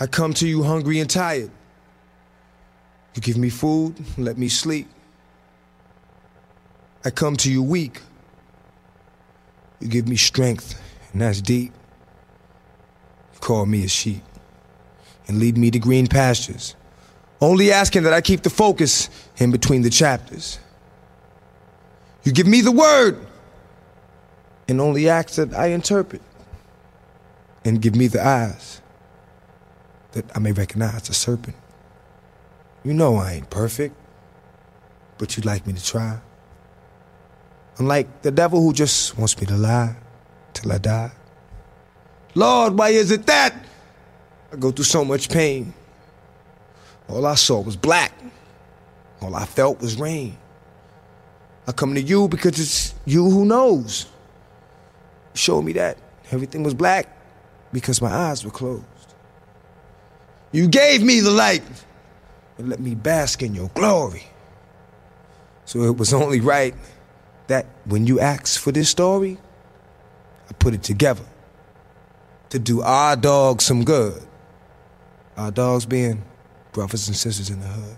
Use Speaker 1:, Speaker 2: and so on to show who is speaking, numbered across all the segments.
Speaker 1: I come to you hungry and tired. You give me food, let me sleep. I come to you weak. You give me strength, and that's deep. You call me a sheep and lead me to green pastures, only asking that I keep the focus in between the chapters. You give me the word and only ask that I interpret and give me the eyes that I may recognize a serpent. You know I ain't perfect, but you'd like me to try. Unlike the devil who just wants me to lie till I die. Lord, why is it that I go through so much pain? All I saw was black. All I felt was rain. I come to you because it's you who knows. You showed me that everything was black because my eyes were closed. You gave me the light and let me bask in your glory. So it was only right that when you asked for this story, I put it together to do our dogs some good. Our dogs being brothers and sisters in the hood.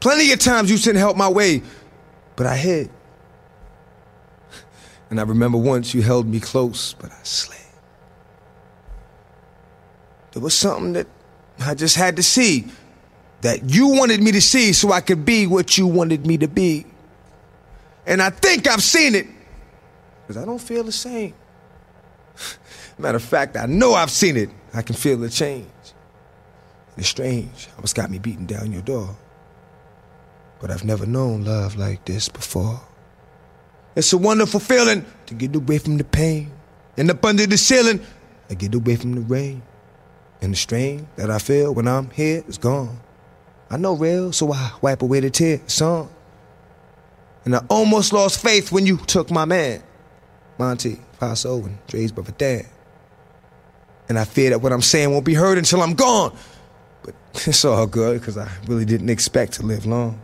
Speaker 1: Plenty of times you sent help my way, but I hid. And I remember once you held me close, but I slid. There was something that I just had to see that you wanted me to see so I could be what you wanted me to be. And I think I've seen it because I don't feel the same. Matter of fact, I know I've seen it. I can feel the change. It's strange. Almost got me beating down your door. But I've never known love like this before. It's a wonderful feeling to get away from the pain. And up under the ceiling, I get away from the rain. And the strain that I feel when I'm here is gone. I know real, so I wipe away the tear song. And I almost lost faith when you took my man, Monty, Paso, and Dre's brother Dan. And I fear that what I'm saying won't be heard until I'm gone. But it's all good, because I really didn't expect to live long.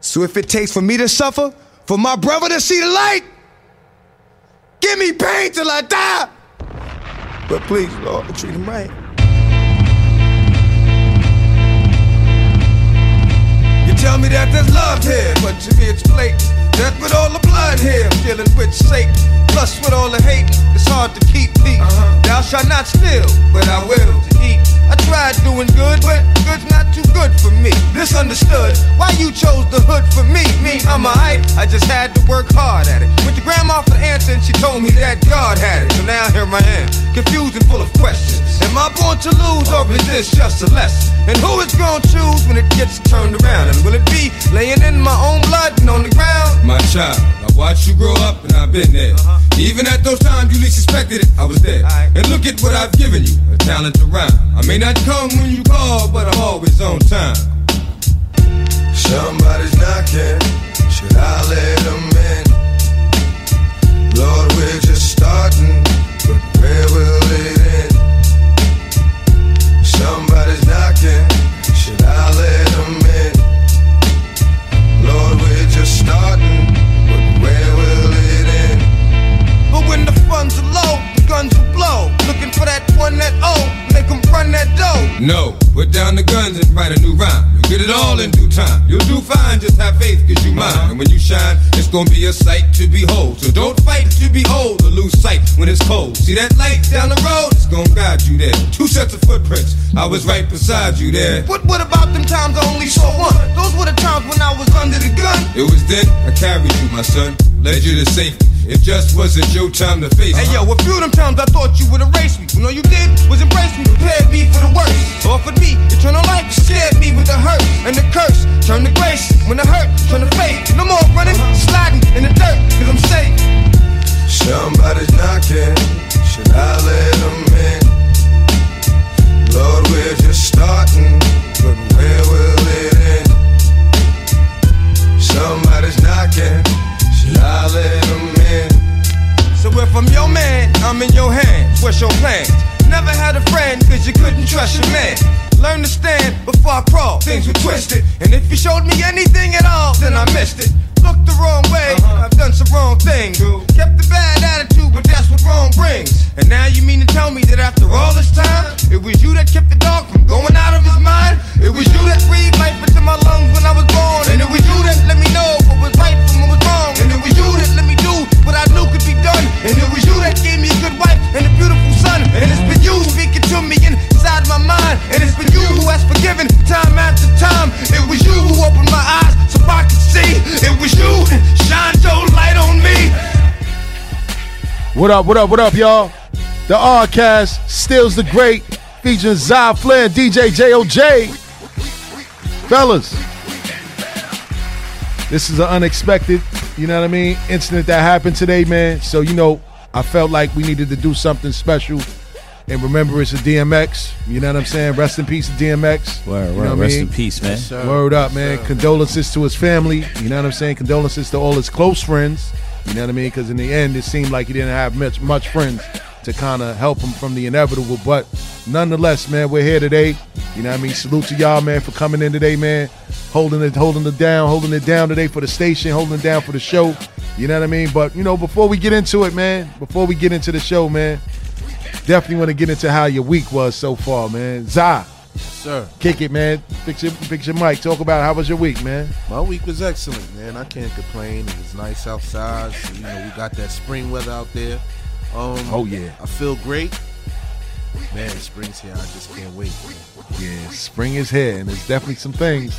Speaker 1: So if it takes for me to suffer, for my brother to see the light, give me pain till I die. But please, Lord, treat him right. Tell me that there's love here, but to me it's blatant. Death with all the blood here, dealing with Satan. Plus with all the hate, it's hard to keep peace. Uh-huh. Thou shalt not steal, but I will to eat. I tried doing good, but good's not too good for me. Misunderstood why you chose the hood for me. Me, I'm a hype, I just had to work hard at it. Went to grandma for the answer and she told me that God had it. So now here I am, confused and full of questions. Am I born to lose or is this just a lesson? And who is gonna choose when it gets turned around? And will it be laying in my own blood and on the ground?
Speaker 2: My child, I watched you grow up and I've been there. Uh-huh. Even at those times you least expected it, I was there. And look at what I've given you, a talent to rhyme. I may not come when you call, but I'm always on time.
Speaker 3: Somebody's knocking, should I let them in? Lord, we're just starting, but where will it
Speaker 1: funds are low, the guns will blow. Looking for that one that oh, make them run that dough.
Speaker 2: No, put down the guns and write a new rhyme. You'll get it all in due time. You'll do fine, just have faith, cause you mine. And when you shine, it's gonna be a sight to behold. So don't fight to behold or lose sight when it's cold. See that light down the road? It's gonna guide you there. Two sets of footprints, I was right beside you there.
Speaker 1: What, what about them times I only saw one? Those were the times when I was under the gun.
Speaker 2: It was then I carried you, my son, led you to safety. It just wasn't your time to face me.
Speaker 1: Hey yo, a few of them times I thought you would erase me. When all you did was embrace me, prepared me for the worst. Offered me eternal life, scared me with the hurt and the curse. Turn to grace when the hurt turn to fate. No more running, sliding in the dirt, cause I'm safe.
Speaker 3: Somebody's knocking, should I let them in? Lord, we're just starting, but where will it end? Somebody's knocking, should I let them in?
Speaker 1: So if I'm your man, I'm in your hands. What's your plans? Never had a friend cause you couldn't trust your man. Learn to stand before I crawl, things were twisted. And if you showed me anything at all, then I missed it. Looked the wrong way, uh-huh. I've done some wrong things. Kept the bad attitude, but that's what wrong brings. And now you mean to tell me that after all this time,
Speaker 2: It was you that kept the dog from going out of his mind. It was you that breathed life into my lungs when I was born. And it was you that let me know what was right from what was wrong. And it was what I knew could be done. And it was you that gave me a good wife and a beautiful son. And it's been you speaking to me inside my mind. And it's been you who has forgiven time after time. It was you who opened my eyes so I could see. It was you, shine your light on me.
Speaker 4: What up, what up, what up, y'all? The R-Cast, Stills the Great, featuring Zy Flair DJ JOJ. Fellas, this is an unexpected, you know what I mean, incident that happened today, man. So, you know, I felt like we needed to do something special in remembrance of DMX. You know what I'm saying? Rest in peace to DMX.
Speaker 5: Word,
Speaker 4: You know what I
Speaker 5: Rest
Speaker 4: mean?
Speaker 5: in peace, man.
Speaker 4: Word up, man. Condolences to his family. You know what I'm saying? Condolences to all his close friends. You know what I mean? Because in the end, it seemed like he didn't have much much friends to kind of help him from the inevitable. But nonetheless, man, we're here today. You know what I mean? Salute to y'all, man, for coming in today, man. Holding it, holding it down, holding it down today for the station, holding it down for the show. You know what I mean? But you know, before we get into it, man, before we get into the show, man, definitely want to get into how your week was so far, man. Zai,
Speaker 6: Sir,
Speaker 4: kick it, man. Fix your, fix your mic. Talk about how was your week, man.
Speaker 6: my week was excellent, man. I can't complain. It was nice outside. So, you know, we got that spring weather out there. Um,
Speaker 4: Oh, yeah.
Speaker 6: I feel great. Man, spring's here. I just can't wait.
Speaker 4: Yeah, spring is here, and there's definitely some things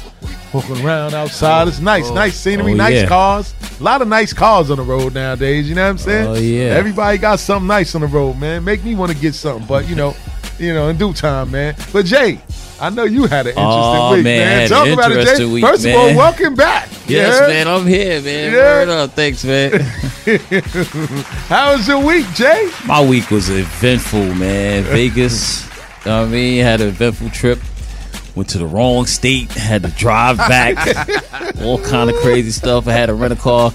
Speaker 4: walking around outside. It's nice,
Speaker 6: Oh.
Speaker 4: nice scenery,
Speaker 5: Oh,
Speaker 4: nice
Speaker 5: yeah.
Speaker 4: cars. A lot of nice cars on the road nowadays. You know what I'm saying?
Speaker 5: Oh, yeah.
Speaker 4: Everybody got something nice on the road, man. Make me want to get something, but you know, you know, in due time, man. But Jay, I know you had an interesting
Speaker 5: Oh,
Speaker 4: week,
Speaker 5: man,
Speaker 4: man. Talk about it, Jay.
Speaker 5: interesting week,
Speaker 4: First of all, welcome back.
Speaker 5: Yes,
Speaker 4: Yeah?
Speaker 5: man. I'm here, man.
Speaker 4: Yeah.
Speaker 5: Word up. Thanks, man.
Speaker 4: How was your week, Jay?
Speaker 5: My week was eventful, man. Vegas, you know I mean? Had an eventful trip. Went to the wrong state, had to drive back, all kind of crazy stuff. I had to rent a car.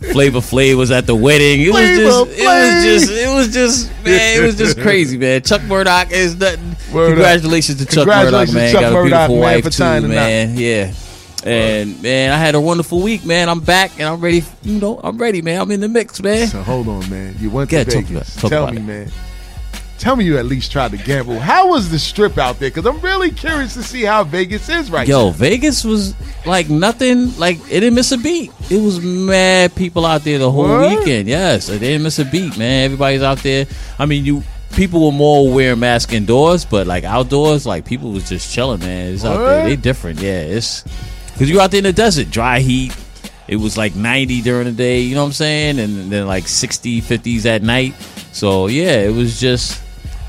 Speaker 5: Flavor Flav was at the wedding. It was just, it was just, it was just, man, it was just crazy, man. Chuck Murdoch is nothing.
Speaker 4: Word up.
Speaker 5: Congratulations to Chuck Murdoch,
Speaker 4: Congratulations,
Speaker 5: man.
Speaker 4: Chuck
Speaker 5: Got a beautiful
Speaker 4: man,
Speaker 5: wife
Speaker 4: for
Speaker 5: too, man. Yeah. And man, I had a wonderful week, man. I'm back and I'm ready. You know, I'm ready, man. I'm in the mix, man.
Speaker 4: So hold on, man. You went to Vegas. Tell me,
Speaker 5: it.
Speaker 4: man. Tell me you at least tried to gamble. How was the strip out there? Because I'm really curious to see how Vegas is right now.
Speaker 5: Yo,
Speaker 4: now.
Speaker 5: Vegas was like nothing. Like it didn't miss a beat. It was mad people out there the whole
Speaker 4: Word?
Speaker 5: weekend. Yes, they didn't miss a beat, man. Everybody's out there. I mean, you people were more wearing masks indoors, but like outdoors, like people was just chilling, man. It's out there. They different, yeah. It's because you're out there in the desert, dry heat. It was like 90 during the day, you know what I'm saying? And then like 60, 50s at night. So yeah, it was just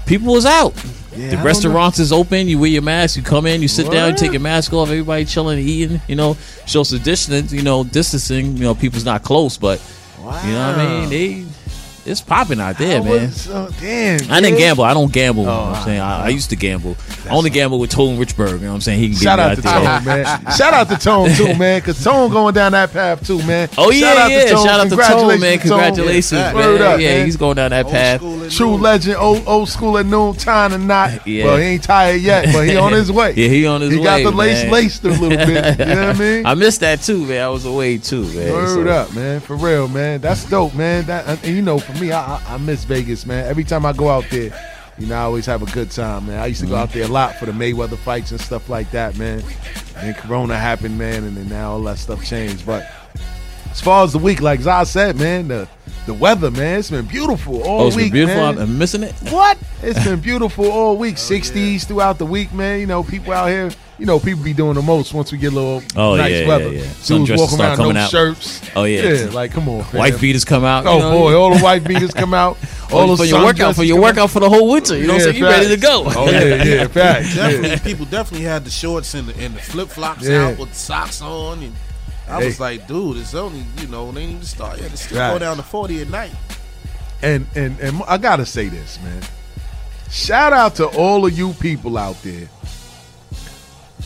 Speaker 5: people was out.
Speaker 4: Yeah,
Speaker 5: the
Speaker 4: don't
Speaker 5: restaurants is open. You wear your mask. You come in. You sit down. You take your mask off. Everybody chilling, eating. You know, social distance. You know, distancing. You know, people's not close, but
Speaker 4: Wow.
Speaker 5: you know what I mean. They, it's popping out there,
Speaker 4: How
Speaker 5: man.
Speaker 4: was- oh, damn.
Speaker 5: I didn't gamble. I don't gamble. you know
Speaker 4: Oh,
Speaker 5: what I'm oh. saying I, I used to gamble. I only gamble with Tone Richburg. You know what I'm saying? He can
Speaker 4: Shout out
Speaker 5: out
Speaker 4: to
Speaker 5: there.
Speaker 4: Tone, man. Shout out to Tone too, man. Cause Tone going down that path too, man.
Speaker 5: Oh
Speaker 4: Shout
Speaker 5: yeah,
Speaker 4: out
Speaker 5: yeah.
Speaker 4: to Tone.
Speaker 5: Shout out to Tone, man. Congratulations,
Speaker 6: Yeah,
Speaker 5: man.
Speaker 4: Up,
Speaker 5: yeah,
Speaker 4: man.
Speaker 5: he's going down that
Speaker 6: Old
Speaker 5: path.
Speaker 4: True
Speaker 6: new.
Speaker 4: legend, old old school at noon, time and not.
Speaker 5: Yeah.
Speaker 4: Well, he ain't tired yet, but he on his way.
Speaker 5: Yeah, he on his
Speaker 4: he
Speaker 5: way.
Speaker 4: He got the lace
Speaker 5: man.
Speaker 4: laced a little bit. You know what I mean?
Speaker 5: I missed that too, man. I was away too, man.
Speaker 4: Word
Speaker 5: So-
Speaker 4: up, man. For real, man. That's dope, man. That you know, for me, I, I miss Vegas, man. Every time I go out there, you know, I always have a good time, man. I used to go out there a lot for the Mayweather fights and stuff like that, man. And Corona happened, man, and then now all that stuff changed. But as far as the week, like Zai said, man, the the weather, man, it's been beautiful all
Speaker 5: Oh, it's been
Speaker 4: week,
Speaker 5: beautiful.
Speaker 4: man.
Speaker 5: I'm, I'm missing it.
Speaker 4: What? It's been beautiful all week. 60s throughout the week, man. You know, people out here, you know, people be doing the most once we get a little
Speaker 5: Oh,
Speaker 4: nice
Speaker 5: yeah, yeah,
Speaker 4: weather.
Speaker 5: yeah.
Speaker 4: Dudes
Speaker 5: Sundresses
Speaker 4: walking around
Speaker 5: coming
Speaker 4: no
Speaker 5: out.
Speaker 4: shirts.
Speaker 5: Oh, yeah.
Speaker 4: Yeah, like come on, fam.
Speaker 5: Oh, white beaters come out.
Speaker 4: Oh
Speaker 5: you know?
Speaker 4: boy, all the white beaters come out. All
Speaker 5: Oh,
Speaker 4: the
Speaker 5: for your workout, for your
Speaker 4: come out.
Speaker 5: workout for the whole winter. You know what I'm saying? You ready to go.
Speaker 4: Oh yeah, yeah, facts. Yeah.
Speaker 6: Definitely, people definitely had the shorts and the, and the flip flops
Speaker 4: Yeah.
Speaker 6: out with socks on, and I
Speaker 4: Hey.
Speaker 6: was like, dude, it's only you know they ain't even start yet. It's still
Speaker 4: Right.
Speaker 6: go down to forty at night.
Speaker 4: And and and I gotta say this, man. Shout out to all of you people out there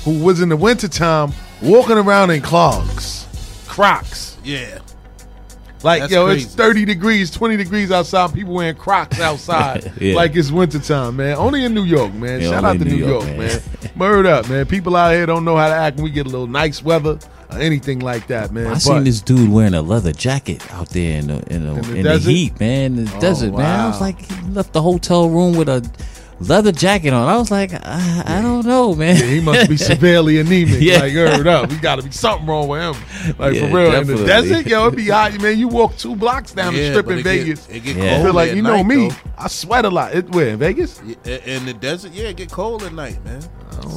Speaker 4: who was in the wintertime walking around in clogs, Crocs.
Speaker 6: Yeah,
Speaker 4: Like
Speaker 6: That's
Speaker 4: yo,
Speaker 6: crazy.
Speaker 4: it's thirty degrees, twenty degrees outside. People wearing Crocs outside,
Speaker 5: Yeah.
Speaker 4: like it's wintertime, man. Only in New York, man.
Speaker 5: Yeah,
Speaker 4: Shout out to New
Speaker 5: New
Speaker 4: York,
Speaker 5: York,
Speaker 4: man.
Speaker 5: man.
Speaker 4: Word up, man. People out here don't know how to act when we get a little nice weather or anything like that, man.
Speaker 5: I
Speaker 4: But-
Speaker 5: seen this dude wearing a leather jacket out there in the in the,
Speaker 4: In
Speaker 5: in
Speaker 4: the
Speaker 5: the, heat, man. In the
Speaker 4: Oh,
Speaker 5: desert, man. I was like, he left the hotel room with a leather jacket on. I was like, I, I don't know, man.
Speaker 4: Yeah, he must be severely anemic.
Speaker 5: Yeah.
Speaker 4: Like, heard up. We got to be something wrong with him. Like,
Speaker 5: Yeah,
Speaker 4: for real. In
Speaker 5: definitely.
Speaker 4: the desert, yo, It'd be hot. Man, you walk two blocks down the strip in
Speaker 6: it get-
Speaker 4: Vegas.
Speaker 6: it get
Speaker 5: Yeah.
Speaker 4: I
Speaker 6: cold
Speaker 4: feel like, you know
Speaker 6: night,
Speaker 4: me,
Speaker 6: though.
Speaker 4: I sweat a lot. It, where, in Vegas?
Speaker 6: In the desert, yeah, it get cold at night, man.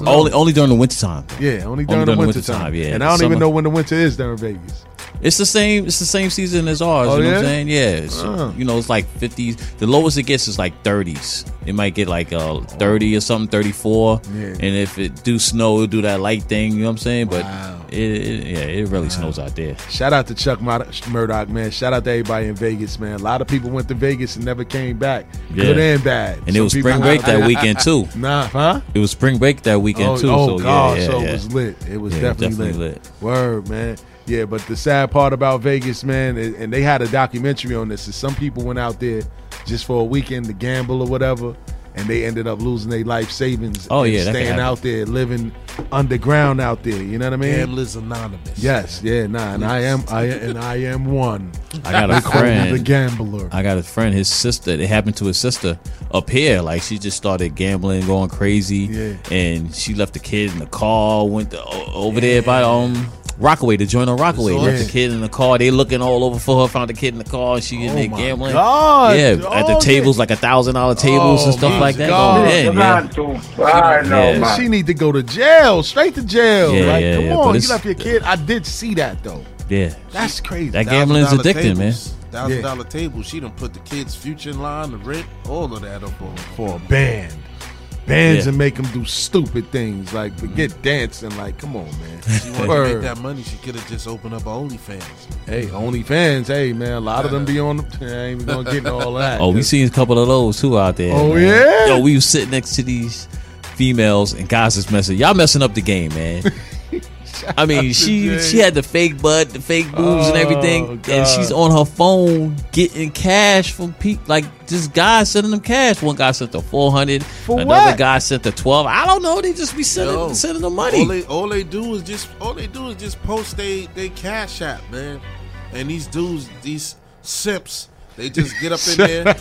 Speaker 5: only only during the wintertime.
Speaker 4: Yeah, only during the
Speaker 5: during the
Speaker 4: winter
Speaker 5: wintertime,
Speaker 4: time.
Speaker 5: yeah.
Speaker 4: And I don't
Speaker 5: Summer.
Speaker 4: even know when the winter is during Vegas.
Speaker 5: It's the same. It's the same season as ours.
Speaker 4: Oh,
Speaker 5: you know what
Speaker 4: yeah?
Speaker 5: I'm saying? Yeah.
Speaker 4: Uh.
Speaker 5: You know, it's like 50s. The lowest it gets is like 30s. It might get like uh 30 or something, 34.
Speaker 4: Yeah.
Speaker 5: And if it do snow, it'll do that light thing. You know what I'm saying? But
Speaker 6: Wow.
Speaker 5: it, it yeah, it really snows out there.
Speaker 4: Shout out to Chuck Mur- Murdoch, man. Shout out to everybody in Vegas, man. A lot of people went to Vegas and never came back.
Speaker 5: Yeah.
Speaker 4: Good and bad.
Speaker 5: And it was spring break that weekend too.
Speaker 4: Nah, huh?
Speaker 5: It was spring break that weekend
Speaker 4: oh,
Speaker 5: too.
Speaker 4: oh
Speaker 5: so
Speaker 4: God,
Speaker 5: yeah,
Speaker 4: so it was lit. It was definitely,
Speaker 5: definitely
Speaker 4: lit.
Speaker 5: lit.
Speaker 4: Word, man. Yeah, but the sad part about Vegas, man, and and they had a documentary on this. Is some people went out there just for a weekend to gamble or whatever, and they ended up losing their life savings.
Speaker 5: Oh,
Speaker 4: and
Speaker 5: yeah,
Speaker 4: staying out there, living underground out there. You know what I mean?
Speaker 6: Gamblers Anonymous.
Speaker 4: Yes, yeah, nah, and I am, I and I am one.
Speaker 5: I got a
Speaker 4: friend, the gambler.
Speaker 5: I got a friend, his sister. It happened to his sister up here. Like she just started gambling, going crazy,
Speaker 4: Yeah.
Speaker 5: and she left the kid in the car. Went to, o- over there by um Rockaway to join on Rockaway.
Speaker 6: Resort.
Speaker 5: Left the kid in the car. They looking all over for her. Found the kid in the car. She in
Speaker 4: Oh
Speaker 5: there gambling.
Speaker 4: God.
Speaker 5: Yeah, at the
Speaker 4: Oh,
Speaker 5: tables like a thousand dollar tables and
Speaker 4: Oh,
Speaker 5: stuff like that.
Speaker 4: God.
Speaker 5: Going in, yeah.
Speaker 7: I know,
Speaker 5: Yeah.
Speaker 4: She need to go to jail, straight to jail.
Speaker 5: Yeah,
Speaker 4: like,
Speaker 5: yeah,
Speaker 4: come
Speaker 5: yeah,
Speaker 4: on, you left your kid. I did see that though.
Speaker 5: Yeah,
Speaker 4: That's crazy.
Speaker 5: that gambling is
Speaker 6: $1,000
Speaker 5: addicting, man.
Speaker 6: Thousand
Speaker 4: Yeah.
Speaker 6: dollar table. She done put the kids' future in line, the rent, all of that up on.
Speaker 4: for a band. Bands
Speaker 5: Yeah.
Speaker 4: and make them do stupid things like forget dancing. Like, come on, man.
Speaker 6: She wanted to make that money. She could have just opened up OnlyFans.
Speaker 4: Hey, OnlyFans. Hey, man, a lot of them be on. The, I ain't even gonna get into all that.
Speaker 5: Oh, we seen a couple of those too out there.
Speaker 4: Oh,
Speaker 5: man.
Speaker 4: yeah?
Speaker 5: Yo, we was sitting next to these females and guys is messing. Y'all messing up the game, man. I mean, she she had the fake butt, the fake boobs, and
Speaker 4: Oh,
Speaker 5: everything,
Speaker 4: God.
Speaker 5: and she's on her phone getting cash from people. Like this guy sending them cash. One guy sent the four hundred. Another
Speaker 4: what?
Speaker 5: guy sent the twelve. I don't know. They just be sending
Speaker 6: Yo,
Speaker 5: sending them
Speaker 6: All
Speaker 5: money.
Speaker 6: they all they do is just all they do is just post they they cash app, man. And these dudes, these simps, they just get up in there.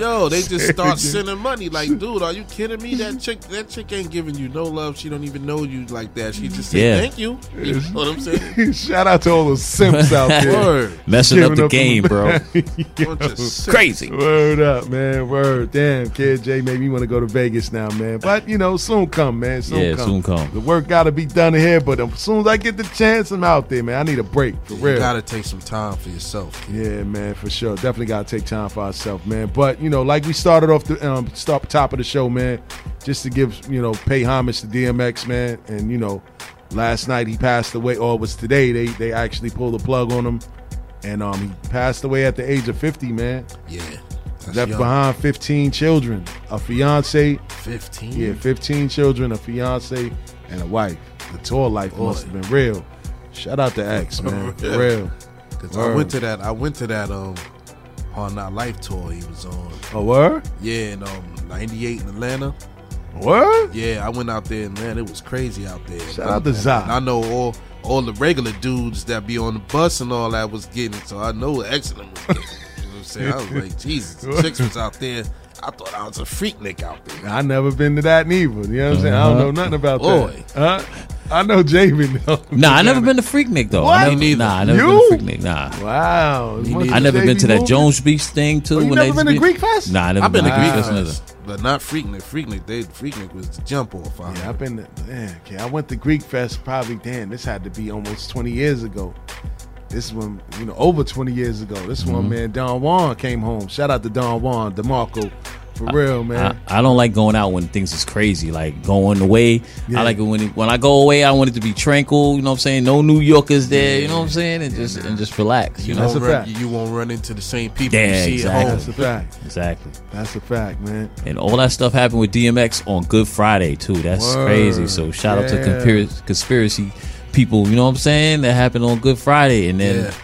Speaker 6: Yo, they just start sending money. Like, dude, are you kidding me? That chick, that chick ain't giving you no love. She don't even know you like that. She just said
Speaker 5: Yeah.
Speaker 6: thank you. You know what I'm saying?
Speaker 4: Shout out to all those simps out there.
Speaker 6: Word,
Speaker 5: Messing up the
Speaker 4: up
Speaker 5: game, bro.
Speaker 6: bunch of simps.
Speaker 5: Crazy.
Speaker 4: Word up, man. Word. Damn, Kid J made me want to go to Vegas now, man. But, you know, soon come, man. Soon
Speaker 5: Yeah,
Speaker 4: come.
Speaker 5: soon come.
Speaker 4: The work got to be done here, but as soon as I get the chance, I'm out there, man. I need a break, for
Speaker 6: You
Speaker 4: real.
Speaker 6: gotta take some time for yourself. kid.
Speaker 4: Yeah, man, for sure. Definitely got to take time for ourselves, man. But you know, like we started off the um, start top of the show, man, just to give you know pay homage to DMX, man. And you know, last night he passed away, or it was today. They they actually pulled the plug on him, and um, he passed away at the age of fifty, man.
Speaker 6: Yeah,
Speaker 4: Left
Speaker 6: young.
Speaker 4: behind fifteen children, a fiance,
Speaker 6: fifteen.
Speaker 4: yeah, fifteen children, a fiance, and a wife. The tour life
Speaker 6: Boy.
Speaker 4: must have been real. Shout out to X, man,
Speaker 6: Yeah.
Speaker 4: real.
Speaker 6: Cause I went to that. I went to that um on that life tour he was on.
Speaker 4: Oh, word,
Speaker 6: Yeah, in um '98 in Atlanta.
Speaker 4: word.
Speaker 6: Yeah, I went out there and man, it was crazy out there.
Speaker 4: Shout out to Zai.
Speaker 6: I know all all the regular dudes that be on the bus and all that was getting it, so I know excellent was getting it. You know what I'm saying? I was like, Jesus, chicks was out there. I thought I was a Freaknik out there.
Speaker 4: I never been to that neither. You know what I'm saying? I don't know nothing about
Speaker 6: Boy.
Speaker 4: that. Huh? I know Jamie. though.
Speaker 5: Nah, I never been to Freaknik though.
Speaker 4: What?
Speaker 5: I never,
Speaker 6: Me neither.
Speaker 5: Nah, I never
Speaker 4: You?
Speaker 5: been to Freaknik. Nah.
Speaker 4: Wow.
Speaker 6: Me
Speaker 4: Must
Speaker 6: neither.
Speaker 5: I never been
Speaker 4: Jamie
Speaker 5: to that
Speaker 4: movie?
Speaker 5: Jones Beach thing too.
Speaker 4: Oh, you
Speaker 5: when
Speaker 4: never
Speaker 5: they
Speaker 4: been to
Speaker 5: be-
Speaker 4: Greek Fest?
Speaker 5: Nah, I never
Speaker 6: I've been to
Speaker 5: to
Speaker 6: Greek
Speaker 5: Fest
Speaker 6: Fest,
Speaker 5: neither.
Speaker 6: but not Freaknik. Freaknik, they Freaknik was the jump off. out
Speaker 4: Yeah,
Speaker 6: here.
Speaker 4: I've been. To, man, okay, I went to Greek Fest probably. Damn, this had to be almost 20 years ago. This is when you know over 20 years ago. This
Speaker 5: Mm-hmm.
Speaker 4: one man, Don Juan came home. Shout out to Don Juan, Demarco, for real, man.
Speaker 5: I don't like going out when things is crazy, like going away.
Speaker 4: Yeah.
Speaker 5: I like it when when I go away. I want it to be tranquil. You know what I'm saying? No New Yorkers there. You know what I'm saying? And just and just relax. You
Speaker 6: You,
Speaker 5: know
Speaker 4: That's
Speaker 6: won't
Speaker 4: a
Speaker 6: run,
Speaker 4: fact.
Speaker 6: you won't run into the same people
Speaker 5: Yeah,
Speaker 6: you see
Speaker 5: exactly.
Speaker 6: at
Speaker 4: That's a fact.
Speaker 5: exactly.
Speaker 4: That's a fact, man.
Speaker 5: And all that stuff happened with DMX on Good Friday too. That's
Speaker 4: Word.
Speaker 5: crazy. So shout out to conspiracy, conspiracy people. You know what I'm saying? That happened on Good Friday, and then.
Speaker 6: Yeah.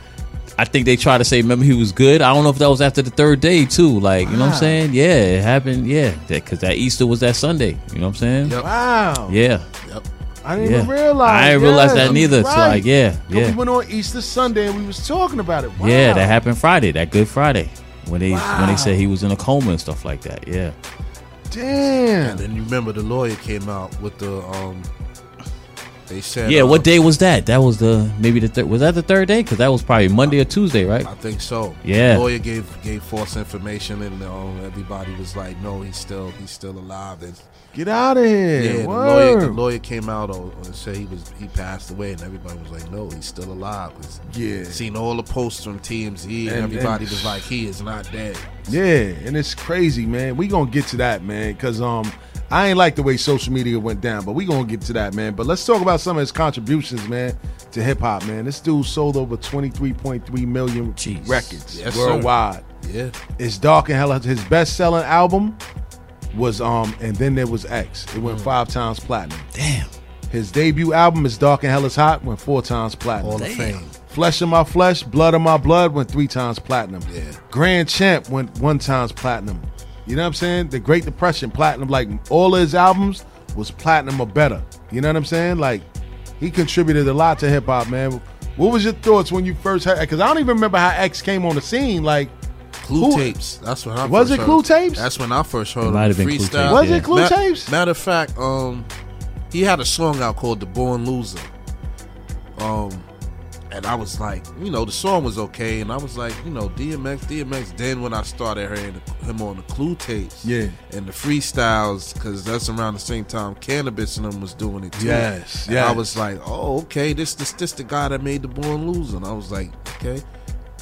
Speaker 5: I think they try to say, remember he was good. I don't know if that was after the third day too. Like, you know what I'm saying? Yeah, it happened. Yeah, because that Easter was that Sunday. You know what I'm saying?
Speaker 6: Yep.
Speaker 4: Wow.
Speaker 5: Yeah,
Speaker 6: Yep.
Speaker 4: I didn't
Speaker 5: yeah.
Speaker 4: even realize.
Speaker 5: I didn't realize that neither. So like, yeah, yeah,
Speaker 4: We went on Easter Sunday and we was talking about it. Wow.
Speaker 5: yeah. That happened Friday. That Good Friday when they when they said he was in a coma and stuff like that. Yeah,
Speaker 4: Damn.
Speaker 6: And then you remember the lawyer came out with the um. They said
Speaker 5: Yeah,
Speaker 6: uh,
Speaker 5: what day was that? That was the maybe the third. Was that the third day? Because that was probably Monday or Tuesday, right?
Speaker 6: I think so.
Speaker 5: Yeah.
Speaker 6: The lawyer gave gave false information, and um, everybody was like, "No, he's still he's still alive." And
Speaker 4: Get out of here.
Speaker 6: yeah, the lawyer the lawyer came out uh, and said he was he passed away, and everybody was like, "No, he's still alive." 'Cause
Speaker 4: Yeah.
Speaker 6: seen all the posts from TMZ, and,
Speaker 4: And-
Speaker 6: everybody
Speaker 4: and-
Speaker 6: was like, "He is not dead."
Speaker 4: Yeah, and it's crazy, man. We gonna get to that, man, because um, I ain't like the way social media went down, but we gonna get to that, man. But let's talk about some of his contributions, man, to hip hop, man. This dude sold over twenty three point three million
Speaker 5: Jeez.
Speaker 4: records
Speaker 6: Yes, sir.
Speaker 4: worldwide.
Speaker 6: Yeah,
Speaker 4: It's Dark and Hella. His best selling album was um, and then there was X. It went five times platinum.
Speaker 5: Damn.
Speaker 4: His debut album is Dark and Hell is Hot went four times platinum.
Speaker 6: Hall of Fame.
Speaker 4: Flesh of My Flesh, Blood of My Blood went three times platinum.
Speaker 6: Yeah.
Speaker 4: Grand Champ went one times platinum. You know what I'm saying? The Great Depression, platinum. Like all of his albums was platinum or better. You know what I'm saying? Like he contributed a lot to hip hop, man. What was your thoughts when you first heard? Because I don't even remember how X came on the scene. Like,
Speaker 6: Clue
Speaker 4: Who-
Speaker 6: tapes. That's when I
Speaker 4: Was
Speaker 6: first
Speaker 4: it
Speaker 6: heard-
Speaker 4: Clue tapes?
Speaker 6: That's when I first heard
Speaker 5: It
Speaker 6: of
Speaker 5: might have
Speaker 6: the
Speaker 5: been Clue tapes,
Speaker 4: was
Speaker 5: yeah.
Speaker 4: it Clue
Speaker 6: Ma-
Speaker 4: Tapes?
Speaker 6: Matter of fact, um, he had a song out called "The Born Loser." Um, and I was like, you know, the song was okay, and I was like, you know, DMX, DMX. Then when I started hearing him on the Clue tapes,
Speaker 4: Yeah.
Speaker 6: and the freestyles, because that's around the same time Canibus and them was doing it too.
Speaker 4: Yes, yes.
Speaker 6: I was like, oh, okay, this this this the guy that made the Born Loser, and I was like, okay.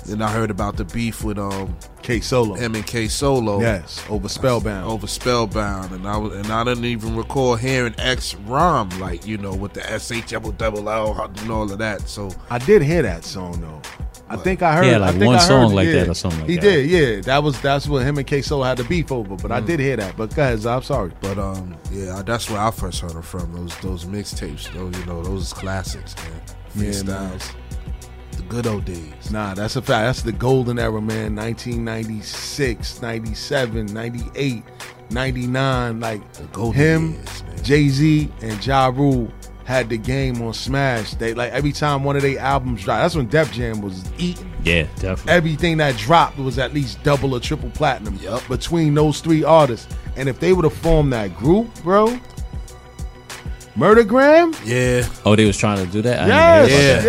Speaker 6: Then I heard about the beef with um
Speaker 4: K Solo.
Speaker 6: him and K Solo.
Speaker 4: Yes, over Spellbound.
Speaker 6: Over Spellbound, and I was, and I didn't even recall hearing X Rom like you know with the S H double double L and all of that. So
Speaker 4: I did hear that song though. I think I heard.
Speaker 5: Yeah, like
Speaker 4: I think
Speaker 5: one
Speaker 4: I heard
Speaker 5: song like
Speaker 4: yeah.
Speaker 5: that or something like
Speaker 4: he
Speaker 5: that.
Speaker 4: did, yeah. That was that's what him and K Solo had the beef over. But I
Speaker 5: Mm.
Speaker 4: did hear that. But guys, I'm sorry.
Speaker 6: But um, yeah, that's where I first heard her from. Those those mixtapes, those you know, those classics, man.
Speaker 4: Yeah,
Speaker 6: Freestyles, the good old days.
Speaker 4: Nah, that's a fact. That's the golden era, man. 1996, 97, 98, 99. Like
Speaker 6: The golden
Speaker 4: him. Jay Z, and Ja Rule had the game on Smash. They like every time one of their albums dropped. That's when Def Jam was eating.
Speaker 5: Yeah, definitely.
Speaker 4: Everything that dropped was at least double or triple platinum
Speaker 6: Yup.
Speaker 4: between those three artists. And if they would have formed that group, bro, Murdergram,
Speaker 6: Yeah,
Speaker 5: Oh, they was trying to do that. I
Speaker 4: Yes, yeah,
Speaker 5: that.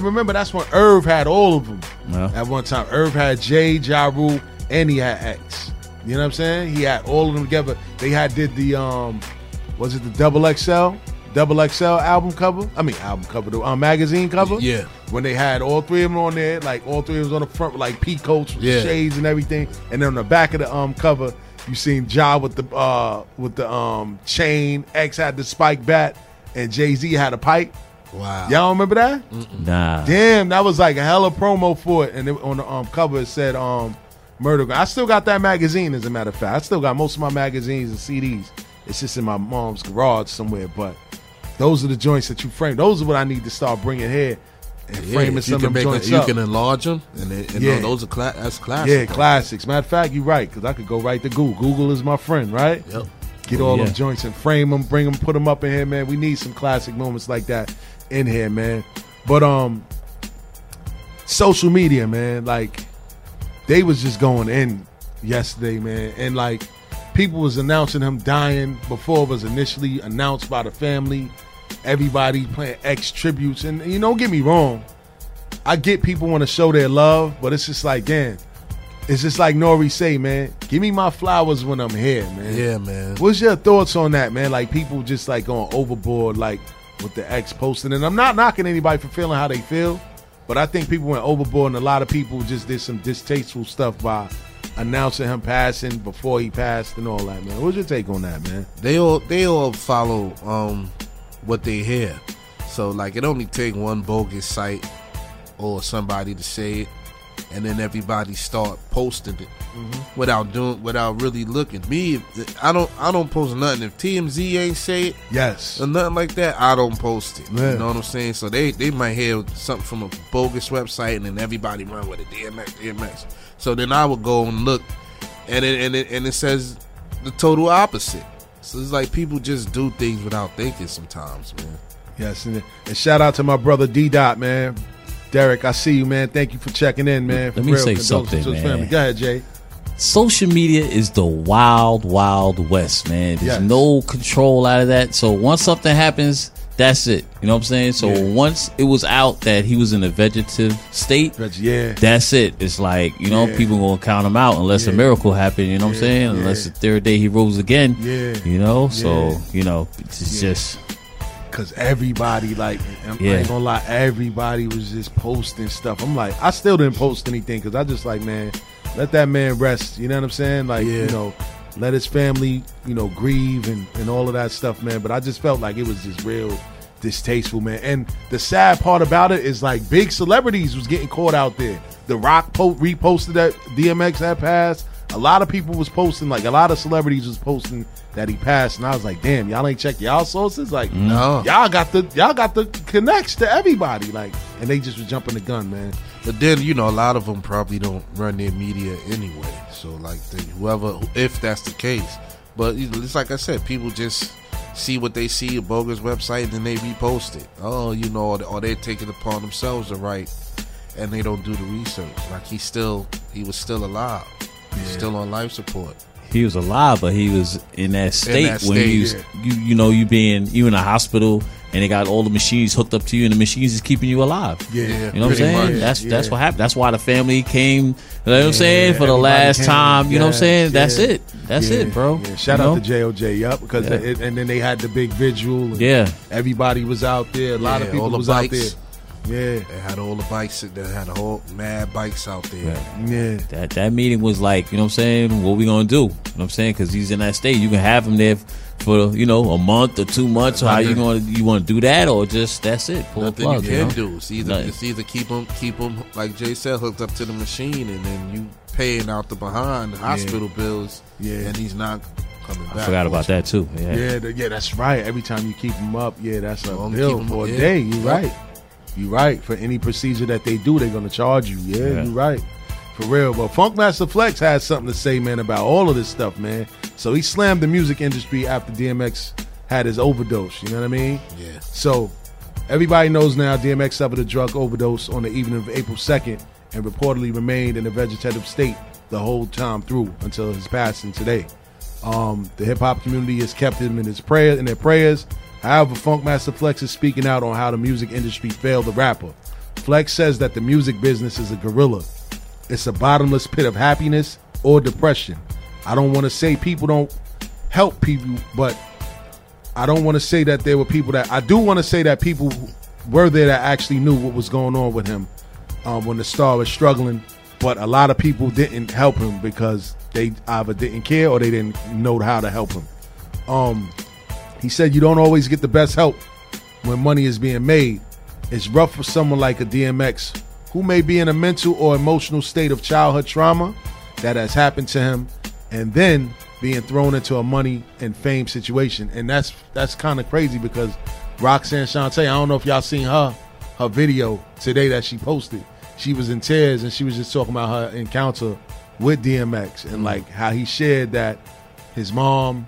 Speaker 6: yeah.
Speaker 4: Remember, that's when Irv had all of them
Speaker 5: Yeah.
Speaker 4: at one time. Irv had Jay, Ja Rule, and he had X. You know what I'm saying? He had all of them together. They had did the um, was it the Double XL, Double XL album cover? I mean, album cover, the um, magazine cover.
Speaker 6: Yeah.
Speaker 4: When they had all three of them on there, like all three of them on the front, like pea coats, with
Speaker 6: Yeah.
Speaker 4: shades and everything, and then on the back of the um cover, you seen Ja with the uh with the um chain. X had the spike bat, and Jay Z had a pipe.
Speaker 6: wow.
Speaker 4: Y'all remember that?
Speaker 5: Nah.
Speaker 4: Damn, that was like a hella promo for it. And it, on the um, cover it said um, Murder. I still got that magazine, as a matter of fact. I still got most of my magazines and CDs. It's just in my mom's garage somewhere. But those are the joints that you frame. Those are what I need to start bringing here and
Speaker 6: Yeah,
Speaker 4: framing some
Speaker 6: you
Speaker 4: of
Speaker 6: can
Speaker 4: them
Speaker 6: make
Speaker 4: joints
Speaker 6: a, you
Speaker 4: up.
Speaker 6: can enlarge them, and, it, and
Speaker 4: Yeah.
Speaker 6: those are cla- that's classic.
Speaker 4: yeah, classics. Matter of fact, you're right, because I could go right to Google. Google is my friend, right?
Speaker 6: Yep.
Speaker 4: Get all
Speaker 5: Yeah.
Speaker 4: them joints and frame them, bring them, put them up in here, man. We need some classic moments like that in here, man. But um, social media, man, like they was just going in yesterday, man, and like people was announcing him dying before it was initially announced by the family. Everybody playing X tributes, and you know, don't get me wrong, I get people want to show their love, but it's just like, damn, it's just like Nori say, man, give me my flowers when I'm here, man.
Speaker 6: Yeah, man.
Speaker 4: What's your thoughts on that, man? Like people just like going overboard, like with the X posting. And I'm not knocking anybody for feeling how they feel, but I think people went overboard, and a lot of people just did some distasteful stuff by announcing him passing before he passed and all that, man. What's your take on that, man?
Speaker 6: they all they all follow um what they hear. So like it only take one bogus site or somebody to say it and then everybody start posting it mm-hmm. without doing without really looking. Me I don't I don't post nothing. If TMZ ain't say it
Speaker 4: Yes.
Speaker 6: or nothing like that, I don't post it.
Speaker 4: Yeah.
Speaker 6: You know what I'm saying? So they they might hear something from a bogus website and then everybody run with it. DMX, DMX. So then I would go and look and it and it and it says the total opposite. So it's like people just do things without thinking sometimes, man.
Speaker 4: Yes, and, and shout out to my brother D Dot, man. Derek, I see you, man. Thank you for checking in, man.
Speaker 5: Let
Speaker 4: For
Speaker 5: me say
Speaker 4: condolences
Speaker 5: something, man.
Speaker 4: family. Go ahead, Jay.
Speaker 5: social media is the wild, wild west, man. There's
Speaker 4: Yes.
Speaker 5: no control out of that. So once something happens, that's it. You know what I'm saying? So
Speaker 4: Yeah.
Speaker 5: once it was out that he was in a vegetative state,
Speaker 4: But yeah,
Speaker 5: that's it. It's like, you know,
Speaker 4: Yeah.
Speaker 5: people gonna count him out unless a miracle happened, you know what I'm saying?
Speaker 4: yeah.
Speaker 5: Unless the third day he rose again.
Speaker 4: Yeah.
Speaker 5: You know? So, you know, it's
Speaker 4: Yeah.
Speaker 5: just
Speaker 4: Cause everybody like, I'm
Speaker 5: Yeah.
Speaker 4: I ain't gonna lie, everybody was just posting stuff. I'm like, I still didn't post anything because I just like, man, let that man rest. You know what I'm saying? Like,
Speaker 6: Yeah.
Speaker 4: you know, let his family, you know, grieve and and all of that stuff, man. But I just felt like it was just real distasteful, man. And the sad part about it is like big celebrities was getting caught out there. The Rock po- reposted that DMX had passed. A lot of people was posting, like a lot of celebrities was posting that he passed, and I was like, "Damn, y'all ain't check y'all sources." Like,
Speaker 6: No.
Speaker 4: y'all got the y'all got the connects to everybody, like, and they just was jumping the gun, man.
Speaker 6: But then you know a lot of them probably don't run their media anyway. So like they, whoever, if that's the case, but it's like I said, people just see what they see a bogus website and then they repost it. Oh, you know, or, or they take it upon themselves to write, and they don't do the research. Like he still, he was still alive, He's still on life support.
Speaker 5: he was alive, but he was in that state
Speaker 6: that
Speaker 5: when
Speaker 6: state,
Speaker 5: you, was,
Speaker 6: yeah.
Speaker 5: you you know you being you in a hospital and they got all the machines hooked up to you and the machines is keeping you alive.
Speaker 4: Yeah,
Speaker 5: You know what I'm saying?
Speaker 6: much,
Speaker 5: That's that's what happened. That's why the family came. You know what I'm saying? For the last
Speaker 4: came.
Speaker 5: time. You know what I'm
Speaker 4: Yes,
Speaker 5: saying? That's it. That's
Speaker 4: Yeah,
Speaker 5: it, bro.
Speaker 4: yeah. Shout
Speaker 5: You
Speaker 4: out
Speaker 5: know?
Speaker 4: to JOJ, yup, because
Speaker 5: Yeah.
Speaker 4: it, and then they had the big visual. And
Speaker 5: Yeah.
Speaker 4: everybody was out there. A lot of people
Speaker 6: all the
Speaker 4: was
Speaker 6: bikes.
Speaker 4: out there. Yeah,
Speaker 6: They had all the bikes. They had a whole mad bikes out there.
Speaker 4: yeah.
Speaker 5: That that meeting was like, you know what I'm saying? What we gonna do? You know what I'm saying? Because he's in that state. You can have him there for you know a month or two months. Or how you going to you want to do that or just that's it? Pull a
Speaker 6: Nothing
Speaker 5: plug.
Speaker 6: you
Speaker 5: you
Speaker 6: can
Speaker 5: know?
Speaker 6: do. It's either
Speaker 5: Nothing.
Speaker 6: it's either keep them keep them like Jay said hooked up to the machine, and then you paying out the behind the hospital bills.
Speaker 4: Yeah.
Speaker 6: and he's not coming back.
Speaker 5: I forgot about that too. Yeah.
Speaker 4: Yeah, th- yeah, that's right. Every time you keep them up, yeah, that's a
Speaker 6: Only
Speaker 4: bill for
Speaker 6: up,
Speaker 4: a
Speaker 6: yeah.
Speaker 4: day. You
Speaker 6: Yep.
Speaker 4: right. You right. For any procedure that they do, they're gonna charge you. Yeah,
Speaker 5: Yeah.
Speaker 4: you right. For real. But Funkmaster Flex has something to say, man, about all of this stuff, man. So he slammed the music industry after DMX had his overdose. You know what I mean?
Speaker 6: Yeah.
Speaker 4: So everybody knows now DMX suffered a drug overdose on the evening of April 2nd and reportedly remained in a vegetative state the whole time through until his passing today. Um, the hip hop community has kept him in his prayer in their prayers. However, Funkmaster Flex is speaking out on how the music industry failed the rapper. Flex says that the music business is a gorilla. It's a bottomless pit of happiness or depression. I don't want to say people don't help people, but I don't want to say that there were people that I do want to say that people were there that actually knew what was going on with him um, when the star was struggling, but a lot of people didn't help him because they either didn't care or they didn't know how to help him. Um, he said you don't always get the best help when money is being made. It's rough for someone like a DMX who may be in a mental or emotional state of childhood trauma that has happened to him and then being thrown into a money and fame situation. And that's that's kind of crazy because Roxanne Shante, I don't know if y'all seen her her video today that she posted. She was in tears and she was just talking about her encounter with DMX and like how he shared that his mom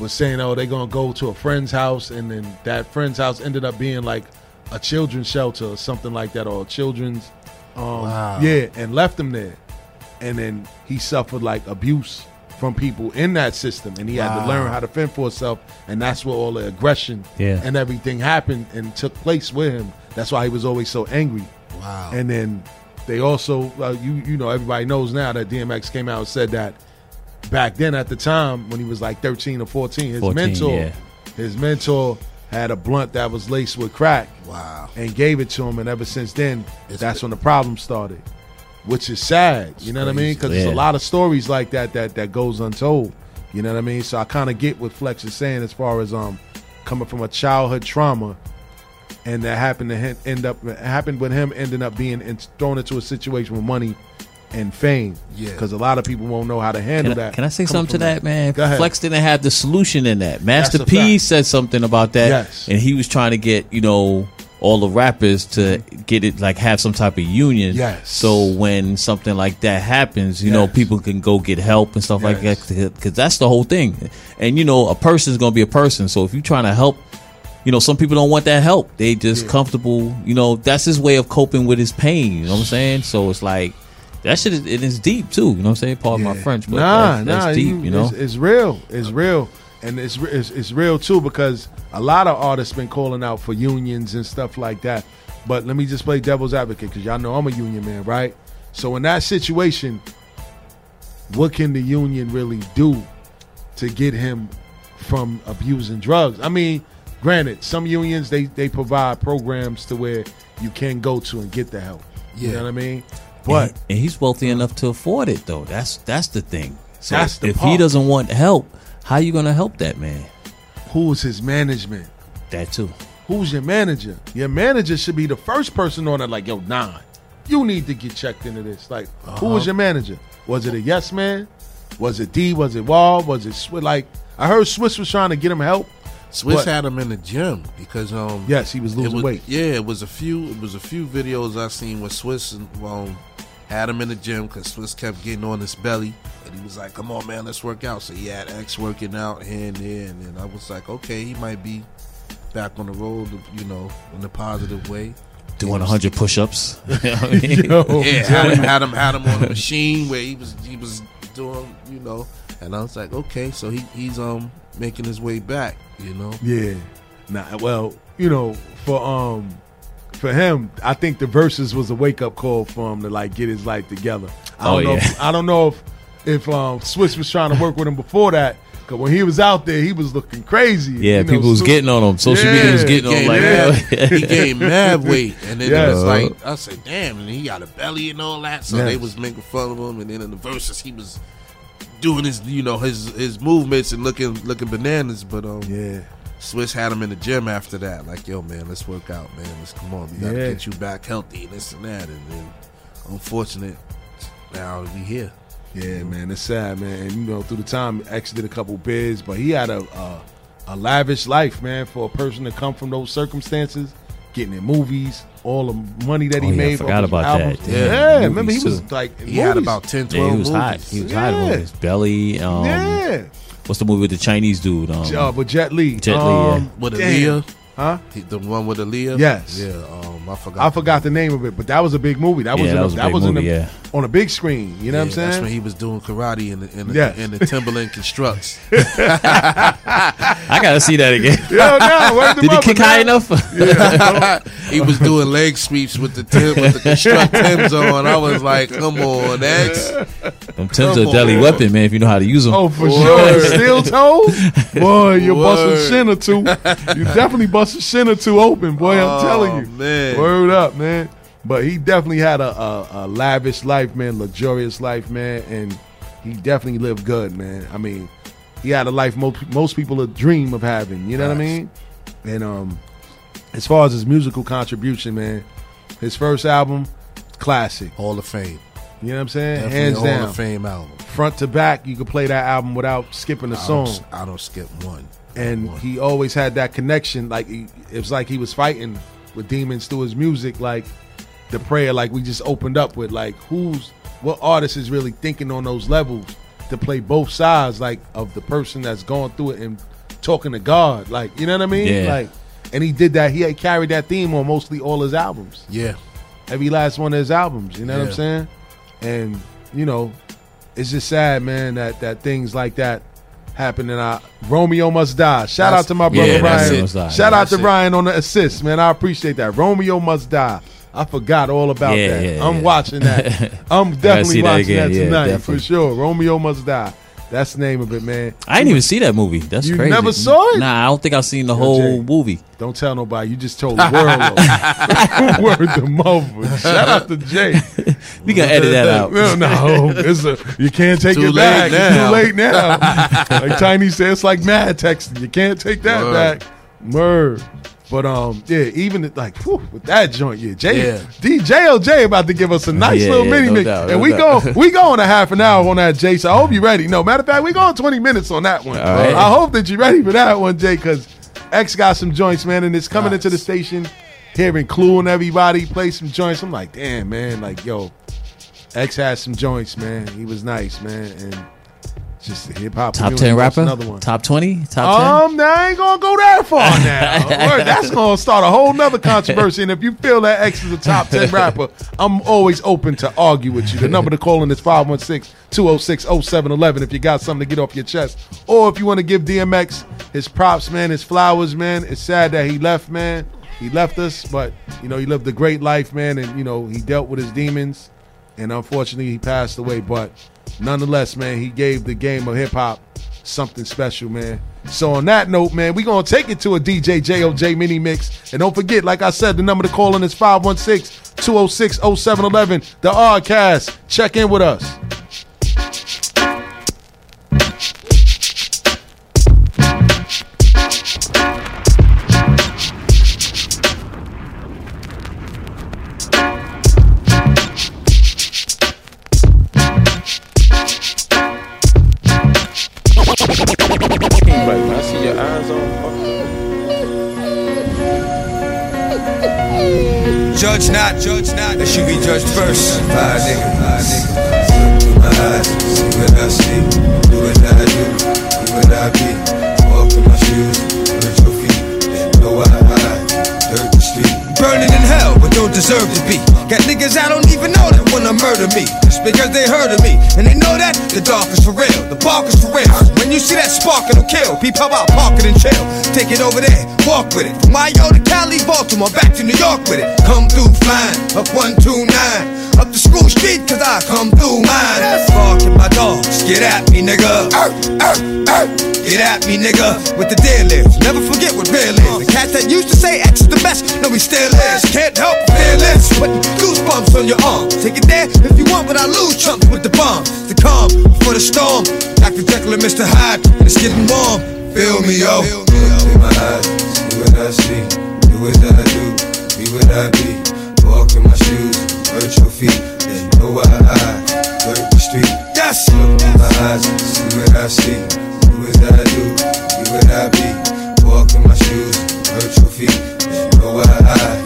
Speaker 4: was saying, "Oh, they're gonna go to a friend's house," and then that friend's house ended up being like a children's shelter or something like that, or a children's, um,
Speaker 6: Wow.
Speaker 4: yeah, and left him there, and then he suffered like abuse from people in that system, and he had to learn how to fend for himself, and that's where all the aggression
Speaker 5: Yeah.
Speaker 4: and everything happened and took place with him. That's why he was always so angry.
Speaker 6: Wow.
Speaker 4: And then they also, uh, you you know, everybody knows now that DMX came out and said that back then at the time when he was like 13 or 14, his
Speaker 5: 14,
Speaker 4: mentor,
Speaker 5: yeah.
Speaker 4: his mentor had a blunt that was laced with crack
Speaker 6: wow.
Speaker 4: and gave it to him. And ever since then,
Speaker 6: It's
Speaker 4: that's
Speaker 6: the-
Speaker 4: when the problem started, which is sad. You know what I mean?
Speaker 6: crazy.
Speaker 4: Because there's a lot of stories like that that that goes untold. You know what I mean? So I kind of get what Flex is saying as far as um coming from a childhood trauma, and that happened to him end up happened with him ending up being in, thrown into a situation with money and fame.
Speaker 6: Yeah.
Speaker 4: Because a lot of people won't know how to handle
Speaker 5: Can I,
Speaker 4: that.
Speaker 5: can I say something to
Speaker 4: from
Speaker 5: that, man?
Speaker 4: Go ahead.
Speaker 5: Flex didn't have the solution in that. Master P
Speaker 4: fact.
Speaker 5: said something about that,
Speaker 4: Yes.
Speaker 5: and he was trying to get you know all the rappers to get it like have some type of union.
Speaker 4: Yes.
Speaker 5: So when something like that happens, you know, people can go get help and stuff like that because that's the whole thing. And you know, a person's gonna be a person. So if you're trying to help. You know, some people don't want that help. They just
Speaker 4: Yeah.
Speaker 5: comfortable. You know, that's his way of coping with his pain. You know what I'm saying? So it's like, That shit is it is deep too. You know what I'm saying? Pardon my French, but
Speaker 4: nah,
Speaker 5: that- that's
Speaker 4: nah,
Speaker 5: deep. You know,
Speaker 4: it's, it's real. It's real, and it's, it's it's real too because a lot of artists been calling out for unions and stuff like that. But let me just play devil's advocate because y'all know I'm a union man, right? So in that situation, what can the union really do to get him from abusing drugs? I mean, granted, some unions they they provide programs to where you can go to and get the help. You
Speaker 6: Yeah.
Speaker 4: know what I mean? But
Speaker 5: and, and he's wealthy enough to afford it though. That's that's the thing. So
Speaker 4: That's the
Speaker 5: if
Speaker 4: part.
Speaker 5: he doesn't want help, how you gonna help that man?
Speaker 4: who's his management?
Speaker 5: That too.
Speaker 4: Who's your manager? Your manager should be the first person on it. Like, yo, nah, you need to get checked into this. Like, who was your manager? Was it a yes man? Was it D? Was it Waah? Was it Swizz? Like, I heard Swizz was trying to get him help.
Speaker 6: Swizz
Speaker 4: What?
Speaker 6: had him in the gym because um
Speaker 4: Yes, he was
Speaker 6: it
Speaker 4: losing
Speaker 6: was-
Speaker 4: weight.
Speaker 6: Yeah, it was a few. It was a few videos I seen with Swizz and um had him in the gym because Swizz kept getting on his belly, and he was like, "Come on, man, let's work out." So he had X working out here and there, and then I was like, "Okay, he might be back on the road, you know, in a positive way."
Speaker 5: Doing hundred push-ups. You know I mean?
Speaker 4: Yo,
Speaker 6: Yeah, had him, had him, had him on the machine where he was, he was doing, you know, and I was like, okay, so he, he's um making his way back, you know.
Speaker 4: yeah. Nah, well, you know, for um, for him, I think the Verzuz was a wake up call for him to like get his life together. I
Speaker 5: Oh,
Speaker 4: don't know.
Speaker 5: yeah.
Speaker 4: If, I don't know if if um Swizz was trying to work with him before that. Cause when he was out there, he was looking crazy.
Speaker 5: Yeah,
Speaker 4: You know,
Speaker 5: people was
Speaker 4: so-
Speaker 5: getting on him. Social media was getting on him. Like,
Speaker 6: mad- he gained mad weight, and then
Speaker 4: Yeah.
Speaker 6: it was like I said, damn, and he got a belly and all that. So
Speaker 4: Yes.
Speaker 6: they was making fun of him, and then in the Verzuz he was doing his, you know, his his movements and looking looking bananas. But um,
Speaker 4: Yeah.
Speaker 6: Swizz had him in the gym after that, like, yo, man, let's work out, man. Let's come on, we gotta
Speaker 4: Yeah.
Speaker 6: get you back healthy and this and that. And then, unfortunate, now we here.
Speaker 4: Yeah, man, it's sad, man. And you know, through the time, X did a couple bids, but he had a, a a lavish life, man, for a person to come from those circumstances, getting in movies, all the money that he
Speaker 5: Oh, yeah, I
Speaker 4: made. off
Speaker 5: forgot
Speaker 4: his
Speaker 5: about
Speaker 4: albums.
Speaker 5: that.
Speaker 4: Yeah,
Speaker 5: Yeah,
Speaker 4: remember he
Speaker 5: movies,
Speaker 4: was
Speaker 5: too.
Speaker 4: like, in
Speaker 6: He had about 10, 12
Speaker 5: Yeah, he was hot.
Speaker 6: movies.
Speaker 5: He was hot
Speaker 4: Yeah.
Speaker 5: on his belly. Um,
Speaker 4: yeah,
Speaker 5: What's the movie with the Chinese dude? Um,
Speaker 4: uh, but Jet Li,
Speaker 5: Jet Li,
Speaker 4: um,
Speaker 6: With
Speaker 4: damn.
Speaker 6: Aaliyah,
Speaker 4: huh?
Speaker 6: the one with Aaliyah.
Speaker 4: Yes.
Speaker 6: Yeah, um, I forgot.
Speaker 4: I forgot the name of it, but that was a big movie. That
Speaker 5: Yeah,
Speaker 4: was in
Speaker 5: that
Speaker 4: a-
Speaker 5: was a
Speaker 4: that
Speaker 5: big
Speaker 4: was in
Speaker 5: movie,
Speaker 4: a-
Speaker 5: yeah.
Speaker 4: On a big screen. You know what I'm saying?
Speaker 6: That's when he was doing karate in the in the,
Speaker 4: Yes.
Speaker 6: in the Timberland constructs.
Speaker 5: I gotta see that again.
Speaker 4: Yo, no,
Speaker 5: Did he kick
Speaker 4: man.
Speaker 5: high enough?
Speaker 6: he was doing leg sweeps with the tim, with the construct Tims on. I was like, come on, X.
Speaker 5: Them Tim's
Speaker 6: Come
Speaker 5: a deadly
Speaker 6: on.
Speaker 5: weapon, man. If you know how to use them.
Speaker 4: Oh, for
Speaker 6: Word.
Speaker 4: sure. Steel toes? Boy, you're busting
Speaker 6: Word.
Speaker 4: shin or two. You definitely busting shin or two open, boy. I'm
Speaker 6: Oh,
Speaker 4: telling you.
Speaker 6: man.
Speaker 4: Word up, man. But he definitely had a, a, a lavish life, man, luxurious life, man. And he definitely lived good, man. I mean, he had a life most, most people a dream of having. You know what I mean? And um, as far as his musical contribution, man, his first album, classic.
Speaker 6: Hall of Fame.
Speaker 4: You know what I'm saying?
Speaker 6: Definitely
Speaker 4: Hands
Speaker 6: Hall
Speaker 4: down.
Speaker 6: of Fame album.
Speaker 4: Front to back, you could play that album without skipping a
Speaker 6: I
Speaker 4: song.
Speaker 6: don't, I don't skip one.
Speaker 4: and
Speaker 6: One.
Speaker 4: he always had that connection. Like he, it was like he was fighting with demons through his music. Like the prayer, like we just opened up with, like who's what artist is really thinking on those levels to play both sides, like of the person that's going through it and talking to God. Like you know what I mean?
Speaker 5: Yeah.
Speaker 4: Like, and he did that. He had carried that theme on mostly all his albums
Speaker 6: Yeah.
Speaker 4: every last one of his albums. You know what I'm saying? And you know, it's just sad, man, that that things like that happen. And I, Romeo must die. Shout
Speaker 6: That's-
Speaker 4: out to my brother
Speaker 5: Yeah, that's
Speaker 4: Ryan.
Speaker 5: it. Must
Speaker 4: Shout out to
Speaker 6: it.
Speaker 4: Ryan on the assist, man. I appreciate that. Romeo must die. I forgot all about
Speaker 5: Yeah,
Speaker 4: that.
Speaker 5: yeah,
Speaker 4: I'm
Speaker 5: yeah.
Speaker 4: watching that. I'm definitely
Speaker 5: see that
Speaker 4: watching
Speaker 5: again.
Speaker 4: that tonight
Speaker 5: definitely.
Speaker 4: for sure. Romeo must die. That's the name of it, man.
Speaker 5: I didn't even see that movie. That's crazy.
Speaker 4: You
Speaker 5: crazy.
Speaker 4: never saw it?
Speaker 5: Nah, I don't think I've seen the whole
Speaker 4: Jay.
Speaker 5: movie.
Speaker 4: Don't tell nobody. You just told the world. though. Word the mother. Shout out to Jay.
Speaker 5: We can edit that out.
Speaker 4: No, no, it's a, you can't take
Speaker 6: Too
Speaker 4: it
Speaker 6: late
Speaker 4: back. It's too late now. like Tiny said, it's like mad texting. You can't take that
Speaker 6: Word.
Speaker 4: back. Word. But um, yeah, even like whew, with that joint, yeah, Jay,
Speaker 6: Yeah.
Speaker 4: DJLJ about to give us a nice
Speaker 5: Yeah,
Speaker 4: little
Speaker 5: yeah,
Speaker 4: mini
Speaker 5: no
Speaker 4: mix,
Speaker 5: doubt,
Speaker 4: and
Speaker 5: no
Speaker 4: we
Speaker 5: doubt.
Speaker 4: go we going a half an hour on that, Jay. So I hope you're ready. No, matter of fact, we going 20 minutes on that one.
Speaker 5: Right.
Speaker 4: I hope that you're ready for that one, Jay, because X got some joints, man, and it's coming into the station, hearing Clue and everybody play some joints. I'm like, damn, man, like yo, X had some joints, man. He was nice, man, and Just a hip hop.
Speaker 5: Top ten rapper.
Speaker 4: Another one.
Speaker 5: Top twenty. Top ten.
Speaker 4: Um, I ain't gonna go that far now. Word, That's gonna start a whole nother controversy. And if you feel that X is a top 10 rapper, I'm always open to argue with you. The number to call in is 516-206-0711 if you got something to get off your chest. Or if you want to give DMX his props, man, his flowers, man. It's sad that he left, man. He left us, but you know, he lived a great life, man, and you know, he dealt with his demons. And unfortunately he passed away. But nonetheless, man, he gave the game of hip hop something special, man. So on that note, man, we gonna take it to a DJ JOJ mini mix. And don't forget, like I said, the number to call in is 516-206-0711. The Oddcast. Check in with us.
Speaker 1: Judge not, judge not, that should be judged first. Nigga, nigga. Look through my eyes, see what I see. Do what I do, be what I be. Walk in my shoes, hurt your feet. Know I hide, dirt the street. Burning in hell, don't deserve to be. Got niggas I don't even know that wanna murder me. Just because they heard of me. And they know that the dark is for real, the bark is for real. When you see that spark, it'll kill. Peep how about park it in jail. Take it over there, walk with it. From Mayo to Cali, Baltimore, back to New York with it. Come through flying, up 129. Up the school street, cause I come through mine. Barking my dogs, get at me, nigga. Get at me, nigga, with the deal is. Never forget what real is. The cats that used to say X is the best, no, he still is. Can't help fearless. Putting goosebumps on your arm. Take it there if you want, but I lose chumps with the bomb. The calm before the storm. Dr. Jekyll and Mr. Hyde, and it's getting warm. Feel me, yo. Look in my eyes, see what I see. Do what I do, be what I be. Walk in my shoes, hurt your feet. Then know why I dirt the street. Yes. Look in my eyes, see what I see. Do what I do, be what I be. Walk in my shoes, hurt your feet. Then know why I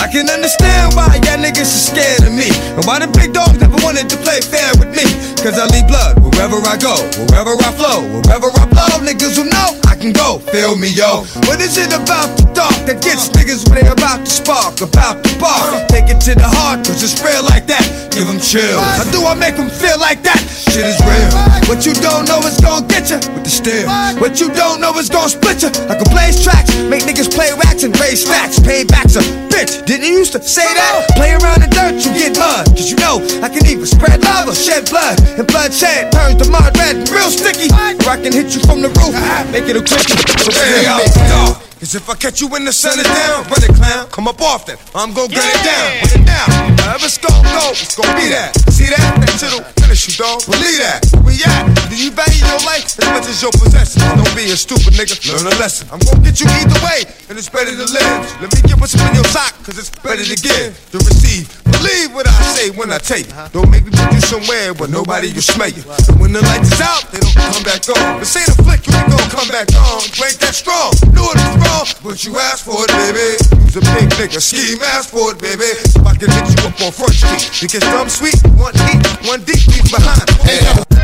Speaker 1: I can understand why y'all niggas are scared of me. And why the big dogs never wanted to play fair with me. Cause I leave blood wherever I go, wherever I flow, wherever I blow. Niggas who know I can go. Feel me, yo. What is it about the dark that gets niggas when they about to spark, about to bark? Take it to the heart, cause it's real like that. Give them chills. How do I make them feel like that? Shit is real. What you don't know is gonna get you with the steel. What you don't know is gonna split you. I can blaze tracks, make niggas play racks and raise stacks. Paybacks a bitch. Didn't you used to say that? Play around in dirt, you get mud. Cause you know I can even spread lava, shed blood. And bloodshed turns to mud red and real sticky. Or I can hit you from the roof, make it a quickie. So stay out, dog. Cause if I catch you when the sun is down, run it clown, come up that. I'm gonna get it down, put it down. However it's gonna go, it's gonna be that. See that? That shit'll finish you, dog. Believe that. We at? Do you value your life as much as your possessions? Don't be a stupid nigga, learn a lesson. I'm gonna get you either way, and it's better to live. Let me get what's in your sock, cause it's better to give, to receive. Believe what I say when I tell you. Don't make me put you somewhere where nobody will smell you. And when the lights is out, they don't come back on. But say the flick, you ain't gonna come back on. Ain't that strong. Knew it was wrong, but you asked for it, baby. You's a big nigga, scheme, ask for it, baby. So I can hit you up on Front Street. Because dumb sweet, one heat, one deep, leave behind. Hey,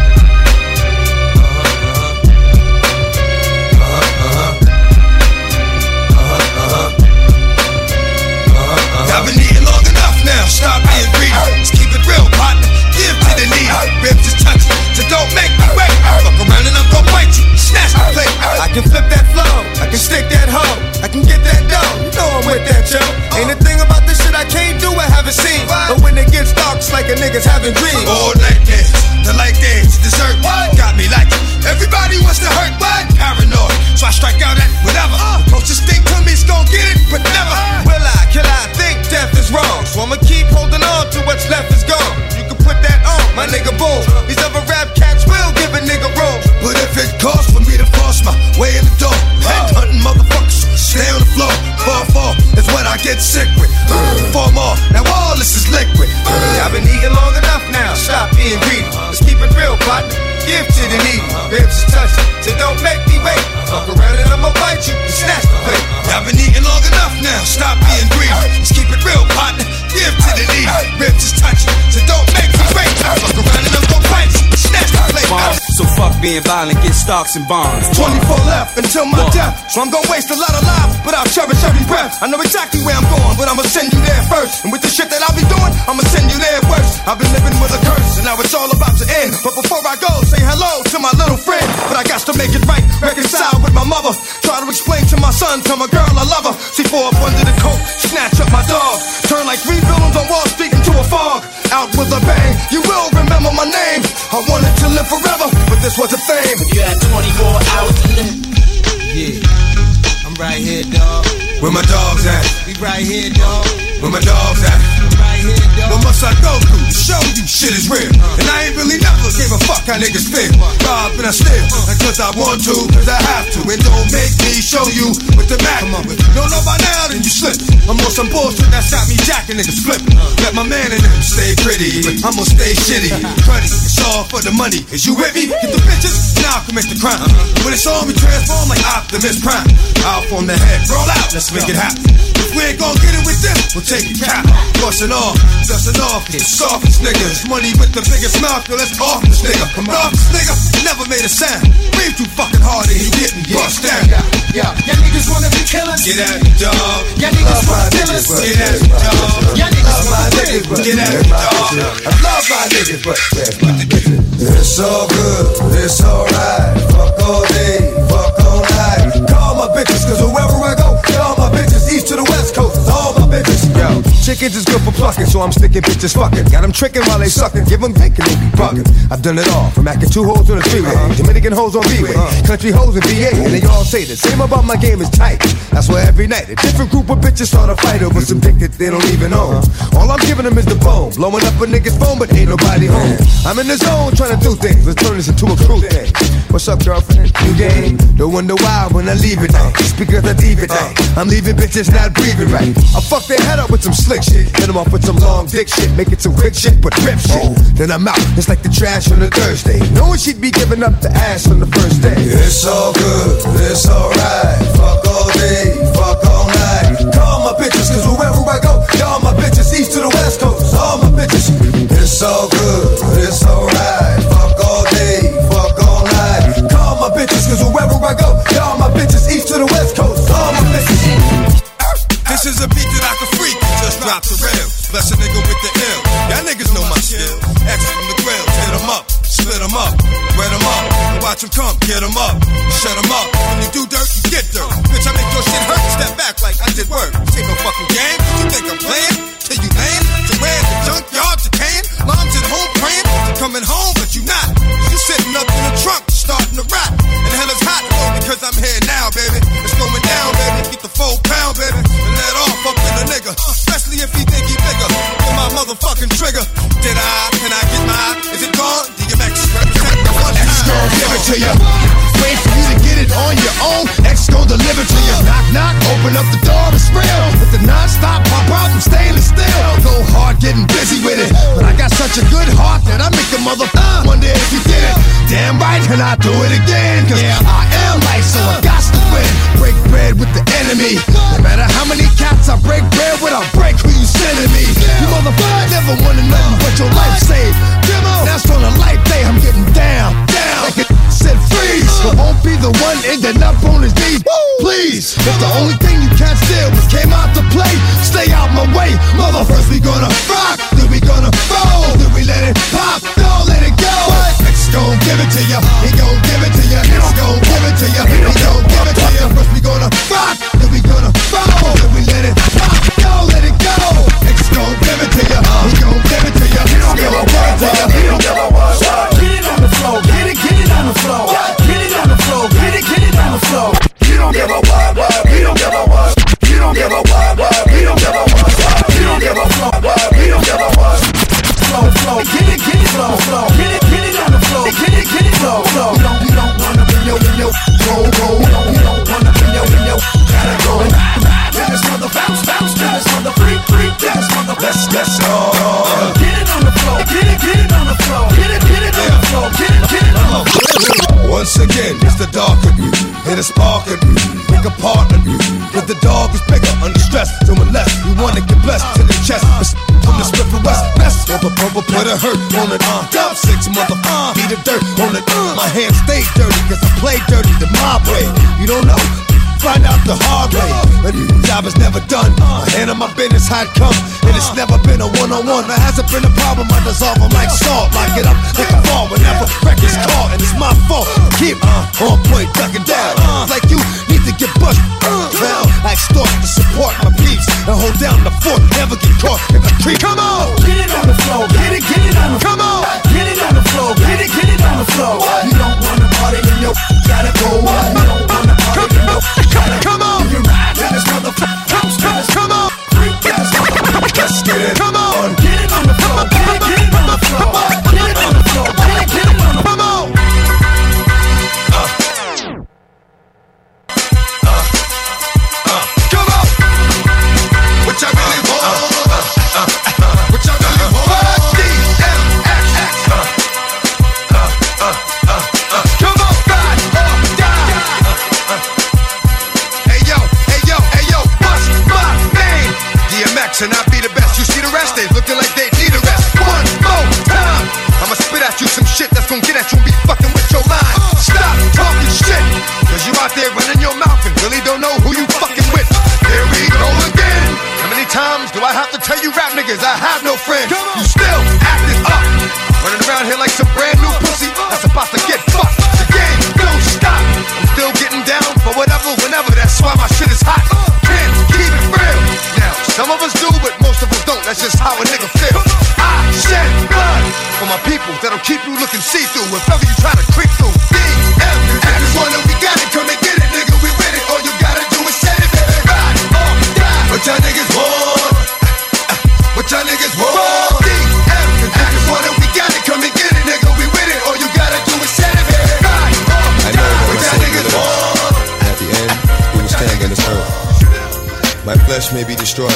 Speaker 1: being
Speaker 8: violent, get stocks and bonds.
Speaker 1: 24 left until my death, so I'm gonna waste a lot of lives, but I'll cherish every breath. I know exactly where I'm going, but I'ma send you there first. And with the shit that I'll be doing, I'ma send you there worse. I've been living with a curse, and now it's all about to end. But before I go, say hello to my little friend. But I got to make it right, reconcile with my mother. Try to explain to my son, tell my girl I love her. She fall up under the coat, snatch up my dog. Turn like three villains on Wall Street into a fog. Out with a bang, you will this was a fame.
Speaker 8: You had 24 hours to live.
Speaker 1: Yeah, I'm right here, dog. Where my dogs at?
Speaker 8: We right here, dog.
Speaker 1: Where my dogs at?
Speaker 8: Right here, dog.
Speaker 1: What must I go through to show you shit is real? Uh. And I ain't really never gave a fuck how niggas feel. Rob and I steal, uh. and cause I want to, cause I have to. It don't make me show you with the Mac. If you don't know by now, then you slip. I'm on some bullshit that's got me jacking niggas flipping. Uh. Let my man in them stay pretty, but I'm gonna stay shitty. Cruddy, it's all for the money. Is you with me? Get the bitches, now commit the crime. When it's on, we transform like Optimus Prime. Out on the head, roll out, let's make it happen. We ain't gonna get it with them, we'll take it cap. Bustin' off, dustin' off, the softest niggas. Money with the biggest mouth, yo, let's off this nigga. Come off this nigga, never made a sound. Breathe too fucking hard and he didn't bust down.
Speaker 8: Yeah, y'all niggas wanna be killers.
Speaker 1: Get at me, dog.
Speaker 8: Y'all niggas wanna kill us.
Speaker 1: Get at me, dog.
Speaker 8: Y'all niggas wanna quit.
Speaker 1: Get at me, dog.
Speaker 9: I love my niggas, but
Speaker 1: It's all good, it's alright. Fuck all day, fuck all night. Call my bitches, cause wherever I chickens is good for plucking, so I'm sticking bitches fucking. Got them tricking while they sucking, give them bacon, they be bugging. I've done it all, from acting two hoes on the freeway, uh-huh. Dominican hoes on B-way, uh-huh. country hoes in VA, and they all say the same about my game is tight. That's why every night a different group of bitches start a fight over some dick that they don't even own. Uh-huh. All I'm giving them is the bone, blowing up a nigga's phone, but ain't nobody home. I'm in the zone trying to do things, let's turn this into a crew thing. What's up, girlfriend? New game? Don't wonder why when I leave it night. It's because I leave it night. I'm leaving bitches not breathing right. I fuck their head up with some slick shit, hit them off with some long dick shit, make it some quick shit, but rip shit. Then I'm out, it's like the trash on a Thursday. Knowing she'd be giving up the ass on the first day. It's all good, it's alright. Fuck all day, fuck all night. Call my bitches, cause wherever I go, y'all my bitches, east to the west coast, all my bitches. It's all good, it's Do it
Speaker 2: again.
Speaker 10: Business how it come. And it's never been a one on one. There hasn't been a problem. I dissolve them like salt. Lock it up like a ball whenever record's caught. And it's my fault. Keep uh, on point, ducking down. Like you need to get busted. Uh, down. I extort to support my peeps. And hold down the fort. Never get caught if I creep. Come on.
Speaker 11: Get it on the floor, get it, get it on the
Speaker 10: Come on.
Speaker 11: Get it on the floor, get it, get it on the floor. You don't wanna party, then you gotta go. You don't
Speaker 1: may be destroyed,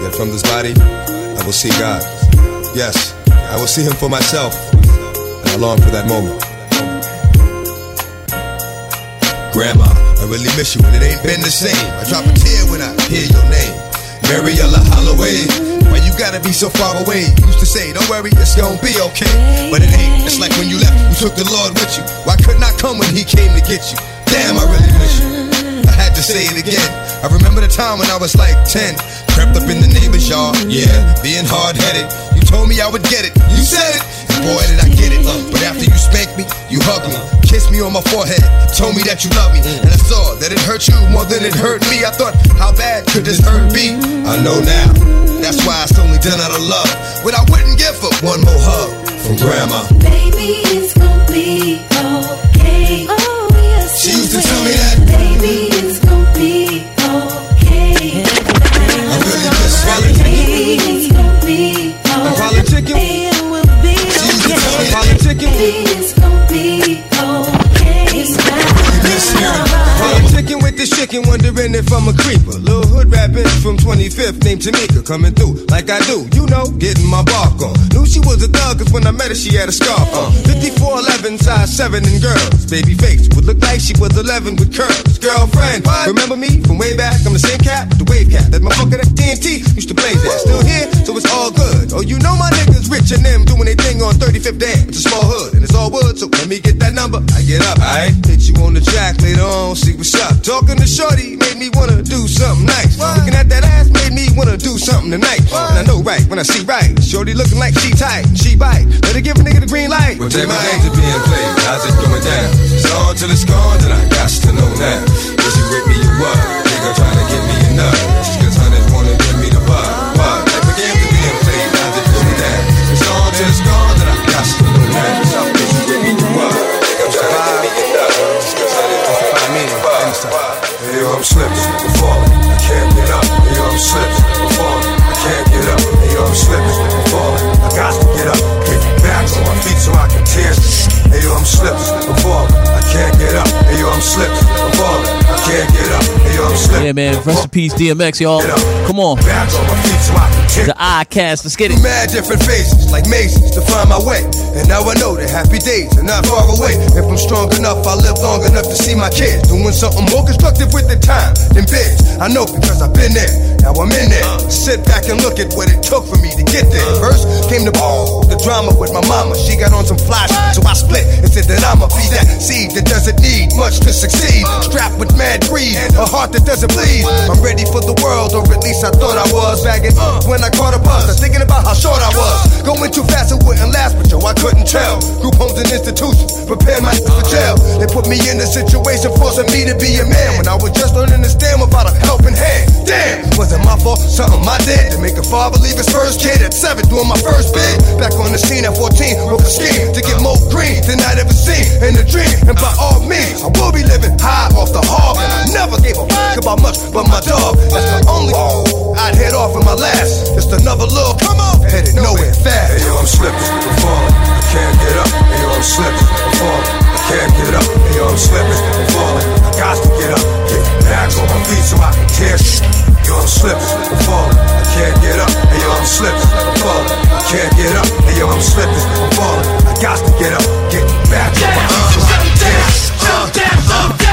Speaker 1: yet from this body I will see God. Yes, I will see Him for myself, and I long for that moment. Grandma, I really miss you, and it ain't been the same. I drop a tear when I hear your name. Mariella Holloway, why you gotta be so far away? Used to say, don't worry, it's gonna be okay. But it ain't, it's like when you left, you took the Lord with you. Why couldn't I come when He came to get you? Damn, I really miss you. I had to say it again. I remember the time when I was like 10. Crept up in the neighbor's yard, yeah, being hard headed. You told me I would get it. You said it. And boy, did I get it. Uh, but after you spanked me, you hugged me, kissed me on my forehead, told me that you love me. And I saw that it hurt you more than it hurt me. I thought, how bad could this hurt be? I know now. That's why it's only done out of love. What I wouldn't give for one more hug from grandma.
Speaker 12: Baby, it's gonna be.
Speaker 1: With this wondering if I'm a creeper. Little hood rap bitch from 25th named Tamika coming through like I do, you know, getting my bark on. Knew she was a thug, cause when I met her, she had a scarf on. 5411, size 7 and girls. Baby face would look like she was 11 with curves. Girlfriend, remember me from way back? I'm the same cat with the wave cat. That motherfucker that TNT used to blaze that. Still here, so it's all good. Oh, you know my niggas rich and them doing their thing on 35th Dam. It's a small hood and it's all wood, so let me get that number. I get up, I hit you on the track later on, see what's up. Talking to Shorty made me wanna do something nice. Looking at that ass made me wanna do something tonight. And I know right when I see right. Shorty looking like she tight, she bite. Better give a nigga the green light.
Speaker 2: Well, take my games are being played. How's it going down? It's on till it's gone, then I got to know now. Is you with me, you what? Nigga trying to get me enough. Just cause hunters wanna give me the buck. Buck. Take my games are being played. How's it going down? It's on till it's gone, then I got to know now. Yo, I'm slipping, I'm falling, I can't get up. Yo, I'm slipping, I'm falling, I can't get up. Yo, I'm slipping, I'm falling, I got to get up. Back on my feet so I can tear. Hey, yo, I'm slipping, I'm falling, I can't get up. Hey, yo, I'm slipping, I'm falling, I can't get up. Hey, yo, I'm slipping.
Speaker 5: Yeah, man. Rest in peace, DMX, y'all. Come on.
Speaker 2: Back on my feet so I can
Speaker 5: The eye cast, let's get it.
Speaker 1: Mad different faces, like mazes, to find my way. And now I know that happy days are not far away. If I'm strong enough, I'll live long enough to see my kids doing something more constructive with the time than biz. I know because I've been there. Now I'm in there. Sit back and look at what it took for me to get there. First came the ball, the drama with my mama. She got on some flash, so I split and said that I'ma be that seed that doesn't need much to succeed. Strapped with mad greed, a heart that doesn't bleed. I'm ready for the world, or at least I thought I was. Bagging uh, when I caught a buzz, I'm thinking about how short I was. Going too fast, it wouldn't last, but yo, I couldn't tell. Group homes and institutions prepare my for jail. They put me in a situation forcing me to be a man when I was just learning to stand without a helping hand. Damn, was it my fault? Something I did to make a father leave his first kid at seven, doing my first bid. Back on the scene at 14, wrote a scheme to get more green than I'd ever seen in a dream. And by all means, I will be living high off the hog. And I never gave a fuck about much but my dog. That's the only I'd head off in my last. Just another little come on, headed nowhere fast.
Speaker 13: Hey yo, I'm slipping, I'm falling. I can't get up. Hey yo, I'm slipping, I'm falling. Can't get up. Hey yo, I'm slipping, I'm falling. I got to get up, get back on my feet so I can tear shit. Yo, I'm slipping, I'm falling. I can't get up. Hey yo, I'm slipping, I'm falling. I can't get up. Hey yo, I'm slipping, I'm falling. I got to get up, get back on my feet so I can tear shit.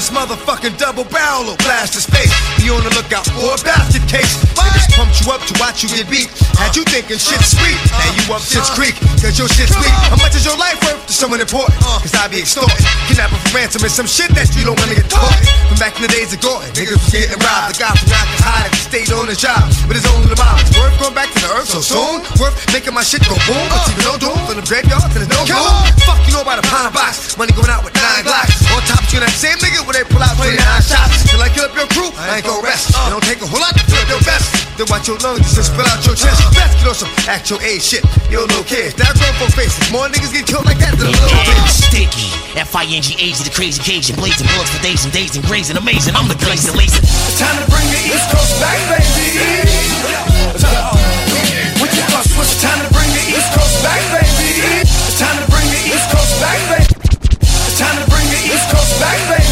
Speaker 1: I this motherfucking double barrel will blast his face. Be on the lookout for a basket case. Niggas pumped you up to watch you get beat. Had you thinking shit's sweet. Now you up shit's creek, cause your shit's weak. How much is your life worth to someone important? Cause I be extorted. Kidnapping for ransom and some shit that you don't wanna get taught. From back in the days of Gordon, niggas was getting robbed. The guy from his hide he stayed on the job. But it's only the bomb. It's worth going back to the earth so soon. Worth making my shit go boom. But even no doom from the graveyard to the no room. Fuck you know about a pound box. Money going out with nine blocks. On top of you, that same nigga when they pull out 29 shots. Till I kill up your crew, I ain't gon' rest. It don't take a whole lot to fill up your vest. Then watch your lungs just spill out your chest. Uh. Best get on some actual A shit. Yo, little kids, that grown for faces. More niggas get killed like that than a little kids.
Speaker 11: Sticky. F-I-N-G-A-G, the crazy cage Cajun. Blazing bullets for days and days and grazing. Amazing, I'm the glazing lazy.
Speaker 7: Time to bring the East Coast back, baby. With your bus, what's time to bring the East Coast back, baby? It's time to bring the East Coast back, baby. It's time to bring the East Coast back, baby.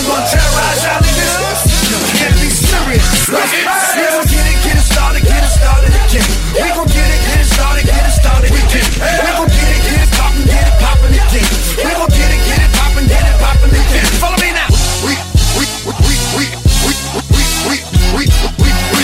Speaker 7: Dog wasn't gonna terrorize y'all niggas? Can't be serious. We gon' get it, get it started, get it started again. We gon' get it, get it started, get it started again. We gon' get it, get it poppin', get it poppin' again. We gon' get it, get it poppin', get it poppin' again. Follow me now.
Speaker 1: We, we, we, we, we, we, we, we, we, we, we.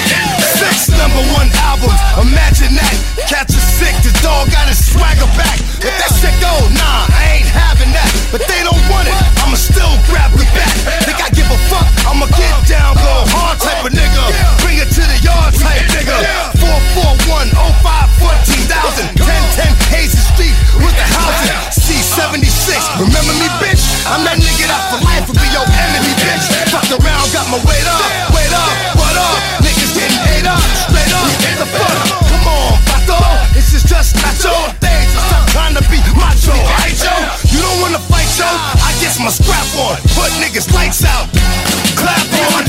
Speaker 1: Six number one albums, imagine that. Cats are sick, the dog got his swagger back. If that shit go, nah, I ain't having that. But they don't want it, I'ma still grab the bat. Think I give a fuck, I'ma get down, go hard type of nigga. Bring it to the yard type nigga. 441 05 14,000 1010 Hazy Street with the housing. C76, remember me, bitch? I'm that nigga that for life will be your enemy, bitch. Fucked around, got my weight up, weight up, what up? Niggas getting ate up, straight up, get the fuck. Come on, Pato, this is just macho yo? I guess my scrap on, put niggas lights out, clap on.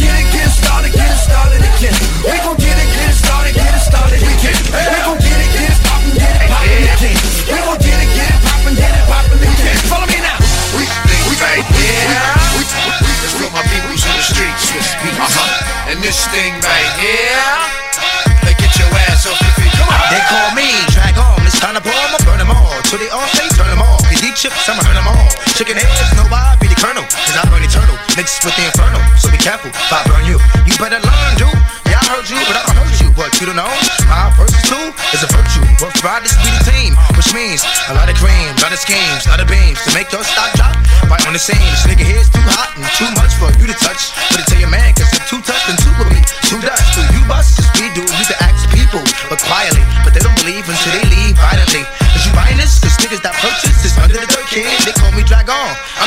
Speaker 11: Mixed with the inferno. So be careful if I burn you. You better learn, dude. Yeah, I heard you, but I don't hurt you. But you don't know, my person too is a virtue. Ruff Ryders be the team, which means a lot of cream, a lot of schemes, a lot of beams to make your stock drop. Right on the scene, this nigga here's too hot and too much for you to touch. But tell your man,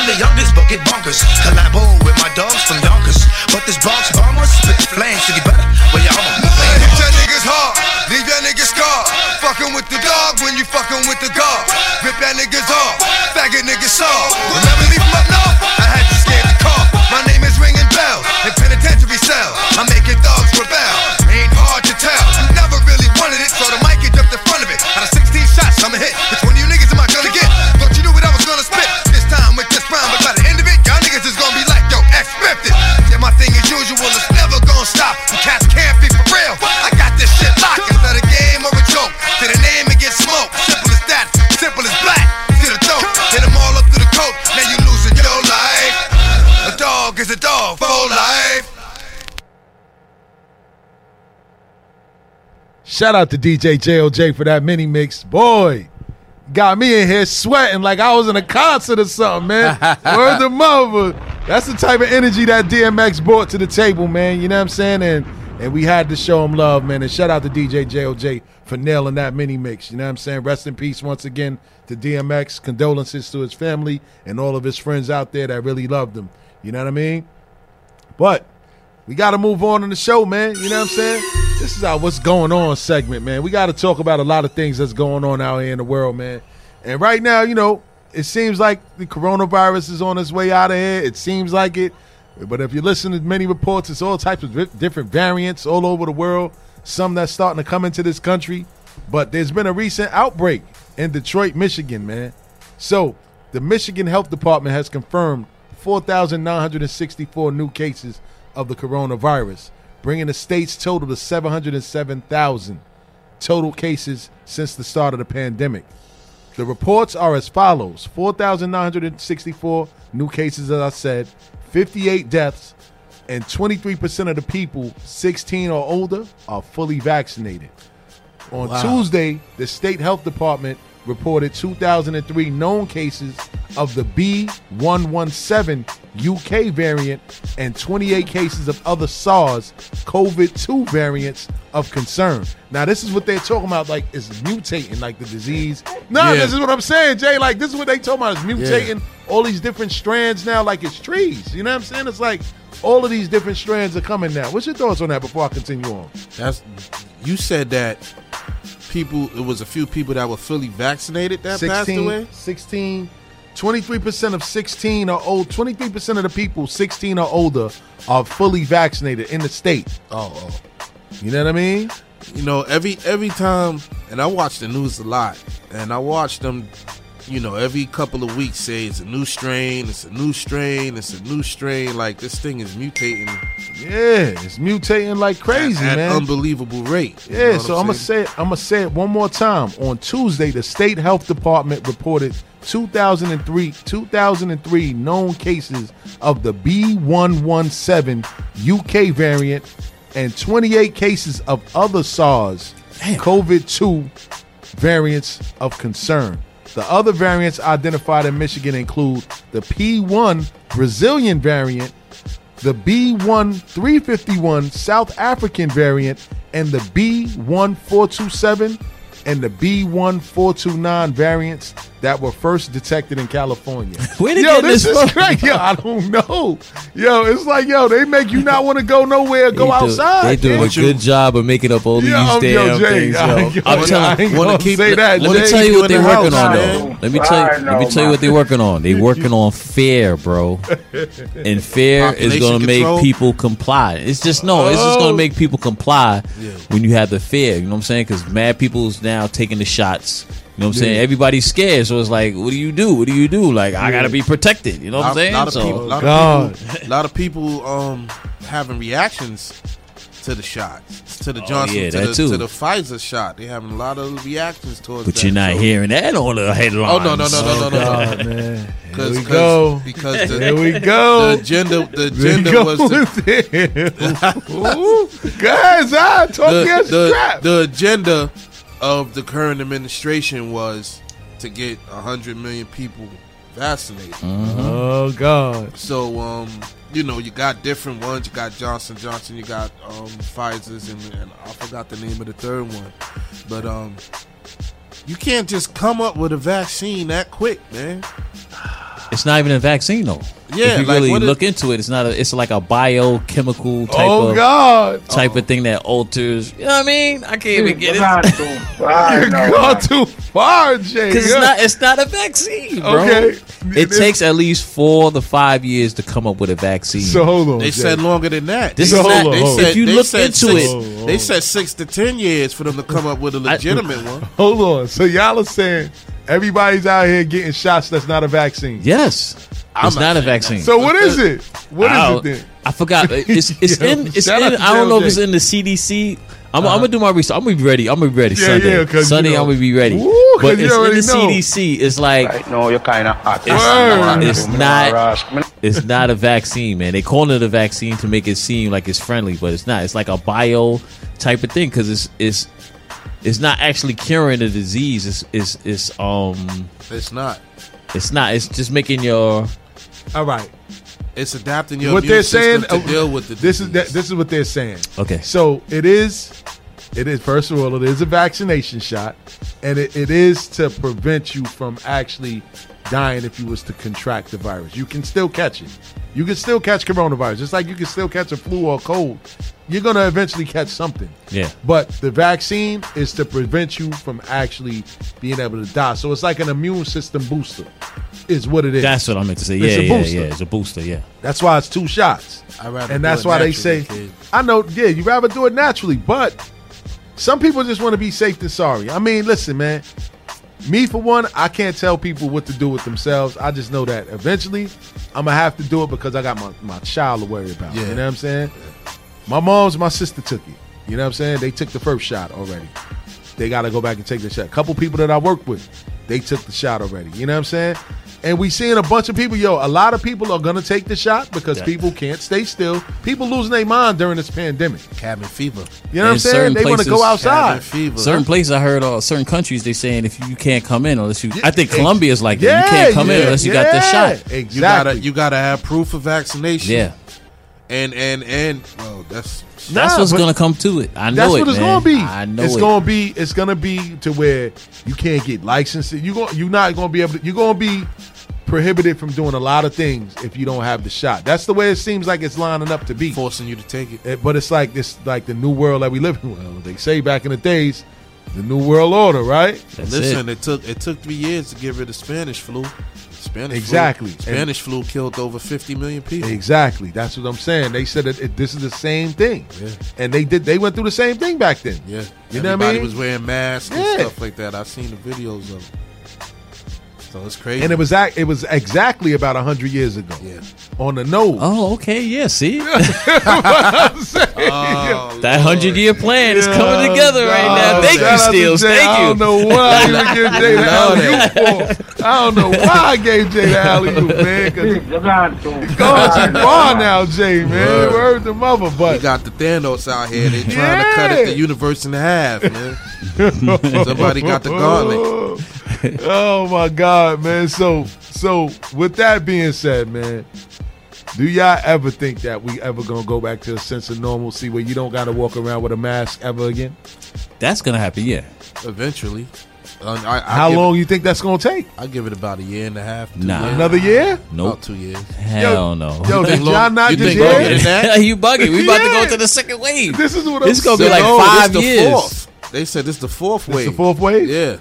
Speaker 11: I'm the youngest, but get bonkers. Collabo with my dogs from Yonkers. But this Bronx bomber spit flames to get better. Well, y'all
Speaker 1: Hit your niggas hard, leave your niggas scarred. Fucking with the dog when you fucking with the guard. Rip that niggas off, faggot niggas soft. Remember me from up north? I had to scare the car. My name is ringing bells in penitentiary cell. I'm making
Speaker 4: shout out to DJ JOJ for that mini mix. Boy, got me in here sweating like I was in a concert or something, man. Word the mother. That's the type of energy that DMX brought to the table, man. You know what I'm saying? And and we had to show him love, man. And shout out to DJ JOJ for nailing that mini mix. You know what I'm saying? Rest in peace once again to DMX. Condolences to his family and all of his friends out there that really loved him. You know what I mean? But we got to move on in the show, man. You know what I'm saying? This is our what's going on segment, man. We got to talk about a lot of things that's going on out here in the world, man. And right now, you know, it seems like the coronavirus is on its way out of here. It seems like it. But if you listen to many reports, it's all types of different variants all over the world. Some that's starting to come into this country. But there's been a recent outbreak in Detroit, Michigan, man. So the Michigan Health Department has confirmed 4,964 new cases of the coronavirus, bringing the state's total to 707,000 total cases since the start of the pandemic. The reports are as follows 4,964 new cases, as I said, 58 deaths, and 23% of the people 16 or older are fully vaccinated. On
Speaker 6: Wow.
Speaker 4: Tuesday, the state health department reported 2,003 known cases of the B117 UK variant and 28 cases of other SARS COVID 2 variants of concern. Now, this is what they're talking about, like it's mutating, like the disease. No,
Speaker 6: Yeah.
Speaker 4: this is what I'm saying, Jay. Like, this is what they're talking about. It's mutating all these different strands now, like it's trees. You know what I'm saying? It's like all of these different strands are coming now. What's your thoughts on that before I continue on?
Speaker 6: That's you said that people. It was a few people that were fully vaccinated that passed away.
Speaker 4: 16 23% of 16 or old 23% of the people 16 or older are fully vaccinated in the state.
Speaker 6: Oh, oh.
Speaker 4: You know what I mean?
Speaker 6: You know, every every time, and I watch the news a lot, and I watch them. You know, every couple of weeks say it's a new strain, it's a new strain, it's a new strain. Like this thing is mutating
Speaker 4: Yeah, it's mutating like crazy,
Speaker 6: at
Speaker 4: man.
Speaker 6: unbelievable rate.
Speaker 4: Yeah, so I'm gonna say it, I'm gonna say it one more time. On Tuesday, the state health department reported 2003 2003 known cases of the B117 UK variant and 28 cases of other SARS COVID-2 variants of concern. The other variants identified in Michigan include the P1 Brazilian variant, the B1351 South African variant, and the B1427 and the B1429 variants that were first detected in California.
Speaker 5: Where did
Speaker 4: yo,
Speaker 5: getting
Speaker 4: this
Speaker 5: this
Speaker 4: is
Speaker 5: from?
Speaker 4: great. Yo, I don't know. Yo, it's like, yo, they make you not want to go nowhere, go
Speaker 5: They do-
Speaker 4: outside.
Speaker 5: They doing
Speaker 4: man.
Speaker 5: a good job of making up all these
Speaker 4: Yo,
Speaker 5: damn
Speaker 4: yo, Jay,
Speaker 5: things. Yo.
Speaker 4: I- yo,
Speaker 5: I'm telling you,
Speaker 4: gonna
Speaker 6: keep
Speaker 4: say
Speaker 6: the-
Speaker 4: that.
Speaker 5: let me tell you
Speaker 6: you
Speaker 5: what they're
Speaker 6: the
Speaker 5: working
Speaker 6: house,
Speaker 5: on
Speaker 6: man.
Speaker 5: though. Let me tell you. Let me tell you what they're working on. They're working on fear, bro. And fear is going to make people comply. It's just no. It's just going
Speaker 4: Oh.
Speaker 5: to make people comply when you have the fear. You know what I'm saying? Because mad people's now taking the shots. You know what I'm saying?
Speaker 4: Yeah.
Speaker 5: Everybody's scared, so it's like, what do you do? What do you do? Like, I gotta be protected. You know what I'm saying?
Speaker 6: lot of
Speaker 5: So-
Speaker 6: people, lot
Speaker 4: God.
Speaker 6: of people, lot of people, um, having reactions to the shots, to the Johnson,
Speaker 5: Oh, yeah,
Speaker 6: to,
Speaker 5: that
Speaker 6: the,
Speaker 5: too.
Speaker 6: to the Pfizer shot. They having a lot of reactions towards.
Speaker 5: but
Speaker 6: that.
Speaker 5: you're not
Speaker 6: So-
Speaker 5: hearing that on the headlines.
Speaker 6: Oh no no no no no no!
Speaker 4: God,
Speaker 6: no.
Speaker 4: man. Here
Speaker 6: Because
Speaker 4: we go.
Speaker 6: because the,
Speaker 4: Here we go.
Speaker 6: the agenda the agenda was to.
Speaker 4: Ooh, Guys, I talk
Speaker 6: the,
Speaker 4: your
Speaker 6: the,
Speaker 4: strap.
Speaker 6: the agenda of the current administration was to get hundred million people vaccinated.
Speaker 4: oh God.
Speaker 6: So um, you know, you got different ones. You got Johnson Johnson. You got um Pfizer's, and, and I forgot the name of the third one. But um, you can't just come up with a vaccine that quick, man.
Speaker 5: It's not even a vaccine though.
Speaker 6: Yeah,
Speaker 5: if you
Speaker 6: like,
Speaker 5: really
Speaker 6: what is-
Speaker 5: look into it, it's not a. It's like a biochemical oh, type
Speaker 4: Oh
Speaker 5: of
Speaker 4: God.
Speaker 5: type of thing that alters. You know what I mean? I can't even get it
Speaker 4: You're going too far, Jay.
Speaker 5: because it's
Speaker 4: Yeah.
Speaker 5: not. It's not a vaccine, bro.
Speaker 4: Okay.
Speaker 5: It takes at least four to five years to come up with a vaccine.
Speaker 4: So hold on.
Speaker 6: They
Speaker 4: Jay.
Speaker 6: said longer than that.
Speaker 5: This
Speaker 6: they
Speaker 5: is
Speaker 6: said,
Speaker 5: not-
Speaker 6: they
Speaker 4: hold
Speaker 6: said,
Speaker 5: If you
Speaker 6: they
Speaker 5: look into
Speaker 6: six,
Speaker 5: it-
Speaker 6: they said six to ten years for them to come up with a legitimate one.
Speaker 4: Hold on. So y'all are saying everybody's out here getting shots that's not a vaccine.
Speaker 5: yes,
Speaker 6: I'm
Speaker 5: it's
Speaker 6: not
Speaker 5: not a vaccine.
Speaker 4: So what is it? What is
Speaker 5: I,
Speaker 4: it then?
Speaker 5: I forgot. It's it's
Speaker 4: Yo,
Speaker 5: in. It's
Speaker 4: shout
Speaker 5: in. I don't know if it's in the CDC. I'm, uh-huh. I'm gonna do my research. I'm gonna be ready. I'm gonna be ready
Speaker 4: Yeah,
Speaker 5: Sunday.
Speaker 4: yeah, 'cause, you
Speaker 5: Sunday,
Speaker 4: know-
Speaker 5: I'm gonna be ready.
Speaker 4: Woo, 'cause
Speaker 5: but it's in the
Speaker 4: know.
Speaker 5: CDC. It's like
Speaker 14: No, you're kind of hot.
Speaker 4: Word.
Speaker 5: it's not. It's not a vaccine, man. They call it a vaccine to make it seem like it's friendly, but it's not. It's like a bio type of thing because it's it's it's not actually curing the disease. It's it's it's um
Speaker 6: It's not.
Speaker 5: it's not. It's just making your
Speaker 4: All right.
Speaker 6: It's adapting your
Speaker 4: what
Speaker 6: immune
Speaker 4: they're saying
Speaker 6: system to
Speaker 4: uh,
Speaker 6: deal with the
Speaker 4: this is that, this is what they're saying.
Speaker 5: Okay.
Speaker 4: So it is it is first of all it is a vaccination shot and it, it is to prevent you from actually dying if you was to contract the virus. You can still catch it. You can still catch coronavirus just like you can still catch a flu or cold. You're going to eventually catch something.
Speaker 5: yeah.
Speaker 4: But the vaccine is to prevent you from actually being able to die. So it's like an immune system booster, is what it is.
Speaker 5: That's what I meant to say.
Speaker 4: It's
Speaker 5: Yeah,
Speaker 4: a
Speaker 5: yeah,
Speaker 4: booster.
Speaker 5: yeah. It's a booster. Yeah.
Speaker 4: That's why it's two shots.
Speaker 6: I'd rather
Speaker 4: and
Speaker 6: do
Speaker 4: that's
Speaker 6: it
Speaker 4: why they say,
Speaker 6: kid.
Speaker 4: I know, yeah, you rather do it naturally, but some people just want to be safe than sorry. I mean, listen, man. Me for one, I can't tell people what to do with themselves. I just know that eventually I'm gonna have to do it because I got my, my child to worry about.
Speaker 6: Yeah.
Speaker 4: You know what I'm saying? My mom's my sister took it. You know what I'm saying? They took the first shot already. They gotta go back and take the shot. A couple people that I work with, they took the shot already. You know what I'm saying? And we seeing a bunch of people, yo, a lot of people are gonna take the shot because
Speaker 5: Yeah.
Speaker 4: people can't stay still. People losing their mind during this pandemic.
Speaker 6: cabin fever.
Speaker 4: You know what I'm saying? They want to go
Speaker 5: places,
Speaker 6: Cabin
Speaker 4: outside.
Speaker 6: fever.
Speaker 5: Certain places I heard, uh, certain countries they saying if you can't come in unless you. I think
Speaker 4: Yeah,
Speaker 5: Colombia's like that.
Speaker 4: Yeah,
Speaker 5: You can't come in unless you got the shot.
Speaker 4: Exactly.
Speaker 6: You gotta you gotta have proof of vaccination.
Speaker 5: Yeah.
Speaker 6: And and and well, that's
Speaker 5: That's
Speaker 4: Nah,
Speaker 5: what's gonna come to it. I know
Speaker 4: That's
Speaker 5: it,
Speaker 4: what it's
Speaker 5: man.
Speaker 4: gonna be.
Speaker 5: I know
Speaker 4: it's
Speaker 5: it.
Speaker 4: gonna be. It's gonna be to where you can't get licensed. You going You're not gonna be able. to You're gonna be prohibited from doing a lot of things if you don't have the shot. That's the way it seems like it's lining up to be.
Speaker 6: forcing you to take it.
Speaker 4: It- but it's like this, like the new world that we live in. Well, they say back in the days, the new world order, right?
Speaker 5: That's
Speaker 6: Listen,
Speaker 5: it.
Speaker 6: it. took it took three years to get rid of Spanish flu. Spanish
Speaker 4: Exactly.
Speaker 6: Flu, Spanish flu killed over fifty million people.
Speaker 4: Exactly. That's what I'm saying. They said that it, this is the same thing,
Speaker 6: Yeah.
Speaker 4: and they did. They went through the same thing back then.
Speaker 6: Yeah,
Speaker 4: You know what I
Speaker 6: everybody
Speaker 4: mean?
Speaker 6: was wearing masks and stuff like that. I've seen the videos of it. So it's crazy.
Speaker 4: And it was ac- it was exactly about hundred years ago.
Speaker 6: Yeah.
Speaker 4: On the nose.
Speaker 5: Oh, okay. Yeah. See,
Speaker 6: Oh,
Speaker 5: that hundred year plan is coming
Speaker 4: Yeah,
Speaker 5: together right now.
Speaker 4: God,
Speaker 5: Thank you,
Speaker 4: shout out to
Speaker 5: Steels.
Speaker 4: Jay.
Speaker 5: Thank
Speaker 4: I don't know what I even give Jay the alley for. I don't know why I gave Jay the alley oop, man. Because going too far now, Jay, man.
Speaker 6: Word.
Speaker 4: Word the mother,
Speaker 6: You
Speaker 4: but
Speaker 6: got the Thanos out here. They trying to cut it the universe in half, man. Somebody got the gauntlet.
Speaker 4: oh my God, man. So, so with that being said, man, do y'all ever think that we ever gonna go back to a sense of normalcy where you don't got to walk around with a mask ever again?
Speaker 5: That's gonna happen. Yeah.
Speaker 6: Eventually. Uh, I, I
Speaker 4: How
Speaker 6: give
Speaker 4: long you think that's gonna take?
Speaker 6: I give it about a year and a half.
Speaker 5: Nah.
Speaker 6: years.
Speaker 4: Another year?
Speaker 5: Nope.
Speaker 6: About two years.
Speaker 5: Hell no.
Speaker 4: Yo, did y'all
Speaker 6: long-
Speaker 4: not
Speaker 6: you
Speaker 4: just
Speaker 6: think
Speaker 4: hear?
Speaker 6: that?
Speaker 5: you bugging. We about to go to the second wave.
Speaker 4: This is what I'm
Speaker 5: This gonna be like
Speaker 6: No,
Speaker 5: five
Speaker 6: this the
Speaker 5: years.
Speaker 6: Fourth. They said this is the fourth
Speaker 4: This
Speaker 6: wave.
Speaker 4: the fourth wave?
Speaker 6: Yeah.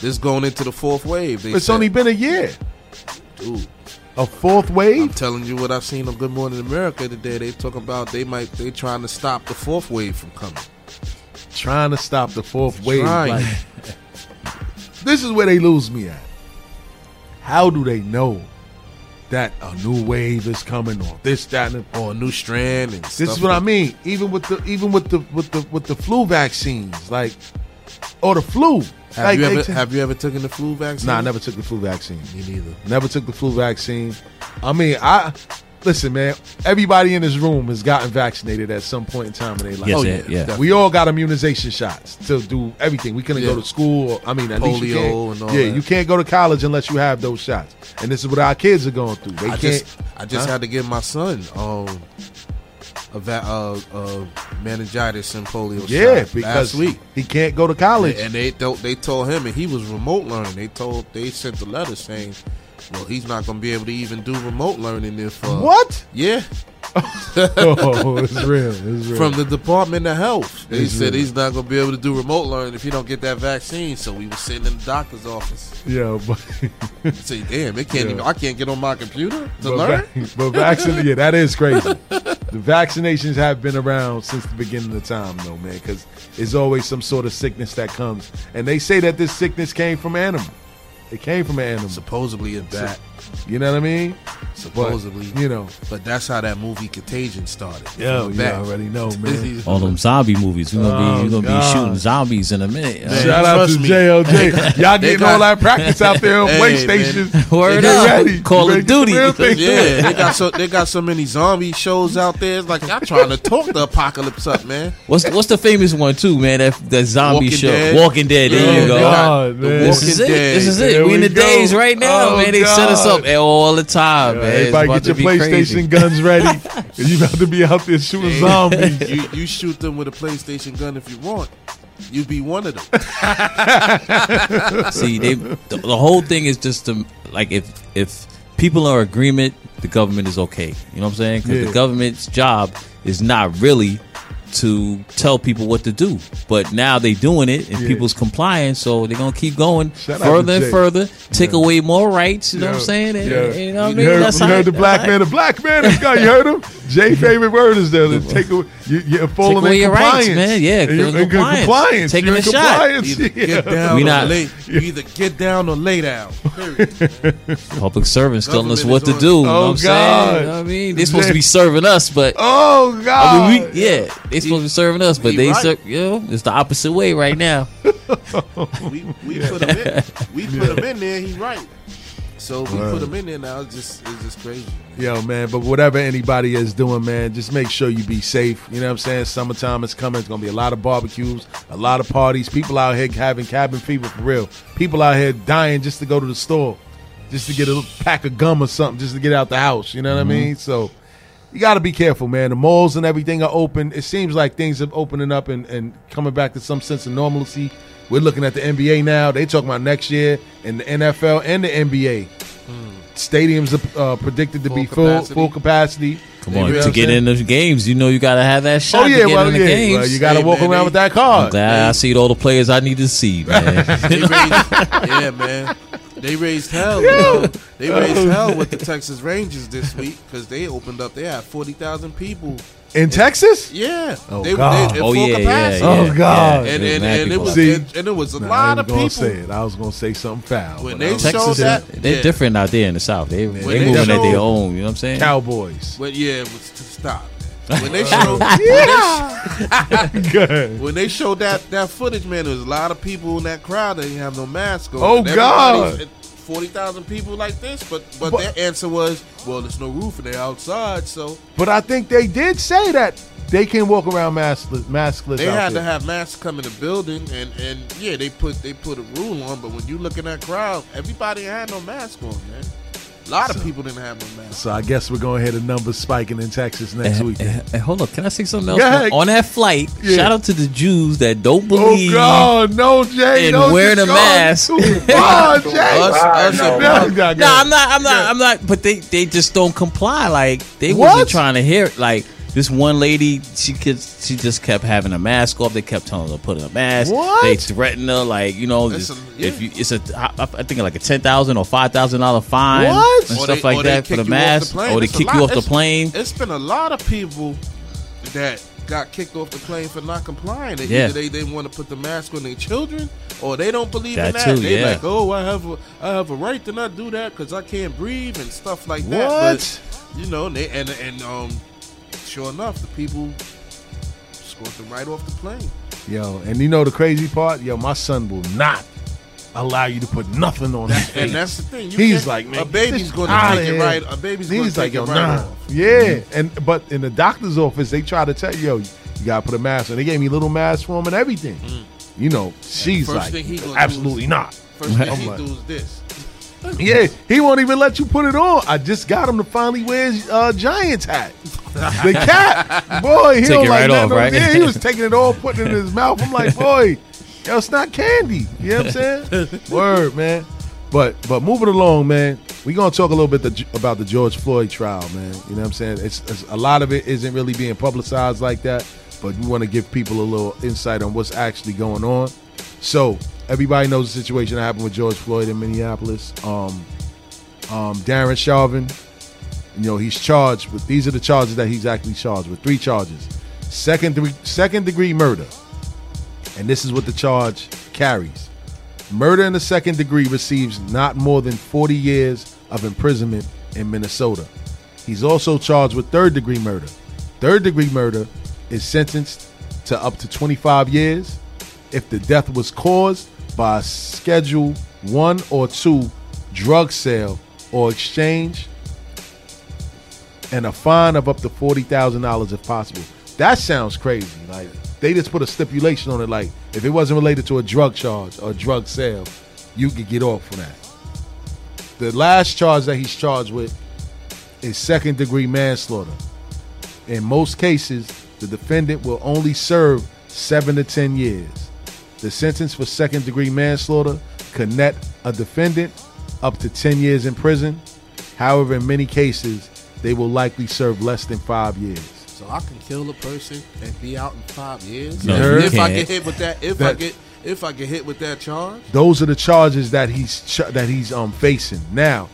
Speaker 6: This going into the fourth wave. They
Speaker 4: It's
Speaker 6: said.
Speaker 4: only been a year.
Speaker 6: Dude,
Speaker 4: A fourth
Speaker 6: I'm
Speaker 4: wave?
Speaker 6: telling you what I've seen on Good Morning America today. They talk about they might they trying to stop the fourth wave from coming.
Speaker 4: Trying to stop the fourth wave.
Speaker 6: Trying.
Speaker 4: Like, this is where they lose me at. How do they know that a new wave is coming or this, that, and the
Speaker 6: Or a new strand and
Speaker 4: This is what I mean. Even with the even with the with the with the flu vaccines, like or the flu.
Speaker 6: Have
Speaker 4: like
Speaker 6: you ever
Speaker 4: t-
Speaker 6: have you ever taken the flu vaccine?
Speaker 4: Nah, I never took the flu vaccine.
Speaker 6: Me neither.
Speaker 4: Never took the flu vaccine. I mean, I listen, man. Everybody in this room has gotten vaccinated at some point in time in their life.
Speaker 5: Yes,
Speaker 6: Oh,
Speaker 5: yeah,
Speaker 6: yeah,
Speaker 5: yeah.
Speaker 4: We all got immunization shots to do everything. We couldn't
Speaker 6: Yeah.
Speaker 4: go to school. Or, I mean, at least you
Speaker 6: Polio
Speaker 4: can't.
Speaker 6: and all
Speaker 4: yeah,
Speaker 6: that.
Speaker 4: you can't go to college unless you have those shots. And this is what our kids are going through. They
Speaker 6: I
Speaker 4: can't.
Speaker 6: just I just
Speaker 4: Huh?
Speaker 6: had to give my son um a va- uh, uh, meningitis and polio
Speaker 4: yeah, because
Speaker 6: last week.
Speaker 4: he can't go to college.
Speaker 6: And they don't. They told him, and he was remote learning. They told they sent a letter saying, "Well, he's not going to be able to even do remote learning if uh,
Speaker 4: what?
Speaker 6: Yeah,
Speaker 4: oh, it's real. It's real.
Speaker 6: from the Department of Health. They
Speaker 4: It's
Speaker 6: said
Speaker 4: real.
Speaker 6: he's not going to be able to do remote learning if he don't get that vaccine. So we were sitting in the doctor's office.
Speaker 4: yeah, but
Speaker 6: Say, damn, it can't
Speaker 4: Yeah.
Speaker 6: even. I can't get on my computer to
Speaker 4: but,
Speaker 6: learn.
Speaker 4: va- but vaccine, yeah, that is crazy. the vaccinations have been around since the beginning of the time, though, man, because there's always some sort of sickness that comes, and they say that this sickness came from animal. It came from an animal.
Speaker 6: Supposedly a bat.
Speaker 4: You know what I mean?
Speaker 6: supposedly.
Speaker 4: you know.
Speaker 6: but that's how that movie Contagion started.
Speaker 4: Yeah,
Speaker 6: From
Speaker 4: you
Speaker 6: back.
Speaker 4: already know, man.
Speaker 5: All them zombie movies. We're gonna
Speaker 4: Oh,
Speaker 5: be, we gonna oh,
Speaker 4: God.
Speaker 5: be shooting zombies in a minute.
Speaker 6: Man,
Speaker 4: Shout out to
Speaker 6: trust me.
Speaker 4: JLJ. Y'all getting
Speaker 6: got-
Speaker 4: all that practice out there on
Speaker 6: Hey,
Speaker 4: PlayStation.
Speaker 5: Word
Speaker 4: Get
Speaker 5: up.
Speaker 4: ready.
Speaker 5: Call
Speaker 4: You
Speaker 5: of
Speaker 4: better get the
Speaker 5: Duty.
Speaker 6: Yeah, they got so they got so many zombie shows out there. It's like y'all trying to talk the apocalypse up, man.
Speaker 5: What's what's the famous one too, man? That that zombie
Speaker 6: Walking
Speaker 5: show,
Speaker 6: Dead.
Speaker 5: Walking Dead. There
Speaker 6: Yeah,
Speaker 5: you
Speaker 6: oh, go.
Speaker 4: God,
Speaker 6: the
Speaker 4: man.
Speaker 5: This
Speaker 6: Walking
Speaker 5: is it. This is it. We in the
Speaker 4: go.
Speaker 5: days right now,
Speaker 4: Oh,
Speaker 5: man. They set us
Speaker 4: God.
Speaker 5: Up all the time, man. It's
Speaker 4: Everybody get your PlayStation
Speaker 5: crazy.
Speaker 4: guns ready. you about to be out there shooting zombies.
Speaker 6: You you shoot them with a PlayStation gun if you want. You be one of them.
Speaker 5: See, they the, the whole thing is just to like if if people are agreement, the government is okay. You know what I'm saying? Because
Speaker 4: Yeah.
Speaker 5: the government's job is not really to tell people what to do, but now they're doing it and
Speaker 4: Yeah.
Speaker 5: people's complying, so they're gonna keep going
Speaker 4: Shout
Speaker 5: further and further, take
Speaker 4: Yeah.
Speaker 5: away more rights. You know what I'm
Speaker 4: Yeah.
Speaker 5: saying? And-
Speaker 4: Yeah.
Speaker 5: You know what I mean?
Speaker 4: heard,
Speaker 5: That's
Speaker 4: you
Speaker 5: how
Speaker 4: heard the black
Speaker 5: that's
Speaker 4: man, the black man, this guy, you heard him? Jay favorite word is there to take away, you, you're falling
Speaker 5: away
Speaker 4: in
Speaker 5: your rights, man. Yeah,
Speaker 4: And you're
Speaker 5: in
Speaker 4: in
Speaker 5: compliance.
Speaker 4: compliance.
Speaker 5: Taking
Speaker 4: You're
Speaker 5: a shot.
Speaker 4: compliance.
Speaker 6: Either
Speaker 4: Yeah.
Speaker 6: get down
Speaker 5: We
Speaker 6: or
Speaker 5: not-
Speaker 6: lay. You either get down or lay down. Period.
Speaker 5: Public servants telling us what to
Speaker 6: on-
Speaker 5: do. You know
Speaker 4: Oh,
Speaker 5: what I'm saying?
Speaker 4: God.
Speaker 5: You know what oh, I mean? They're supposed to be serving us, but
Speaker 4: Oh,
Speaker 5: I
Speaker 4: God.
Speaker 5: mean, we, yeah, they supposed to be serving us, but they,
Speaker 6: right.
Speaker 5: ser- you know, it's the opposite way right now.
Speaker 6: We we put him in. We put him in there. He's right. So we
Speaker 4: Word.
Speaker 6: put him in there now. It's just it's just crazy.
Speaker 4: Yo, man, but whatever anybody is doing, man, just make sure you be safe. You know what I'm saying? Summertime is coming. It's going to be a lot of barbecues, a lot of parties. People out here having cabin fever for real. People out here dying just to go to the store, just to get a pack of gum or something, just to get out the house. You know what I mm-hmm. mean? So you got to be careful, man. The malls and everything are open. It seems like things are opening up and, and coming back to some sense of normalcy. We're looking at the NBA now. They talking about next year and the NFL and the NBA. Stadiums are uh, predicted to
Speaker 6: Full
Speaker 4: be full
Speaker 6: capacity.
Speaker 4: full capacity.
Speaker 5: Come on, to get in the games, you know, you gotta have that shot
Speaker 4: Oh
Speaker 5: to
Speaker 4: yeah,
Speaker 5: get
Speaker 4: well
Speaker 5: in the
Speaker 4: yeah,
Speaker 5: games.
Speaker 4: well, you got to
Speaker 6: Hey,
Speaker 4: walk
Speaker 6: man,
Speaker 4: around
Speaker 6: they-
Speaker 4: with that
Speaker 5: I'm
Speaker 4: card.
Speaker 5: glad I see all the players I need to see, man.
Speaker 6: They raised, yeah, man. They raised hell. You know, they raised hell with the Texas Rangers this week because they opened up. They had forty thousand people.
Speaker 4: In Texas?
Speaker 6: Yeah.
Speaker 4: Oh,
Speaker 6: they,
Speaker 4: God.
Speaker 6: They, in
Speaker 5: oh
Speaker 6: full
Speaker 5: yeah,
Speaker 6: capacity.
Speaker 5: yeah,
Speaker 4: Oh, God.
Speaker 5: yeah.
Speaker 6: And,
Speaker 5: There's
Speaker 6: and, and it was
Speaker 4: See?
Speaker 6: and, and it was a
Speaker 4: Nah, I
Speaker 6: lot
Speaker 4: ain't
Speaker 6: of
Speaker 4: gonna
Speaker 6: people.
Speaker 4: say it. I was gonna say something foul.
Speaker 6: When they
Speaker 4: I was
Speaker 6: showed
Speaker 4: gonna
Speaker 5: Texas,
Speaker 4: say
Speaker 6: that-
Speaker 5: is, they're
Speaker 6: yeah.
Speaker 5: different out there in the South. They
Speaker 6: When
Speaker 5: they
Speaker 6: they
Speaker 5: moving at their own. You know what I'm saying?
Speaker 4: Cowboys.
Speaker 6: But yeah, it was to stop. When they showed when,
Speaker 4: Good.
Speaker 6: when they showed that that footage, man, there was a lot of people in that crowd that didn't have no mask on.
Speaker 4: Oh,
Speaker 6: And
Speaker 4: God.
Speaker 6: everybody's- Forty thousand people like this, but, but
Speaker 4: But-
Speaker 6: their answer was, "Well, there's no roof and they're outside, so
Speaker 4: But I think they did say that they can walk around maskless. maskless
Speaker 6: they
Speaker 4: out
Speaker 6: had to
Speaker 4: there.
Speaker 6: have masks come in the building." And, and yeah, they put they put a rule on, but when you look in that crowd, everybody had no mask on, man. A lot of people didn't have no mask.
Speaker 4: So I guess we're gonna hit a number spiking in Texas next
Speaker 5: And,
Speaker 4: week.
Speaker 5: and- and hold up, can I say something else?
Speaker 4: Go ahead.
Speaker 5: On that flight,
Speaker 4: Yeah.
Speaker 5: shout out to the Jews that don't
Speaker 4: Oh
Speaker 5: believe
Speaker 4: God, no, Jay,
Speaker 5: in
Speaker 4: no,
Speaker 5: wearing a mask.
Speaker 4: gone Jay.
Speaker 6: Us, us
Speaker 4: No,
Speaker 6: and-
Speaker 4: no, no,
Speaker 5: No, I'm not. I'm not. I'm not. But they they just don't comply. Like they
Speaker 4: What?
Speaker 5: wasn't trying to hear. it. Like this one lady, she could. She just kept having a mask off. They kept telling her to put a mask.
Speaker 4: What?
Speaker 5: They threatened her. Like you know,
Speaker 6: That's
Speaker 5: just,
Speaker 6: a- yeah.
Speaker 5: if you, it's a. I, I think like a ten thousand or five thousand dollar fine.
Speaker 4: What?
Speaker 5: and
Speaker 6: Or
Speaker 5: stuff
Speaker 6: they- or
Speaker 5: like
Speaker 6: they
Speaker 5: that for
Speaker 6: kick
Speaker 5: the
Speaker 6: you off
Speaker 5: mask,
Speaker 6: plane.
Speaker 5: or they
Speaker 6: It's a
Speaker 5: kick
Speaker 6: lot-
Speaker 5: you off the
Speaker 6: it's-
Speaker 5: plane.
Speaker 6: It's been a lot of people that got kicked off the plane for not complying. They,
Speaker 5: Yeah.
Speaker 6: Either they didn't want to put the mask on their children, or they don't believe
Speaker 5: That
Speaker 6: in that.
Speaker 5: too,
Speaker 6: they
Speaker 5: yeah.
Speaker 6: like, oh, I have a, I have a right to not do that because I can't breathe and stuff like that.
Speaker 4: What?
Speaker 6: But, you know, and they, and and um, sure enough, the people scored them right off the plane.
Speaker 4: Yo, and you know the crazy part? Yo, my son will not allow you to put nothing on his face.
Speaker 6: And that's the thing. You
Speaker 4: He's like, man,
Speaker 6: a baby's going to take it right. A baby's going to take
Speaker 4: like, yo,
Speaker 6: it right
Speaker 4: nah.
Speaker 6: off.
Speaker 4: Yeah, and but in the doctor's office, they try to tell you, yo, you gotta put a mask on. They gave me little masks for him and everything. Mm. You know, she's like,
Speaker 6: thing he gonna do
Speaker 4: absolutely
Speaker 6: is-
Speaker 4: not.
Speaker 6: First thing he
Speaker 4: like-
Speaker 6: do is this.
Speaker 4: Yeah, he won't even let you put it on. I just got him to finally wear his uh, Giants hat. The cat, boy, he
Speaker 5: Take
Speaker 4: don't
Speaker 5: it
Speaker 4: like
Speaker 5: right
Speaker 4: nothing
Speaker 5: off,
Speaker 4: on-
Speaker 5: right?
Speaker 4: Yeah, he was taking it all, putting it in his mouth. I'm like, boy, yo, it's not candy. You know what I'm saying? Word, man. But but moving along, man, We're gonna talk a little bit the, about the George Floyd trial, man. You know what I'm saying? It's, it's a lot of it isn't really being publicized like that, but we want to give people a little insight on what's actually going on. So everybody knows the situation that happened with George Floyd in Minneapolis. Um, um, Darren Chauvin, you know, he's charged with these are the charges that he's actually charged with. Three charges. Second second degree murder. And this is what the charge carries. Murder in the second degree receives not more than 40 years of imprisonment in Minnesota. He's also charged with third degree murder. Third degree murder is sentenced to up to 25 years if the death was caused by Schedule 1 or 2 drug sale or exchange and a fine of up to $40,000 if possible. That sounds crazy. Like they just put a stipulation on it like if it wasn't related to a drug charge or drug sale, you could get off for that. The last charge that he's charged with is second degree manslaughter. In most cases, the defendant will only serve 7 to 10 years. The sentence for second degree manslaughter could net a defendant up to 10 years in prison. However, in many cases, they will likely serve less than 5 years.
Speaker 6: So I can kill a person and be out in five years.
Speaker 4: No, you
Speaker 6: if I
Speaker 4: can't.
Speaker 6: get hit with that, if I get if I get hit with that charge,
Speaker 4: Those are the charges that he's ch- that he's um facing. Now,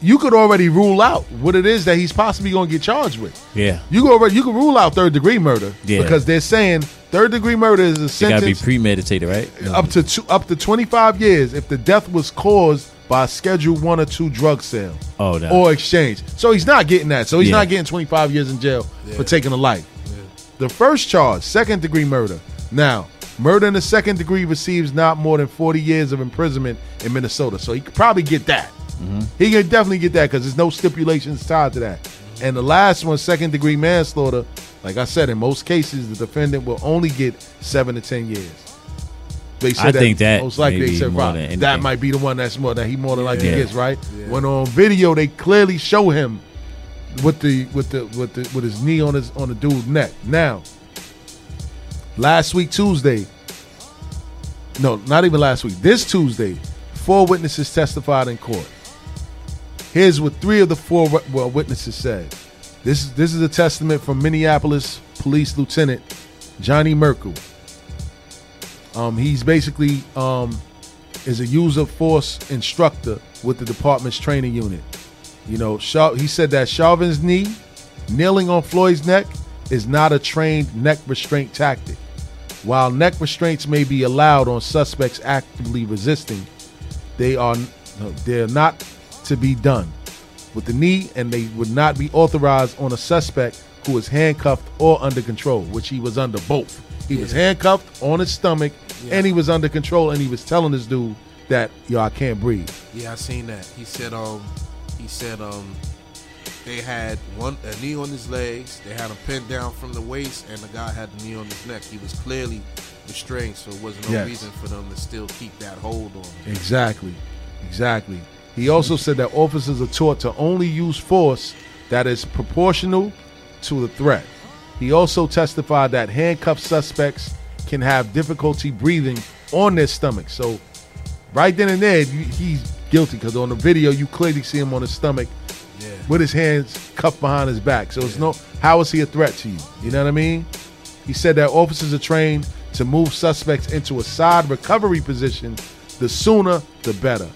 Speaker 4: you could already rule out what it is that he's possibly going to get charged with.
Speaker 5: Yeah.
Speaker 4: You go already you can rule out third degree murder
Speaker 5: Yeah.
Speaker 4: because they're saying third degree murder is a sentence.
Speaker 5: It gotta be premeditated, right?
Speaker 4: up to two, up to 25 years if the death was caused by a schedule 1 or 2 drug sale
Speaker 5: Oh, no.
Speaker 4: or exchange. So he's not getting that. So he's
Speaker 5: Yeah.
Speaker 4: not getting 25 years in jail for taking a life. The first charge, second degree murder. Now, murder in the second degree receives not more than 40 years of imprisonment in Minnesota. So he could probably get that. Mm-hmm. He can definitely get that because there's no stipulations tied to that. And the last one, second degree manslaughter, like I said, in most cases, the defendant will only get seven to 10 years. They
Speaker 5: I think that
Speaker 4: most likely
Speaker 5: may
Speaker 4: they said
Speaker 5: more
Speaker 4: right, that might be the one that's more that he more than likely
Speaker 5: Yeah.
Speaker 4: gets right. When on video they clearly show him with the with the with the with his knee on his on the dude's neck. Now, last week Tuesday, no, not even last week. This Tuesday, four witnesses testified in court. Here's what three of the four well, witnesses said. This is this is a testament from Minneapolis Police Lieutenant Johnny Mercil. Um, he's basically um, is a user force instructor with the department's training unit. You know, he said that Chauvin's knee, kneeling on Floyd's neck, is not a trained neck restraint tactic. While neck restraints may be allowed on suspects actively resisting, they are they're not to be done with the knee, and they would not be authorized on a suspect who is handcuffed or under control, which he was under both. He was handcuffed on his stomach, and he was under control, and he was telling this dude that yo, I can't breathe.
Speaker 6: yeah, I seen that. He said, um, he said, um, they had one a knee on his legs. They had him pinned down from the waist, and the guy had the knee on his neck. He was clearly restrained, so it wasn't no
Speaker 4: Yes.
Speaker 6: reason for them to still keep that hold on him.
Speaker 4: Exactly. Exactly. He also said that officers are taught to only use force that is proportional to the threat. He also testified that handcuffed suspects can have difficulty breathing on their stomach. So, right then and there, he's guilty because on the video you clearly see him on his stomach with his hands cuffed behind his back. So it's no how is he a threat to you? You know what I mean? He said that officers are trained to move suspects into a side recovery position. The sooner, the better.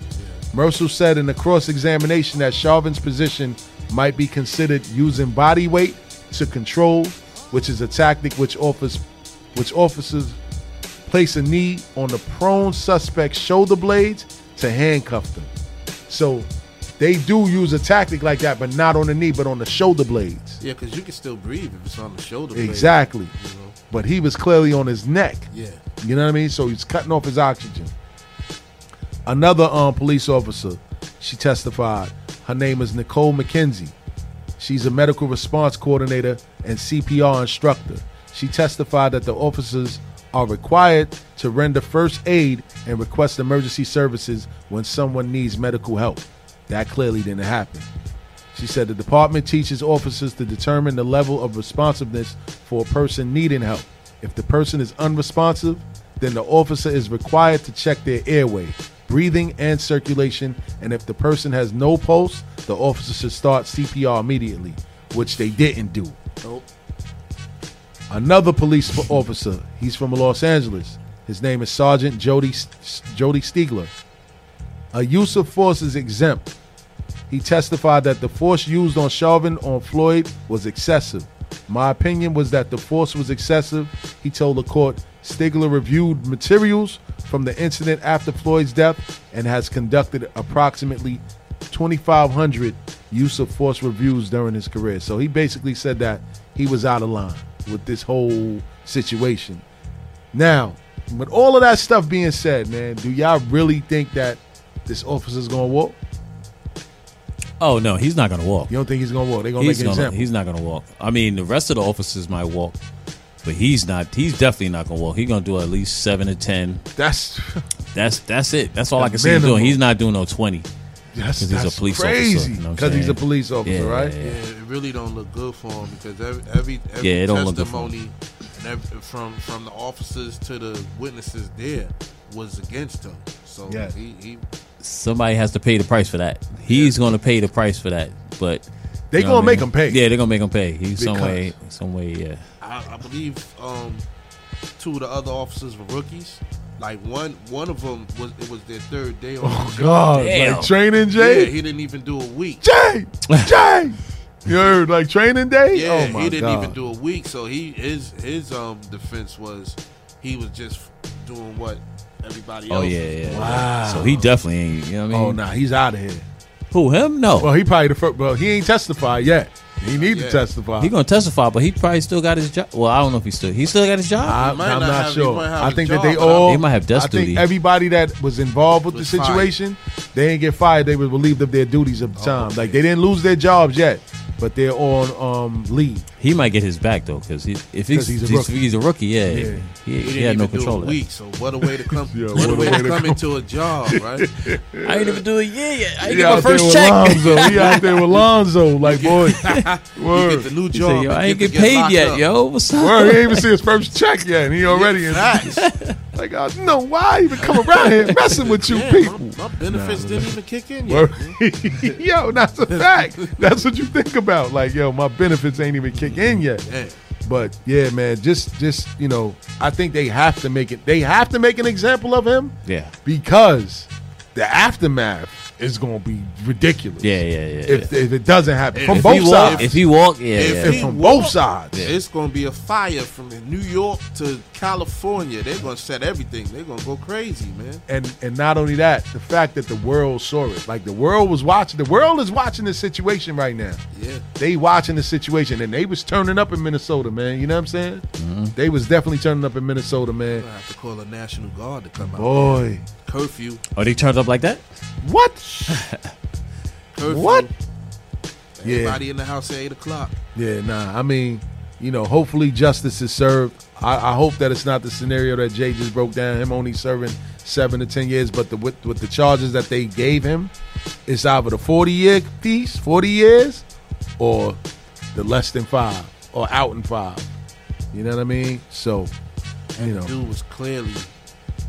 Speaker 4: Mercil said in the cross examination that Chauvin's position might be considered using body weight to control, which is a tactic which offers which officers place a knee on the prone suspect's shoulder blades to handcuff them. So they do use a tactic like that, but not on the knee, but on the shoulder blades.
Speaker 6: Yeah, because you can still breathe if it's on the shoulder. blade,
Speaker 4: Exactly.
Speaker 6: you know?
Speaker 4: But he was clearly on his neck.
Speaker 6: Yeah.
Speaker 4: You know what I mean? So he's cutting off his oxygen. Another um, police officer, she testified. Her name is Nicole Mackenzie. She's a medical response coordinator and CPR instructor. She testified that the officers are required to render first aid and request emergency services when someone needs medical help. That clearly didn't happen. She said the department teaches officers to determine the level of responsiveness for a person needing help. If the person is unresponsive, then the officer is required to check their airway, breathing, and circulation. And if the person has no pulse, the officer should start CPR immediately, which they didn't do.
Speaker 6: Nope.
Speaker 4: Another police officer, he's from Los Angeles. His name is Sergeant Jody Jody Stiegler. A use of force is exempt. He testified that the force used on Chauvin on Floyd was excessive. My opinion was that the force was excessive. He told the court Stigler reviewed materials from the incident after Floyd's death and has conducted approximately 2,500 use of force reviews during his career. So he basically said that he was out of line with this whole situation. Now, with all of that stuff being said, man, do y'all really think that this officer's gonna walk?
Speaker 5: Oh no, he's not gonna walk.
Speaker 4: You don't think he's gonna walk? They're gonna
Speaker 5: He's
Speaker 4: make an
Speaker 5: gonna,
Speaker 4: example.
Speaker 5: he's not gonna walk. I mean, the rest of the officers might walk, but he's not. He's definitely not gonna walk. He's gonna do at least seven to ten.
Speaker 4: That's
Speaker 5: That's that's it. That's all I
Speaker 4: The
Speaker 5: can see him doing. He's not doing no twenty.
Speaker 4: That's,
Speaker 5: 'Cause he's a
Speaker 4: that's
Speaker 5: police
Speaker 4: crazy.
Speaker 5: officer, you know
Speaker 4: Because he's a police officer,
Speaker 5: Yeah,
Speaker 4: right?
Speaker 5: yeah,
Speaker 6: Yeah, it really don't look good for him because every every, every
Speaker 5: Yeah, it don't look good for
Speaker 6: testimony and every, from from the officers to the witnesses there was against him. So
Speaker 4: Yeah.
Speaker 6: he, he
Speaker 5: Somebody has to pay the price for that. He's gonna pay the price for that. But
Speaker 4: They
Speaker 5: you know
Speaker 4: gonna
Speaker 5: what I
Speaker 4: make
Speaker 5: mean?
Speaker 4: him pay.
Speaker 5: Yeah, they're gonna make him pay. He's some way, some way. Yeah.
Speaker 6: I, I believe um, two of the other officers were rookies. Like one one of them was it was their third day on
Speaker 4: Oh
Speaker 6: the.
Speaker 4: God,
Speaker 5: Damn.
Speaker 4: like training
Speaker 6: Yeah,
Speaker 4: Jay,
Speaker 6: he didn't even do a week.
Speaker 4: Jay, Jay. You heard like training day?
Speaker 6: Yeah,
Speaker 4: oh my
Speaker 6: he didn't
Speaker 4: God.
Speaker 6: even do a week. So he his his um defense was he was just doing what everybody
Speaker 5: Oh
Speaker 6: else.
Speaker 5: yeah, yeah.
Speaker 4: Wow.
Speaker 5: So he definitely ain't. You know what I mean?
Speaker 4: Oh nah, he's out of here.
Speaker 5: Who him? No.
Speaker 4: Well, he probably the first. Well, he ain't testified yet. He need
Speaker 6: Yeah.
Speaker 4: to testify.
Speaker 5: he gonna testify, but he probably still got his job. Well, I don't know if he still. He still got his job.
Speaker 4: I, I'm
Speaker 6: not
Speaker 4: not,
Speaker 6: have-
Speaker 4: sure.
Speaker 6: might have
Speaker 4: I
Speaker 6: a
Speaker 4: think
Speaker 6: job,
Speaker 4: that they all.
Speaker 5: They might have desk
Speaker 4: I think
Speaker 5: duty.
Speaker 4: everybody that was involved with
Speaker 6: Was
Speaker 4: the
Speaker 6: fired.
Speaker 4: situation, they ain't get fired. They were relieved of their duties at the time.
Speaker 6: okay.
Speaker 4: Like they didn't lose their jobs yet, but they're on um leave.
Speaker 5: He might get his back though, because he, if
Speaker 4: 'Cause
Speaker 5: he's,
Speaker 4: he's a
Speaker 5: if
Speaker 4: rookie.
Speaker 5: he's a rookie, yeah,
Speaker 4: Yeah.
Speaker 5: He,
Speaker 6: He
Speaker 5: he,
Speaker 6: didn't
Speaker 5: had no control
Speaker 6: do a week. So what a way to come!
Speaker 4: Yeah,
Speaker 6: what, a way, to come into a job, right?
Speaker 5: I ain't even do a year yet. I ain't
Speaker 4: He
Speaker 5: get my first check.
Speaker 4: Lonzo. He out there with Lonzo. Like boy,
Speaker 6: you get the new job.
Speaker 5: said, yo, I ain't
Speaker 6: get
Speaker 5: get paid
Speaker 6: locked
Speaker 5: yet,
Speaker 6: up.
Speaker 5: yo. What's up?
Speaker 4: Word, he ain't even see his first check yet, and he already in.
Speaker 6: Facts.
Speaker 4: Like, I don't know why I even come around here messing with you
Speaker 6: Damn,
Speaker 4: people.
Speaker 6: my, my benefits didn't even kick in yet.
Speaker 4: Word. yo, that's a fact. That's what you think about. Like, yo, my benefits ain't even in yet.
Speaker 6: Damn.
Speaker 4: But yeah, man, just just you know, I think they have to make it. They have to make an example of him
Speaker 5: Yeah,
Speaker 4: because the aftermath is going to be ridiculous.
Speaker 5: yeah, yeah, yeah.
Speaker 4: If, if it doesn't happen from
Speaker 6: If
Speaker 4: both
Speaker 5: walk,
Speaker 4: sides,
Speaker 5: if he walk, yeah,
Speaker 6: If
Speaker 5: yeah.
Speaker 6: he
Speaker 4: from
Speaker 6: walk-
Speaker 4: both sides.
Speaker 6: It's going to be a fire from New York to California. They're going to set everything. They're going to go crazy, man.
Speaker 4: and and not only that, the fact that the world saw it, like the world was watching. The world is watching this situation right now.
Speaker 6: Yeah.
Speaker 4: They watching the situation, and they was turning up in Minnesota, man. You know what I'm saying?
Speaker 5: Mm-hmm.
Speaker 4: They was definitely turning up in Minnesota, man.
Speaker 6: I have to call a National Guard to come out.
Speaker 4: Boy,
Speaker 6: Curfew.
Speaker 5: Oh, they turned up like that?
Speaker 4: What? What? Yeah.
Speaker 6: Everybody in the house at 8 o'clock.
Speaker 4: Yeah, nah. I mean, you know, hopefully justice is served. I, I hope that it's not the scenario that Jay just broke down. Him only serving seven to ten years, but the with, with the charges that they gave him, it's either the forty year piece, forty years, or the less than five, or out in five. You know what I mean? So,
Speaker 6: And
Speaker 4: you know,
Speaker 6: dude was clearly,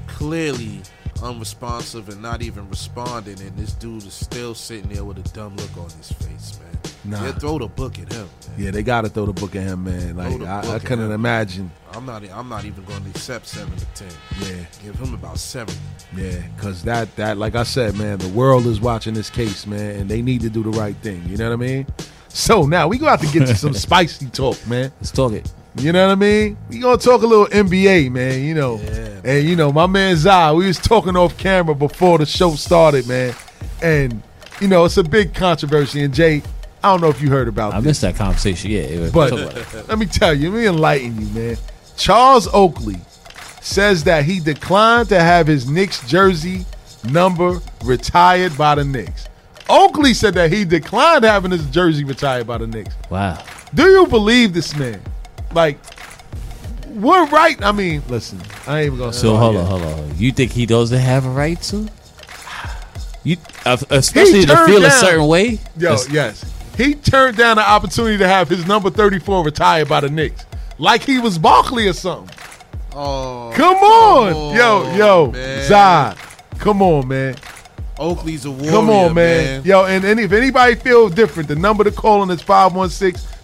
Speaker 6: clearly unresponsive and not even responding. And this dude is still sitting there with a dumb look on his face, man.
Speaker 4: Nah.
Speaker 6: Yeah, throw the book at him. Man.
Speaker 4: yeah, they gotta throw the book at him, man. Like I, I couldn't imagine.
Speaker 6: I'm not. I'm not even going to accept seven to ten.
Speaker 4: Yeah.
Speaker 6: Give him about seven.
Speaker 4: Yeah, cause that that like I said, man, the world is watching this case, man, and they need to do the right thing. You know what I mean? So now we gonna have to get to some spicy talk, man.
Speaker 5: Let's talk it.
Speaker 4: You know what I mean? We gonna talk a little NBA, man. You know,
Speaker 6: Yeah.
Speaker 4: and you know my man Zai. We was talking off camera before the show started, man, and you know it's a big controversy. And Jay, I don't know if you heard about
Speaker 5: I
Speaker 4: this.
Speaker 5: missed that conversation. Yeah.
Speaker 4: But
Speaker 5: talk about it.
Speaker 4: let me tell you, let me enlighten you, man. Charles Oakley says that he declined to have his Knicks jersey number retired by the Knicks. Oakley said that he declined having his jersey retired by the Knicks.
Speaker 5: wow.
Speaker 4: Do you believe this man? Like, we're right? I mean, listen, I ain't even gonna. Say.
Speaker 5: So
Speaker 4: start
Speaker 5: hold
Speaker 4: yet.
Speaker 5: on, hold on. You think he doesn't have a right to? You, uh, especially to
Speaker 4: turned
Speaker 5: feel a certain way.
Speaker 4: Yo,
Speaker 5: That's-
Speaker 4: yes. He turned down the opportunity to have his number 34 retired by the Knicks. Like he was Barkley or something.
Speaker 6: Oh,
Speaker 4: Come on. yo, yo,
Speaker 6: man.
Speaker 4: Zod. Come on, man.
Speaker 6: Oakley's a warrior.
Speaker 4: Come on, man. Yo, and, and if anybody feels different, the number to call on is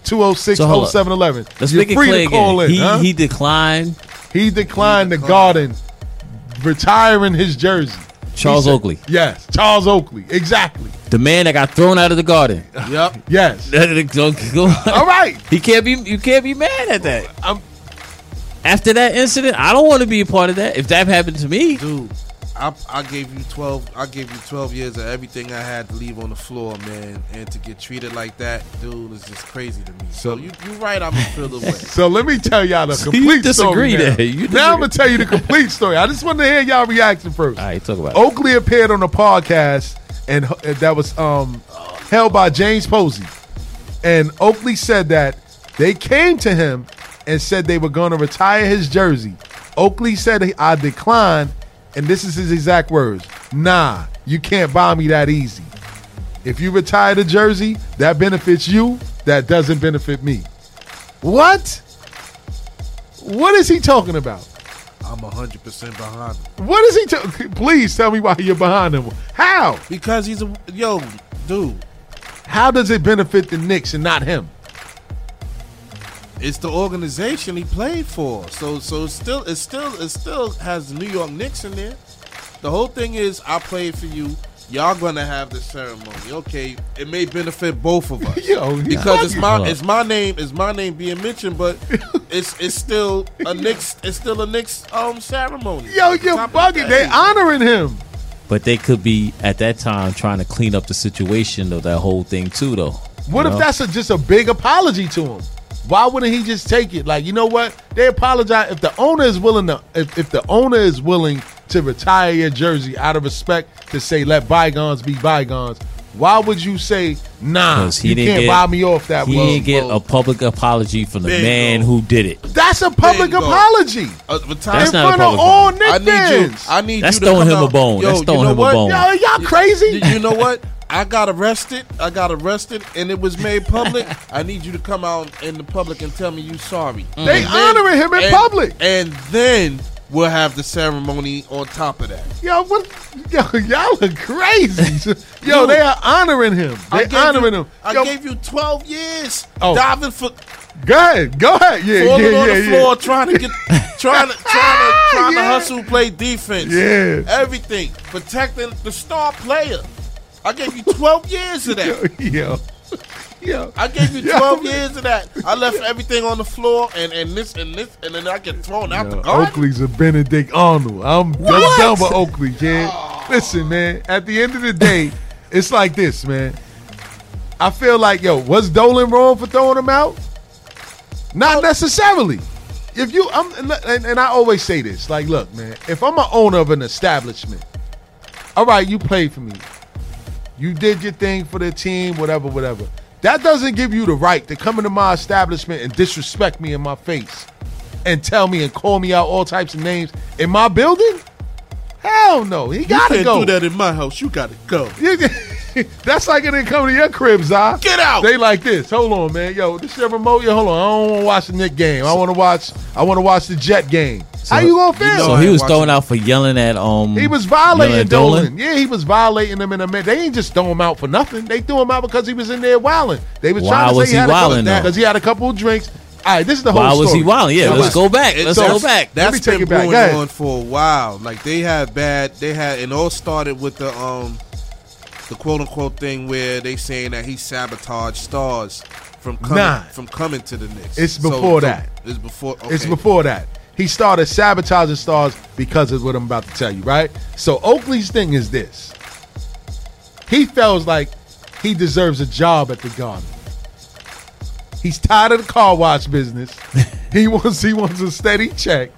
Speaker 4: 516-206-0711.
Speaker 5: Let's
Speaker 4: You're
Speaker 5: make it
Speaker 4: free
Speaker 5: clear
Speaker 4: to call
Speaker 5: again.
Speaker 4: in.
Speaker 5: He,
Speaker 4: huh?
Speaker 5: he declined
Speaker 4: He declined
Speaker 6: He
Speaker 4: the garden, retiring his jersey.
Speaker 5: Charles
Speaker 4: said-
Speaker 5: Oakley,
Speaker 4: Yes, Charles Oakley. Exactly.
Speaker 5: the man that got thrown out of the garden.
Speaker 6: Yep.
Speaker 4: Yes. All right.
Speaker 5: He can't be. You can't be mad at that.
Speaker 4: I'm-
Speaker 5: After that incident, I don't want to be a part of that. If that happened to me,
Speaker 6: Dude, I, I gave you twelve. I gave you twelve years of everything I had to leave on the floor, man. And to get treated like that, dude, is just crazy to me. So, you you right. I'm gonna feel the way.
Speaker 4: So let me tell y'all the
Speaker 5: So
Speaker 4: complete
Speaker 5: you disagree
Speaker 4: story. Now.
Speaker 5: there. You
Speaker 4: now I'm gonna tell you the complete story. I just want to hear y'all reaction first.
Speaker 5: All right, talk about it.
Speaker 4: Oakley appeared on a podcast, and uh, that was um, held by James Posey. And Oakley said that they came to him and said they were going to retire his jersey. Oakley said, "I declined," and this is his exact words: "Nah, you can't buy me that easy. If you retire the jersey, that benefits you. That doesn't benefit me." What? What is he talking about?
Speaker 6: I'm hundred percent behind him
Speaker 4: What is he? Ta- Please tell me why you're behind him. How?
Speaker 6: because he's a yo, dude.
Speaker 4: How does it benefit the Knicks and not him?
Speaker 6: It's the organization he played for. So so it's still it still it still has the New York Knicks in there. The whole thing is I played for you. Y'all gonna have the ceremony. Okay, it may benefit both of us.
Speaker 4: Yo, he's
Speaker 6: because it's my it's my name it's my name being mentioned, but it's it's still a Knicks it's still a Knicks um ceremony.
Speaker 4: Yo, you're
Speaker 6: Top of
Speaker 4: bugging. They
Speaker 6: day.
Speaker 4: honoring him.
Speaker 5: But they could be at that time trying to clean up the situation of that whole thing too, though.
Speaker 4: What if
Speaker 5: know?
Speaker 4: that's a, just a big apology to him? Why wouldn't he just take it? Like, you know what? They apologize if the owner is willing to. If, if the owner is willing to retire your jersey out of respect to say let bygones be bygones, why would you say nah?
Speaker 5: 'Cause he
Speaker 4: You
Speaker 5: didn't
Speaker 4: can't
Speaker 5: get-
Speaker 4: buy me off that.
Speaker 5: he didn't get
Speaker 4: well,
Speaker 5: a public apology from the
Speaker 6: Bingo.
Speaker 5: man who did it.
Speaker 4: That's a public
Speaker 6: Bingo.
Speaker 4: apology
Speaker 6: Uh,
Speaker 5: That's
Speaker 4: in
Speaker 5: not a
Speaker 4: front of all
Speaker 5: apology.
Speaker 4: Knicks
Speaker 6: I need you. I need
Speaker 5: That's
Speaker 6: you to
Speaker 5: throwing
Speaker 6: come
Speaker 5: him a bone.
Speaker 6: Yo,
Speaker 5: That's
Speaker 6: you
Speaker 5: throwing
Speaker 6: know
Speaker 5: him a bone.
Speaker 4: Yo, y'all crazy?
Speaker 6: You, you know what? I got arrested. I got arrested, and it was made public. I need you to come out in the public and tell me you sorry. Mm.
Speaker 4: They
Speaker 6: And
Speaker 4: honoring him in
Speaker 6: and-
Speaker 4: public.
Speaker 6: and then we'll have the ceremony on top of that.
Speaker 4: Yo, what? Yo, y'all are crazy. Yo,
Speaker 6: Dude.
Speaker 4: they are honoring him.
Speaker 6: I
Speaker 4: They
Speaker 6: gave
Speaker 4: honoring
Speaker 6: you,
Speaker 4: him.
Speaker 6: I
Speaker 4: Yo,
Speaker 6: gave you twelve years
Speaker 4: Oh.
Speaker 6: diving for
Speaker 4: go ahead, go ahead. Yeah,
Speaker 6: falling
Speaker 4: yeah,
Speaker 6: on
Speaker 4: yeah,
Speaker 6: the
Speaker 4: yeah.
Speaker 6: floor, trying to get, trying to, trying to, trying
Speaker 4: Yeah.
Speaker 6: to hustle, play defense.
Speaker 4: Yeah.
Speaker 6: everything, protecting the star player. I gave you twelve years of that.
Speaker 4: Yo, yo.
Speaker 6: I gave you
Speaker 4: Yo.
Speaker 6: 12 years of that. I left everything on the floor and, and this and this and then I get thrown out the
Speaker 4: Yo,
Speaker 6: garden.
Speaker 4: Oakley's a Benedict Arnold. I'm, I'm done with Oakley, kid. Oh. Listen, man. At the end of the day, it's like this, man. I feel like, yo, was Dolan wrong for throwing him out? Not oh. necessarily. If you, I'm, and, and I always say this, like, look, man. If I'm an owner of an establishment, all right, you played for me. You did your thing for the team, whatever, whatever. That doesn't give you the right to come into my establishment and disrespect me in my face and tell me and call me out all types of names in my building? Hell no. He
Speaker 6: you
Speaker 4: gotta
Speaker 6: can't
Speaker 4: go.
Speaker 6: do that in my house. You gotta go.
Speaker 4: That's like it didn't come to your crib, Zah.
Speaker 6: Get out.
Speaker 4: They like this. Hold on, man. Yo, this your remote. Yo, hold on. I don't want to watch the Knick game. I want to watch. I want to watch the Jet game. How you gonna feel?
Speaker 5: So he was
Speaker 6: watching
Speaker 5: thrown out for yelling at um.
Speaker 4: He was violating
Speaker 5: at
Speaker 4: Dolan. Yeah, he was violating them in a minute. They ain't just throw him out for nothing. They threw him out because he was in there wilding. They was
Speaker 5: Why
Speaker 4: trying to
Speaker 5: was
Speaker 4: say
Speaker 5: he
Speaker 4: had a couple-
Speaker 5: wilding, though?
Speaker 4: because he had a couple of drinks. All right, this is the whole story.
Speaker 5: Why was
Speaker 4: story.
Speaker 5: he wilding? Yeah,
Speaker 4: So
Speaker 5: let's go back. Let's
Speaker 6: That's-
Speaker 5: go back.
Speaker 4: Let me
Speaker 6: That's
Speaker 4: take
Speaker 6: been
Speaker 4: it back.
Speaker 6: brewing on for a while. Like they had bad. They had it all started with the um the quote unquote thing where they saying that he sabotaged stars from coming
Speaker 4: Nah.
Speaker 6: from coming to the Knicks.
Speaker 4: It's before
Speaker 6: so
Speaker 4: that.
Speaker 6: It's before. Okay.
Speaker 4: It's before that. He started sabotaging stars because of what I'm about to tell you, right? So Oakley's thing is this. He feels like he deserves a job at the Garden. He's tired of the car wash business. he wants he wants a steady check.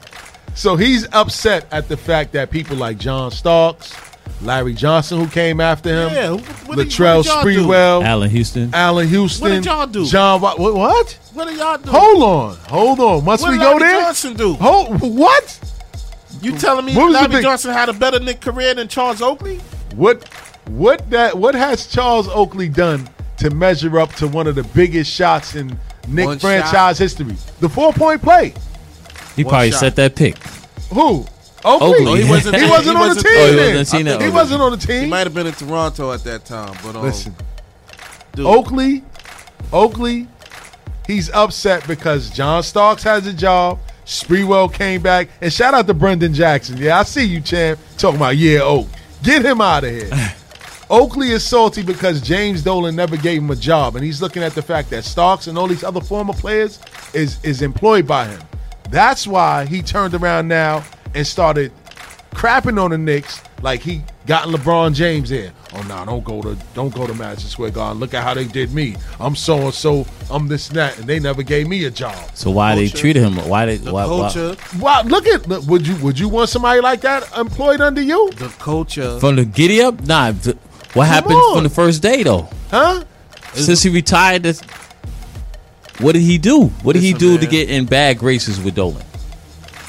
Speaker 4: So he's upset at the fact that people like John Starks, Larry Johnson, who came after him,
Speaker 6: Yeah, who- what
Speaker 4: Latrell
Speaker 6: what did y'all do?
Speaker 4: Sprewell,
Speaker 5: Allan Houston.
Speaker 4: Allan Houston.
Speaker 6: What did y'all do?
Speaker 4: John, what? what?
Speaker 6: What are y'all do?
Speaker 4: Hold on, hold on. Once
Speaker 6: What
Speaker 4: we
Speaker 6: did
Speaker 4: go
Speaker 6: Larry
Speaker 4: there,
Speaker 6: Johnson do?
Speaker 4: hold what?
Speaker 6: You telling me
Speaker 4: What was the
Speaker 6: Larry Johnson had a better Knick career than Charles Oakley?
Speaker 4: What what that what has Charles Oakley done to measure up to one of the biggest shots in Knick
Speaker 6: One
Speaker 4: franchise
Speaker 6: shot.
Speaker 4: history? The four point play.
Speaker 5: He
Speaker 6: One
Speaker 5: probably
Speaker 6: shot.
Speaker 5: set that pick.
Speaker 4: Who? Oakley.
Speaker 5: Oakley.
Speaker 6: No, he wasn't.
Speaker 4: He wasn't on the
Speaker 6: wasn't-
Speaker 4: team
Speaker 5: Oh, he
Speaker 4: then.
Speaker 5: wasn't on the team then?
Speaker 4: He wasn't on the team.
Speaker 6: He might have been in Toronto at that time, but um,
Speaker 4: Listen,
Speaker 6: dude,
Speaker 4: Oakley, Oakley, he's upset because John Starks has a job. Sprewell came back, and shout out to Brendan Jackson. Yeah, I see you, champ. Talking about yeah, Oak, get him out of here. Oakley is salty because James Dolan never gave him a job, and he's looking at the fact that Starks and all these other former players is is employed by him. That's why he turned around now and started crapping on the Knicks like he got LeBron James in. Oh no, don't go to don't go to Madison Square Garden. Look at how they did me. I'm so and so. I'm this and that, and they never gave me a job.
Speaker 5: So why they
Speaker 6: Culture.
Speaker 5: treated him? Why they?
Speaker 6: The
Speaker 5: why, why-
Speaker 6: culture,
Speaker 4: Wow, look at look, would you would you want somebody like that employed under you?
Speaker 6: the culture.
Speaker 5: from the giddy up? Nah. th- What happened
Speaker 4: on.
Speaker 5: from the first day though?
Speaker 4: Huh?
Speaker 5: Since he retired, this, what did he do? What did he
Speaker 6: Listen,
Speaker 5: do to get in bad graces with Dolan?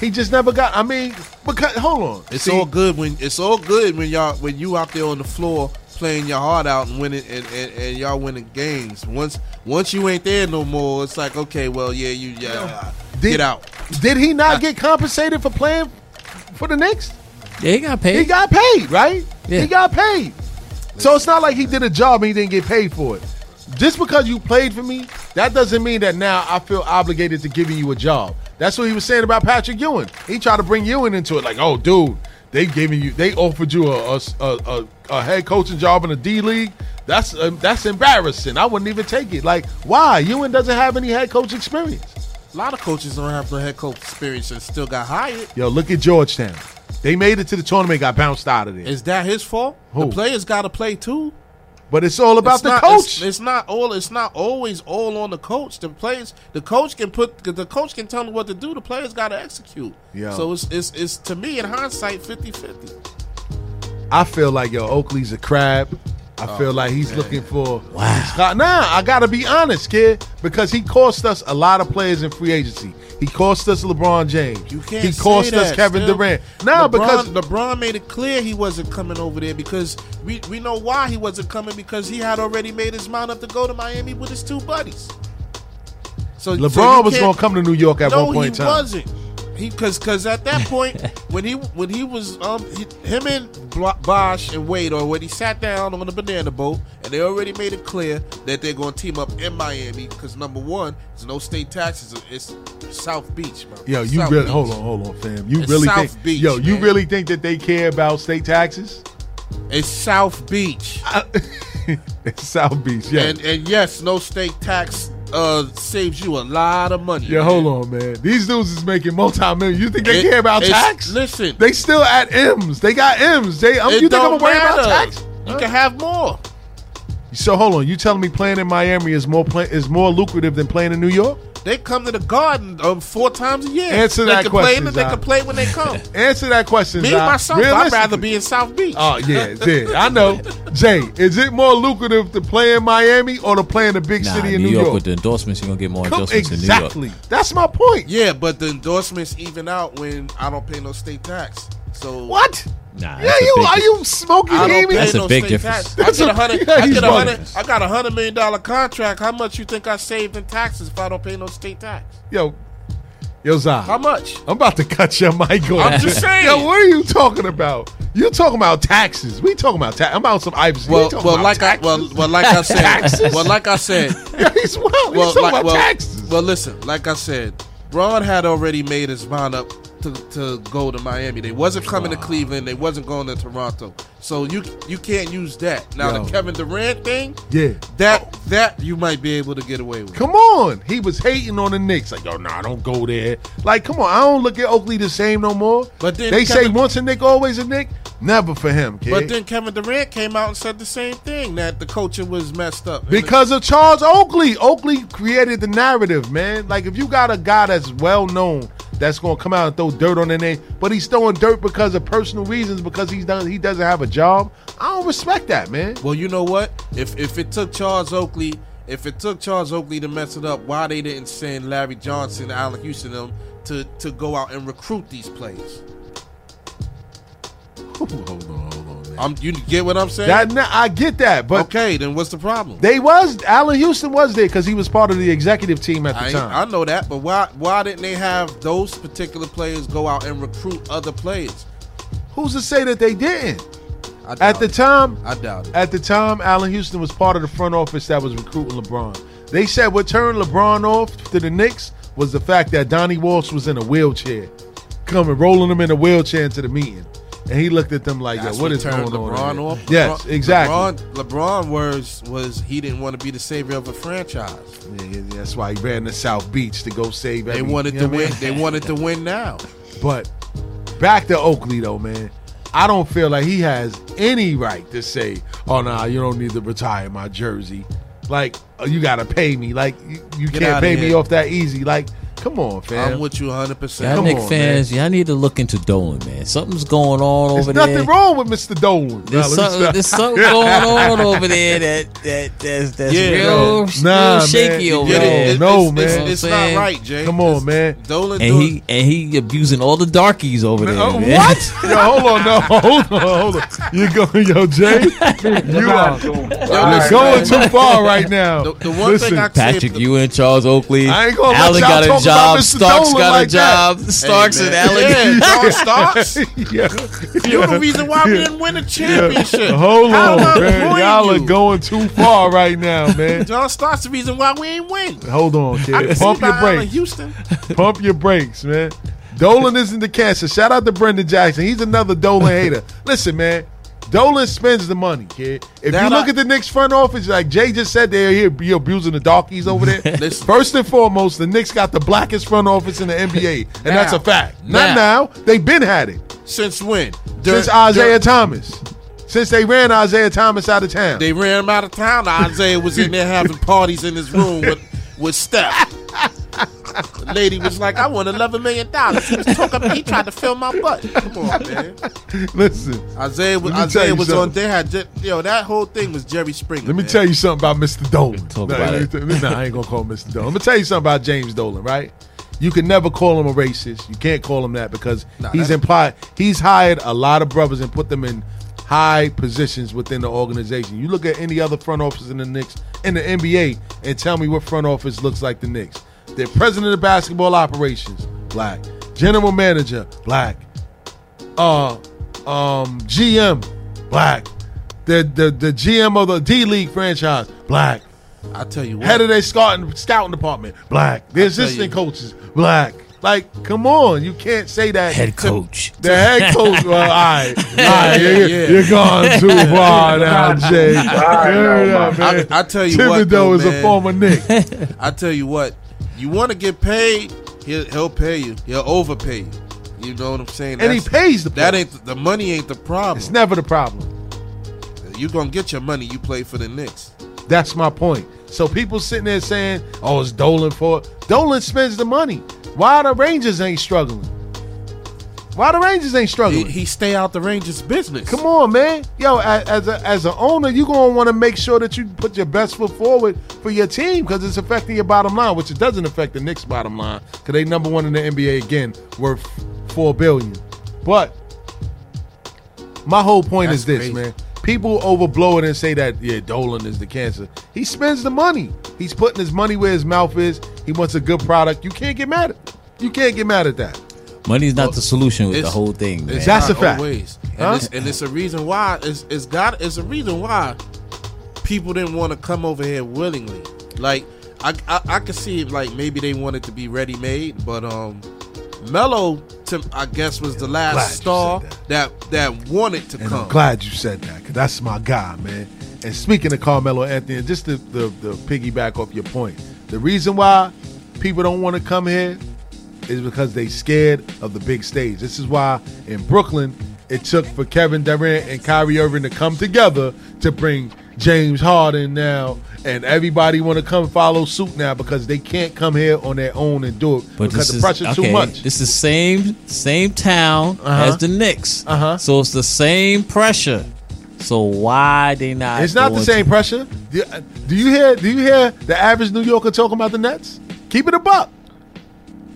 Speaker 4: He just never got. I mean, because hold on.
Speaker 6: It's
Speaker 4: See,
Speaker 6: all good when it's all good when y'all when you out there on the floor playing your heart out and winning and, and, and y'all winning games. Once once you ain't there no more, it's like okay, well yeah, you yeah,
Speaker 4: Did-
Speaker 6: get out.
Speaker 4: Did he not get compensated for playing for the Knicks?
Speaker 5: Yeah, he got paid.
Speaker 4: He got paid, right?
Speaker 5: Yeah.
Speaker 4: He got paid. So it's not like he did a job and he didn't get paid for it. Just because you played for me, that doesn't mean that now I feel obligated to giving you a job. That's what he was saying about Patrick Ewing. He tried to bring Ewing into it, like, oh, dude, they giving you, they offered you a a, a, a- head coaching job in the D League. That's uh, that's embarrassing. I wouldn't even take it. Like, why? Ewing doesn't have any head coach experience.
Speaker 6: A lot of coaches don't have the head coach experience and still got hired.
Speaker 4: Yo, look at Georgetown. They made it to the tournament, got bounced out of there.
Speaker 6: Is that his fault?
Speaker 4: Who?
Speaker 6: The players got to play too.
Speaker 4: But it's all about
Speaker 6: It's
Speaker 4: the
Speaker 6: not-
Speaker 4: coach.
Speaker 6: It's, it's not all. It's not always all on the coach. The players, the coach can put. The coach can tell them what to do. The players got to execute.
Speaker 4: Yeah.
Speaker 6: So it's, it's it's to me in hindsight 50-50.
Speaker 4: I feel like yo Oakley's a crab. I
Speaker 6: Oh,
Speaker 4: feel like he's looking for. Wow. Nah, I gotta be honest, kid, because he cost us a lot of players in free agency. He cost us LeBron James.
Speaker 6: You can't.
Speaker 4: he cost
Speaker 6: say
Speaker 4: us
Speaker 6: that
Speaker 4: Kevin
Speaker 6: still.
Speaker 4: Durant. Nah,
Speaker 6: LeBron,
Speaker 4: because
Speaker 6: LeBron made it clear he wasn't coming over there because we we know why he wasn't coming because he had already made his mind up to go to Miami with his two buddies. So so
Speaker 4: LeBron
Speaker 6: you
Speaker 4: was gonna come to New York at
Speaker 6: no,
Speaker 4: one point in
Speaker 6: he
Speaker 4: time.
Speaker 6: wasn't. He because because at that point when he when he was um he, him and Bla- Bosh and Wade already sat down on the banana boat and they already made it clear that they're going to team up in Miami because number one, there's no state taxes. It's South Beach, bro.
Speaker 4: Yo, you
Speaker 6: South
Speaker 4: really
Speaker 6: Beach.
Speaker 4: hold on, hold on, fam. You
Speaker 6: It's
Speaker 4: really
Speaker 6: South
Speaker 4: think?
Speaker 6: Beach,
Speaker 4: yo, you really think that they care about state taxes?
Speaker 6: It's South Beach.
Speaker 4: it's South Beach, yeah.
Speaker 6: And and yes, no state tax uh saves you a lot of money.
Speaker 4: yeah,
Speaker 6: man.
Speaker 4: hold on, man. These dudes is making multi-million. You think they
Speaker 6: It-
Speaker 4: care about tax?
Speaker 6: Listen,
Speaker 4: They still at M's. They got M's. They. Um, you think I'm worry about tax?
Speaker 6: You can have more.
Speaker 4: So hold on, you telling me playing in Miami is more play, is more lucrative than playing in New York?
Speaker 6: They come to the garden um, four times a year.
Speaker 4: Answer
Speaker 6: they
Speaker 4: that
Speaker 6: can
Speaker 4: question,
Speaker 6: Play, they
Speaker 4: Zai.
Speaker 6: can play when they come.
Speaker 4: Answer that question.
Speaker 6: Me
Speaker 4: Zai.
Speaker 6: myself, I'd rather be in South Beach.
Speaker 4: Oh yeah, yeah, I know. Jay, is it more lucrative to play in Miami or to play in a big
Speaker 5: Nah,
Speaker 4: city in
Speaker 5: New,
Speaker 4: New
Speaker 5: York,
Speaker 4: York?
Speaker 5: with the endorsements, you're gonna get more
Speaker 4: Come-
Speaker 5: endorsements in New York.
Speaker 4: exactly. That's my point.
Speaker 6: Yeah, but the endorsements even out when I don't pay no state tax. So
Speaker 4: What?
Speaker 5: Nah,
Speaker 4: Yeah, you
Speaker 5: big
Speaker 4: are you smoking
Speaker 6: I
Speaker 4: Amy?
Speaker 6: pay
Speaker 5: That's a
Speaker 6: no
Speaker 5: big difference.
Speaker 6: tax. I
Speaker 4: That's
Speaker 6: get
Speaker 4: a-
Speaker 6: a hundred.
Speaker 4: yeah,
Speaker 6: I get a hundred. I got a hundred million dollar contract. How much you think I saved in taxes if I don't pay no state tax?
Speaker 4: Yo, yo, Zai.
Speaker 6: How much?
Speaker 4: I'm about to cut your mic off.
Speaker 6: I'm just saying.
Speaker 4: Yo, what are you talking about? You talking about taxes? We talking about tax? I'm about some Iverson.
Speaker 6: Well,
Speaker 4: talking
Speaker 6: well,
Speaker 4: about
Speaker 6: like
Speaker 4: taxes?
Speaker 6: I well, well, like I said,
Speaker 4: Taxes?
Speaker 6: well, like I said,
Speaker 4: Yeah, he's wild. He's talking
Speaker 6: like,
Speaker 4: about
Speaker 6: well,
Speaker 4: taxes.
Speaker 6: well, listen, like I said, Ron had already made his mind up to, to go to Miami. They wasn't coming to Cleveland. They wasn't going to Toronto. So you you can't use that. Now
Speaker 4: Yo.
Speaker 6: the Kevin Durant thing,
Speaker 4: Yeah.
Speaker 6: that that you might be able to get away with.
Speaker 4: Come on. He was hating on the Knicks. Like, yo, nah, I don't go there. Like, come on. I don't look at Oakley the same no more.
Speaker 6: But then
Speaker 4: they say once a Knick, always a Knick. Never for him, kid.
Speaker 6: But then Kevin Durant came out and said the same thing that the coaching was messed up.
Speaker 4: because of Charles Oakley. Oakley created the narrative, man. Like, if you got a guy that's well known, that's gonna come out and throw dirt on their name, but he's throwing dirt because of personal reasons, because he's done he doesn't have a job. I don't respect that, man.
Speaker 6: Well, you know what? If if it took Charles Oakley, if it took Charles Oakley to mess it up, why they didn't send Larry Johnson, Allan Houston, them to to go out and recruit these players?
Speaker 4: hold on,
Speaker 6: I'm you get what I'm saying?
Speaker 4: That I get that, but
Speaker 6: okay, then what's the problem?
Speaker 4: they was Allan Houston was there because he was part of the executive team at the
Speaker 6: I,
Speaker 4: time.
Speaker 6: I know that, but why why didn't they have those particular players go out and recruit other players?
Speaker 4: Who's to say that they didn't? At the
Speaker 6: it.
Speaker 4: time,
Speaker 6: I doubt it.
Speaker 4: At the time, Allan Houston was part of the front office that was recruiting LeBron. They said what turned LeBron off to the Knicks was the fact that Donnie Walsh was in a wheelchair, coming rolling him in a wheelchair into the meeting, and he looked at them like,
Speaker 6: That's
Speaker 4: "Yo, what
Speaker 6: what
Speaker 4: is going
Speaker 6: LeBron
Speaker 4: on?" here?"
Speaker 6: off.
Speaker 4: Yes,
Speaker 6: LeBron-
Speaker 4: exactly.
Speaker 6: LeBron, LeBron was was he didn't want to be the savior of a franchise.
Speaker 4: Yeah, that's why he ran to South Beach to go save.
Speaker 6: They wanted
Speaker 4: you
Speaker 6: to
Speaker 4: know I
Speaker 6: win.
Speaker 4: mean?
Speaker 6: They wanted to win now.
Speaker 4: But back to Oakley though, man. I don't feel like he has any right to say, "Oh no, you don't need to retire my jersey." Like oh, you got to pay me. Like you, you can't pay me off that easy. Like come on, fam.
Speaker 6: I'm with you 100. percent
Speaker 5: Y'all
Speaker 4: Come
Speaker 5: Knick
Speaker 4: on,
Speaker 5: fans, y'all need to look into Dolan, man. Something's going on over there.
Speaker 4: There's nothing
Speaker 5: there.
Speaker 4: wrong with Mr. Dolan.
Speaker 5: There's,
Speaker 4: Nah, let me
Speaker 5: something,
Speaker 4: stop.
Speaker 5: there's something going on over there that that that's, that's
Speaker 6: Yeah,
Speaker 5: real,
Speaker 4: Nah,
Speaker 5: real shaky
Speaker 4: man.
Speaker 5: over
Speaker 6: Get it?
Speaker 5: there.
Speaker 6: It-
Speaker 4: No,
Speaker 6: it's,
Speaker 4: man.
Speaker 6: It's,
Speaker 5: You know
Speaker 6: it's not
Speaker 5: saying?
Speaker 6: right, Jay.
Speaker 4: Come on,
Speaker 6: It's-
Speaker 4: man.
Speaker 6: Dolan
Speaker 5: And
Speaker 6: doing-
Speaker 5: he and he abusing all the darkies over there.
Speaker 4: Uh,
Speaker 5: man.
Speaker 4: what? yo, hold on, no, hold on, hold on. You going, yo, Jay? You are you're going too far right now.
Speaker 6: The, the one
Speaker 4: Listen,
Speaker 6: thing I can say,
Speaker 5: Patrick Ewing, Charles Oakley,
Speaker 4: I ain't gonna let
Speaker 5: Allan
Speaker 4: y'all
Speaker 5: got
Speaker 4: talk
Speaker 5: a job,
Speaker 4: about Mr.
Speaker 5: Starks
Speaker 4: Dolan
Speaker 5: got
Speaker 4: like
Speaker 5: a job,
Speaker 4: that.
Speaker 5: Starks
Speaker 6: Hey,
Speaker 5: and
Speaker 6: man.
Speaker 5: Allan.
Speaker 6: Yeah, Starks.
Speaker 4: yeah.
Speaker 6: You're the reason why we didn't win the championship.
Speaker 4: Hold
Speaker 6: How
Speaker 4: on, man. Y'all are going too far right now, man.
Speaker 6: John Starks the reason why we ain't win.
Speaker 4: Hold on, kid. Pump your brakes.
Speaker 6: Houston.
Speaker 4: Pump your brakes, man. Dolan isn't the cancer. Shout out to Brendan Jackson. He's another Dolan hater. Listen, man. Dolan spends the money, kid. If
Speaker 6: That
Speaker 4: you look
Speaker 6: I-
Speaker 4: at the Knicks front office, like Jay just said, they're here you're abusing the darkies over there.
Speaker 6: Listen.
Speaker 4: First and foremost, the Knicks got the blackest front office in the NBA, and that's a
Speaker 6: Now.
Speaker 4: fact. Not
Speaker 5: Now.
Speaker 4: now. They've been had it
Speaker 6: Since when?
Speaker 4: since Isaiah
Speaker 6: dur-
Speaker 4: Thomas. Since they ran Isaiah Thomas out of town.
Speaker 6: They ran him out of town. Isaiah was in there having parties in his room with, with Steph. The lady was like, I want eleven million dollars. He was talking, he tried to fill my butt. Come on, man.
Speaker 4: Listen,
Speaker 6: Isaiah was
Speaker 4: Let
Speaker 6: Isaiah
Speaker 4: you
Speaker 6: was on.
Speaker 4: something.
Speaker 6: They had ju- yo that whole thing was Jerry Springer.
Speaker 4: Let me
Speaker 6: man.
Speaker 4: tell you something about Mr. Dolan.
Speaker 5: Talk
Speaker 4: Nah,
Speaker 5: about it.
Speaker 4: tell- Nah, I ain't gonna call him Mr. Dolan. Let me tell you something about James Dolan, right? You can never call him a racist. You can't call him that because
Speaker 6: Nah,
Speaker 4: he's implied he's hired a lot of brothers and put them in high positions within the organization. You look at any other front office in the Knicks in the NBA and tell me what front office looks like the Knicks. Their president of basketball operations, black. General manager, black. Uh um GM, black. The the the GM of the D League franchise, black.
Speaker 6: I tell you what.
Speaker 4: Head of their scouting scouting department, black. The assistant coaches, black. Like, come on, you can't say that.
Speaker 5: Head coach.
Speaker 4: The head coach. Well, all right, all right,
Speaker 6: yeah,
Speaker 4: you're,
Speaker 6: yeah.
Speaker 4: you're gone too far now, Jay. Heard up,
Speaker 6: I,
Speaker 4: man.
Speaker 6: I tell you what,
Speaker 4: Thibodeau
Speaker 6: though,
Speaker 4: is a former Knick.
Speaker 6: I tell you what, you want to get paid, he'll, he'll pay you. He'll overpay you. You know what I'm saying?
Speaker 4: And he pays the
Speaker 6: That ain't the money. Ain't the problem.
Speaker 4: It's never the problem.
Speaker 6: you gonna get your money. You play for the Knicks.
Speaker 4: That's my point. So people sitting there saying, "Oh, it's Dolan for it." Dolan spends the money. Why the Rangers ain't struggling? Why the Rangers ain't struggling?
Speaker 6: he stay out the Rangers' business.
Speaker 4: Come on, man. Yo, as a, as an owner, you gonna want to make sure that you put your best foot forward for your team because it's affecting your bottom line, which it doesn't affect the Knicks' bottom line because they number one in the NBA again, worth four billion. But my whole point
Speaker 6: That's
Speaker 4: is this,
Speaker 6: crazy.
Speaker 4: man. People overblow it and say that yeah, Dolan is the cancer. He spends the money. He's putting his money where his mouth is. He wants a good product. You can't get mad at. You can't get mad at that.
Speaker 5: Money's not the solution with the whole thing, man.
Speaker 6: It's
Speaker 4: That's
Speaker 6: not
Speaker 4: a fact.
Speaker 6: Always. And,
Speaker 4: Huh?
Speaker 6: it's, and it's a reason why. It's, it's got. It's a reason why people didn't want to come over here willingly. Like I, I, I could see like maybe they wanted to be ready made, but um, Melo, to, I guess, was the last star
Speaker 4: said
Speaker 6: that. that wanted to
Speaker 4: And
Speaker 6: come.
Speaker 4: I'm glad you said that because that's my guy, man. And speaking of Carmelo Anthony, and just to the, the piggyback off your point, the reason why people don't want to come here is because they scared of the big stage. This is why in Brooklyn it took for Kevin Durant and Kyrie Irving to come together to bring James Harden now, and everybody want to come follow suit now because they can't come here on their own and do it
Speaker 5: But
Speaker 4: because the pressure's
Speaker 5: okay,
Speaker 4: too much.
Speaker 5: This is same same town
Speaker 4: Uh-huh.
Speaker 5: as the Knicks.
Speaker 4: Uh-huh.
Speaker 5: So it's the same pressure. So why they not?
Speaker 4: It's not the same pressure. Do, do you hear? Do you hear the average New Yorker talking about the Nets? Keep it a buck.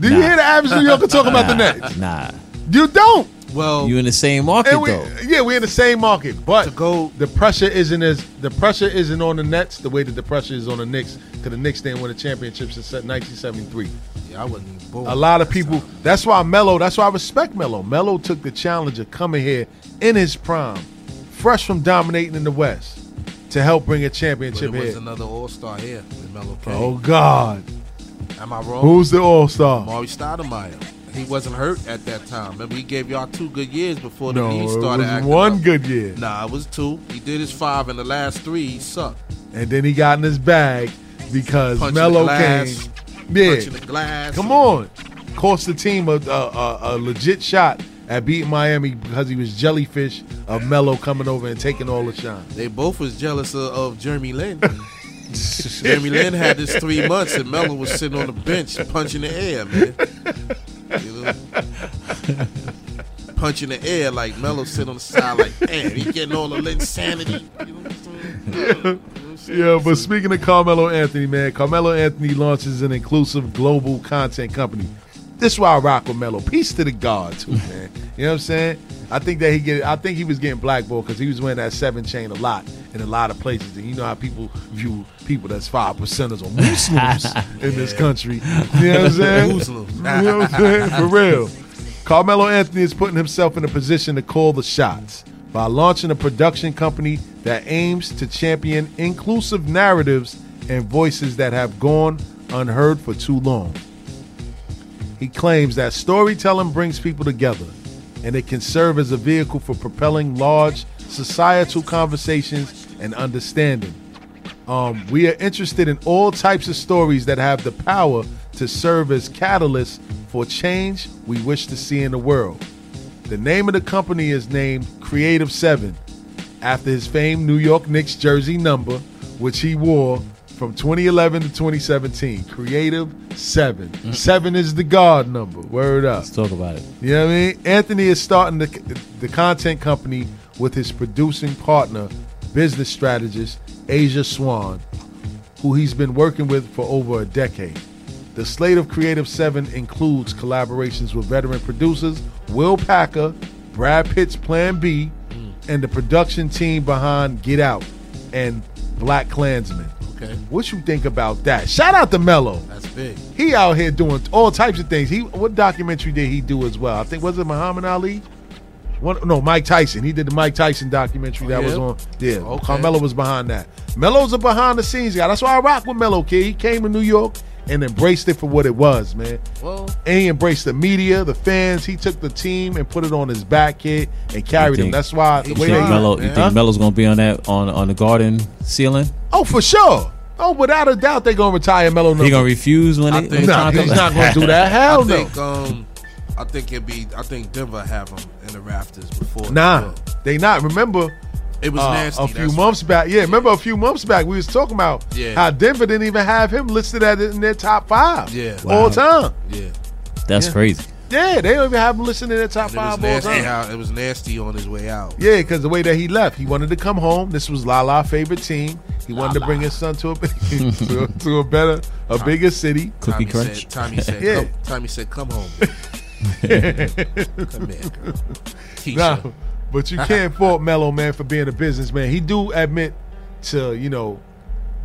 Speaker 4: Do you hear the average New Yorker talking about the Nets?
Speaker 5: Nah,
Speaker 4: You don't.
Speaker 6: well,
Speaker 5: you in the same market
Speaker 4: we,
Speaker 5: though.
Speaker 4: yeah, we're in the same market, but
Speaker 6: go-
Speaker 4: the pressure isn't as the pressure isn't on the Nets the way that the pressure is on the Knicks because the Knicks didn't win a championship since 1973.
Speaker 6: yeah, I wasn't even born.
Speaker 4: A lot of people. That's why Melo. That's why I respect Melo. Melo took the challenge of coming here in his prime, fresh from dominating in the West, to help bring a
Speaker 6: But
Speaker 4: championship
Speaker 6: it was
Speaker 4: here.
Speaker 6: another All Star here Melo oh, came.
Speaker 4: Oh God,
Speaker 6: Am I wrong?
Speaker 4: who's the All Star?
Speaker 6: Amar'e Stoudemire. He wasn't hurt at that time. Remember, he gave y'all two good years before the
Speaker 4: No,
Speaker 6: knee
Speaker 4: it
Speaker 6: started
Speaker 4: was
Speaker 6: acting
Speaker 4: one
Speaker 6: up.
Speaker 4: good year,
Speaker 6: Nah, it was two. He did his five, and the last three, he sucked.
Speaker 4: and then he got in his bag because
Speaker 6: Punching
Speaker 4: Melo came. Yeah,
Speaker 6: punching the glass.
Speaker 4: come on, cost the team a, a, a, a legit shot at beating Miami because he was jellyfish of Melo coming over and taking all the shine.
Speaker 6: They both was jealous of, of Jeremy Lin. Jeremy Lin had this three months, and Melo was sitting on the bench punching the air, man. You know? punching the air like Melo sitting on the side, like, damn, he getting all the insanity. You know what
Speaker 4: Yeah, but speaking of Carmelo Anthony, man, Carmelo Anthony launches an inclusive global content company. This is why I rock with Melo. Peace to the gods, too, man. You know what I'm saying? I think that he get. I think he was getting blackballed because he was wearing that seven chain a lot in a lot of places. And you know how people view people that's five percenters or Muslims in this country. You know what I'm saying?
Speaker 6: Muslims.
Speaker 4: You know what I'm saying? For real. Carmelo Anthony is putting himself in a position to call the shots by launching a production company that aims to champion inclusive narratives and voices that have gone unheard for too long. He claims that storytelling brings people together and it can serve as a vehicle for propelling large societal conversations and understanding. Um, we are interested in all types of stories that have the power to serve as catalysts for change we wish to see in the world. The name of the company is named Creative 7 after his famed New York Knicks jersey number, which he wore from 2011 to 2017. Creative 7. 7 is the God number. Word up.
Speaker 5: Let's talk about it.
Speaker 4: You know what I mean? Anthony is starting the, the content company with his producing partner, business strategist Asani Swann, who he's been working with for over a decade. The slate of Creative 7 includes collaborations with veteran producers Will Packer, Brad Pitt's Plan B, and the production team behind Get Out and BlacKkKlansman.
Speaker 6: Okay.
Speaker 4: What you think about that? Shout out to Melo.
Speaker 6: That's big.
Speaker 4: He out here doing all types of things. He what documentary did he do as well? I think was it Muhammad Ali? One, no, Mike Tyson. He did the Mike Tyson documentary that
Speaker 6: Oh,
Speaker 4: was on. Yeah,
Speaker 6: Okay.
Speaker 4: Carmelo was behind that. Melo's a behind the scenes guy. That's why I rock with Melo, kid. He came to New York and embraced it for what it was, man.
Speaker 6: Well,
Speaker 4: And he embraced the media, the fans. He took the team and put it on his back, kid, and carried
Speaker 5: You
Speaker 4: them. That's why the
Speaker 6: He
Speaker 5: You
Speaker 4: way
Speaker 5: think
Speaker 4: they,
Speaker 6: tried,
Speaker 5: Melo? You think Melo's gonna be on that on on the garden ceiling?
Speaker 4: Oh, for sure. Oh, without a doubt, they're gonna retire Melo.
Speaker 5: He
Speaker 4: number.
Speaker 5: gonna refuse when
Speaker 6: I
Speaker 5: they?
Speaker 6: think-
Speaker 5: when
Speaker 4: Nah, he's not gonna do that. Hell
Speaker 6: I
Speaker 4: no.
Speaker 6: think um, I think it'd be. I think Denver have him in the rafters before.
Speaker 4: Nah,
Speaker 6: New
Speaker 4: they not. Remember,
Speaker 6: it was
Speaker 4: uh,
Speaker 6: nasty.
Speaker 4: a few
Speaker 6: that's
Speaker 4: months back. Yeah, remember a few months back we was talking about
Speaker 6: Yeah.
Speaker 4: how Denver didn't even have him listed at in their top five.
Speaker 6: Yeah.
Speaker 4: all
Speaker 5: Wow.
Speaker 4: time.
Speaker 6: Yeah,
Speaker 5: That's
Speaker 4: Yeah.
Speaker 5: crazy.
Speaker 4: Yeah, they don't even have him listed in their top
Speaker 6: and
Speaker 4: five all time.
Speaker 6: How it was nasty on his way out.
Speaker 4: Yeah, because the way that he left, he wanted to come home. This was Lala' favorite team. He wanted to bring his son to a to, to a better, a bigger city.
Speaker 5: Cookie
Speaker 6: Tommy
Speaker 5: Crunch.
Speaker 6: Said, Tommy said,
Speaker 4: Yeah.
Speaker 6: come, Tommy said, come home. come here, girl. Keisha.
Speaker 4: Nah, but you can't fault Melo man for being a businessman. He do admit to you know,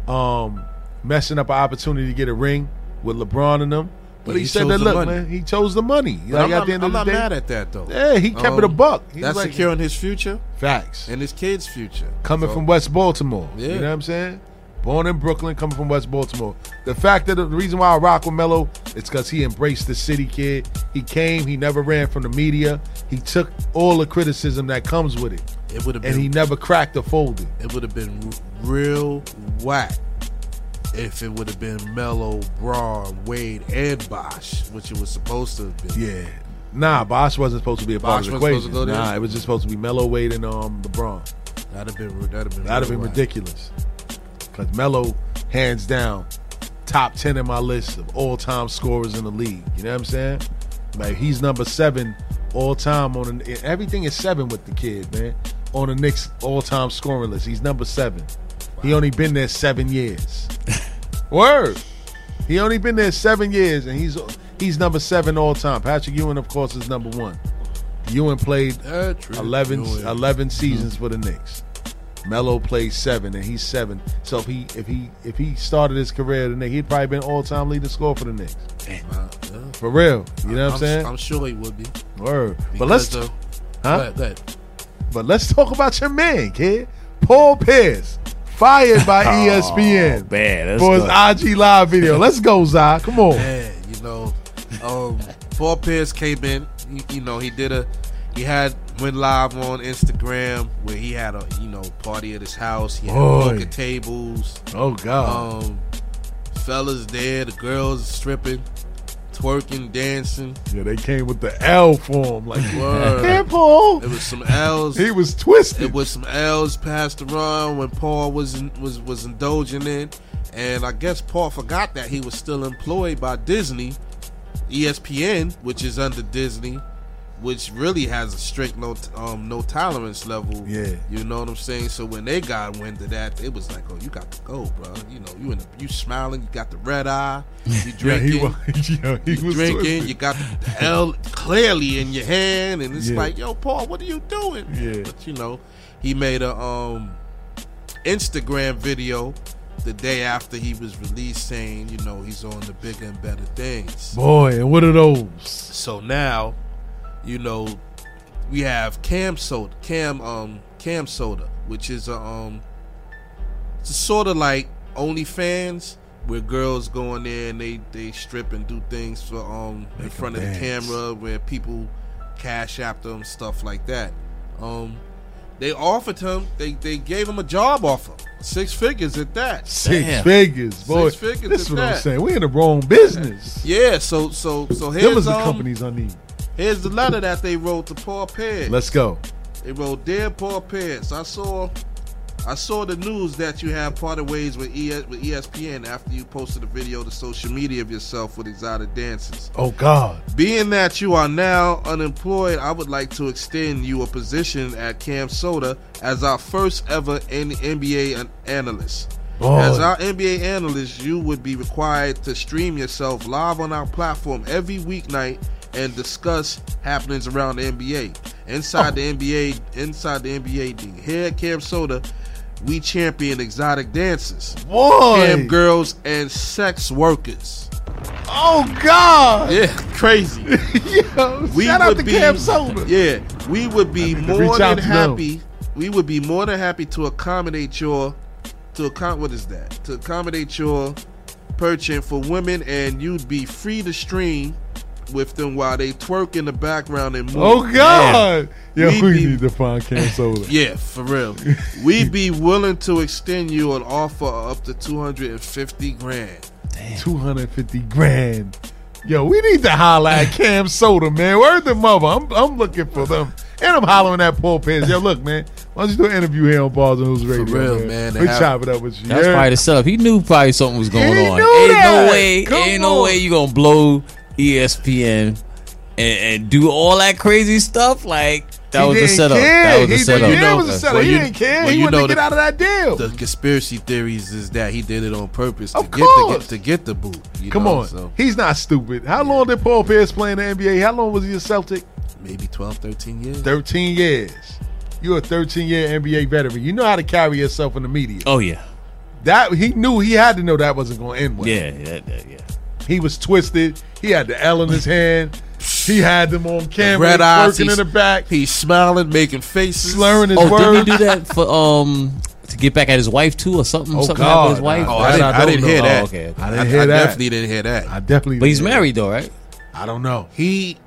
Speaker 4: um, messing up an opportunity to get a ring with LeBron and them. But
Speaker 6: But
Speaker 4: he,
Speaker 6: he
Speaker 4: said that look,
Speaker 6: money.
Speaker 4: man, he chose the money. Like
Speaker 6: I'm not,
Speaker 4: the
Speaker 6: I'm not mad at that though.
Speaker 4: yeah, he kept it a
Speaker 6: Um,
Speaker 4: buck. He was
Speaker 6: That's
Speaker 4: like,
Speaker 6: securing his future
Speaker 4: facts.
Speaker 6: and his kids' future.
Speaker 4: coming
Speaker 6: So,
Speaker 4: from West Baltimore.
Speaker 6: Yeah.
Speaker 4: You know what I'm saying? Born in Brooklyn, coming from West Baltimore. The fact that the reason why I rock with Melo is because he embraced the city kid. He came, he never ran from the media. He took all the criticism that comes with it.
Speaker 6: it would have
Speaker 4: And he never cracked or folded.
Speaker 6: it would have been r- real whack if it would have been Melo, Bron, Wade, and Bosh, which it was supposed to have been.
Speaker 4: Yeah. Nah, Bosh wasn't supposed to be a part
Speaker 6: Bosh
Speaker 4: of the equation.
Speaker 6: to go there?
Speaker 4: Nah, it was just supposed to be Melo, Wade, and um LeBron.
Speaker 6: That'd have been that'd have been
Speaker 4: That'd have been ridiculous. Because Melo, hands down, top 10 in my list of all time scorers in the league. You know what I'm saying? Like, he's number seven all time on an, everything is seven with the kid, man. On the Knicks all time scoring list. He's number seven. He only been there seven years. Word. He only been there seven years, and he's he's number seven all time. Patrick Ewing, of course, is number one. Ewing played
Speaker 6: Yeah, true.
Speaker 4: 11,
Speaker 6: Ewing.
Speaker 4: 11 seasons mm-hmm. for the Knicks. Melo played seven, and he's seven. So if he if he if he started his career the Knicks, he'd probably been all time leading scorer for the Knicks.
Speaker 6: Uh, yeah.
Speaker 4: For real, you know what I'm,
Speaker 6: I'm,
Speaker 4: saying?
Speaker 6: I'm sure he would be.
Speaker 4: Word. But let's
Speaker 6: of-
Speaker 4: huh?
Speaker 6: Go ahead, go ahead.
Speaker 4: But let's talk about your man, kid. Paul Pierce, fired by ESPN
Speaker 5: Oh, man, that's
Speaker 4: for
Speaker 5: good.
Speaker 4: his IG live video. Let's go, Zah. Come on.
Speaker 6: Man, you know, um, Paul Pierce came in. You, you know, he did a, he had went live on Instagram where he had a you know party at his house. He had
Speaker 4: Boy.
Speaker 6: poker tables.
Speaker 4: Oh God.
Speaker 6: Um, fellas there, the girls stripping. twerking, dancing.
Speaker 4: Yeah, they came with the L form, like
Speaker 6: Word.
Speaker 4: Hey, Paul.
Speaker 6: It was some L's.
Speaker 4: He was twisted.
Speaker 6: It was some L's passed around when Paul was in, was was indulging in, and I guess Paul forgot that he was still employed by Disney, ESPN, which is under Disney, which really has a strict no um no tolerance level.
Speaker 4: Yeah.
Speaker 6: you know what I'm saying. So when they got wind of that, it was like, oh, you got to go, bro. You know, you in the, you smiling, you got the red eye, you
Speaker 4: Yeah,
Speaker 6: drinking.
Speaker 4: he was. Yeah, he
Speaker 6: you
Speaker 4: was
Speaker 6: drinking,
Speaker 4: twisted.
Speaker 6: you got the L clearly in your hand, and it's
Speaker 4: Yeah.
Speaker 6: like, yo, Paul, what are you doing?
Speaker 4: Yeah.
Speaker 6: But you know, he made a um Instagram video the day after he was released saying, you know, he's on the bigger and better things.
Speaker 4: Boy, and what are those?
Speaker 6: So now, you know, we have CamSoda, Cam um CamSoda, which is a um it's sort of like OnlyFans where girls go in there and they they strip and do things for um in front of
Speaker 4: them
Speaker 6: the camera where people cash after them stuff like that. Um they offered him they they gave him a job offer. Six figures at that.
Speaker 4: Six
Speaker 5: Damn.
Speaker 4: figures, boy.
Speaker 6: Six figures
Speaker 4: this
Speaker 6: at
Speaker 4: is what I'm saying. We in the wrong business.
Speaker 6: Yeah, so so so
Speaker 4: Them
Speaker 6: here's
Speaker 4: is the
Speaker 6: um,
Speaker 4: companies I need.
Speaker 6: Here's the letter that they wrote to Paul Pierce.
Speaker 4: Let's go.
Speaker 6: They wrote, "Dear Paul Pierce, I saw, I saw the news that you have parted ways with, ES, with ESPN after you posted a video to social media of yourself with exotic dances.
Speaker 4: Oh God.
Speaker 6: Being that you are now unemployed, I would like to extend you a position at CamSoda as our first ever NBA analyst. As our NBA analyst, you would be required to stream yourself live on our platform every weeknight and discuss happenings around the NBA. Inside the oh. NBA, inside the NBA thing. Here at CamSoda, we champion exotic dancers,
Speaker 4: Boy.
Speaker 6: cam girls, and sex workers.
Speaker 4: Oh God.
Speaker 6: Yeah, crazy.
Speaker 4: Yo,
Speaker 6: we
Speaker 4: shout out to
Speaker 6: be,
Speaker 4: CamSoda.
Speaker 6: Yeah, we would be
Speaker 4: need to
Speaker 6: more than
Speaker 4: to them.
Speaker 6: happy. We would be more than happy to accommodate your to account what is that? To accommodate your purchase for women and you'd be free to stream with them while they twerk in the background and move.
Speaker 4: Oh God. Yeah,
Speaker 6: We
Speaker 4: we
Speaker 6: be-
Speaker 4: need to find Cam Soda.
Speaker 6: Yeah, for real. We'd be willing to extend you an offer of up to 250 grand.
Speaker 4: Two hundred fifty grand. Yo, we need to holler at CamSoda, man. Where's the mother? I'm, I'm looking for them. And I'm hollering at Paul Pierce. Yo, look, man. Why don't you do an interview here on Bars and Hoops Radio?
Speaker 6: For real,
Speaker 4: man.
Speaker 6: man.
Speaker 4: We chop it up with you.
Speaker 5: That's
Speaker 4: yeah?
Speaker 5: probably the setup. He knew probably something was going
Speaker 4: He
Speaker 5: on.
Speaker 4: knew
Speaker 5: ain't
Speaker 4: that.
Speaker 5: no way.
Speaker 4: Come
Speaker 5: ain't no way you gonna blow ESPN and, and do all that crazy stuff. Like that
Speaker 4: He
Speaker 5: was the
Speaker 4: didn't
Speaker 5: setup.
Speaker 4: Care.
Speaker 5: That was the
Speaker 4: he
Speaker 5: setup.
Speaker 4: Didn't, yeah, it was a setup.
Speaker 6: Well,
Speaker 4: he
Speaker 6: you-
Speaker 4: didn't care.
Speaker 6: well,
Speaker 4: he
Speaker 6: you
Speaker 4: wanted to get
Speaker 6: the-
Speaker 4: out of that deal.
Speaker 6: The conspiracy theories is that he did it on purpose to
Speaker 4: Of
Speaker 6: get the get, to get the boot. you
Speaker 4: Come
Speaker 6: know,
Speaker 4: on.
Speaker 6: so
Speaker 4: He's not stupid. How long did Paul Pierce play in the NBA? How long was he a Celtic?
Speaker 6: maybe 12, 13 years.
Speaker 4: 13 years. You're a 13 year NBA veteran. You know how to carry yourself in the media.
Speaker 5: Oh yeah,
Speaker 4: That he knew he had to know that wasn't going to end well.
Speaker 5: yeah, yeah, yeah. yeah.
Speaker 4: He was twisted. He had the L in his hand. He had them on camera,
Speaker 6: Red eyes.
Speaker 4: working in the back,
Speaker 6: He's smiling, making faces,
Speaker 4: slurring his
Speaker 5: Oh, didn't
Speaker 4: words.
Speaker 5: he do that for um to get back at his wife too, or something?
Speaker 4: Oh,
Speaker 5: something happened with his wife.
Speaker 6: Oh,
Speaker 4: That
Speaker 6: I didn't,
Speaker 4: I
Speaker 6: I didn't hear that.
Speaker 5: Oh, okay, okay.
Speaker 4: I didn't hear that.
Speaker 6: definitely didn't hear that.
Speaker 4: I definitely.
Speaker 5: But he's
Speaker 4: didn't.
Speaker 5: married though, right?
Speaker 4: I don't know.
Speaker 6: he,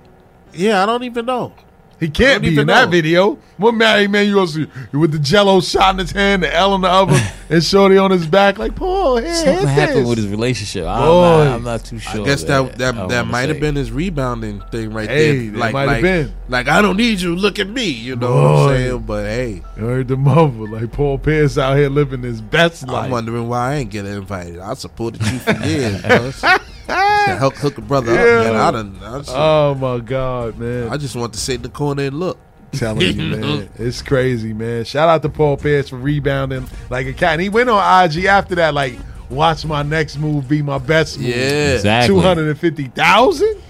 Speaker 6: yeah, I don't even know.
Speaker 4: He can't be
Speaker 6: even
Speaker 4: in that video. What married man you also with the Jello shot in his hand, the L in the other, and Shorty on his back like Paul. Here,
Speaker 5: Something
Speaker 4: hit
Speaker 5: happened
Speaker 4: this.
Speaker 5: with his relationship. I'm,
Speaker 4: Boy.
Speaker 5: not, I'm not too sure.
Speaker 6: I guess
Speaker 5: man.
Speaker 6: that that that might have been his rebounding thing right
Speaker 4: Hey,
Speaker 6: there.
Speaker 4: that
Speaker 6: Like
Speaker 4: might have
Speaker 6: like,
Speaker 4: been.
Speaker 6: like I don't need you. Look at me. You know what I'm saying? But hey,
Speaker 4: You heard the mother like Paul Pierce out here living his best life.
Speaker 6: I'm wondering why I ain't getting invited. I supported you for years. bro. To help hook a brother
Speaker 4: Yeah.
Speaker 6: up, man. I done. I just,
Speaker 4: Oh my God, man!
Speaker 6: I just want to sit in the corner and look.
Speaker 4: telling you, man. It's crazy, man. Shout out to Paul Pierce for rebounding like a cat. And he went on IG after that, like, watch my next move be my best move.
Speaker 6: Yeah,
Speaker 5: Exactly.
Speaker 4: Two hundred and fifty thousand?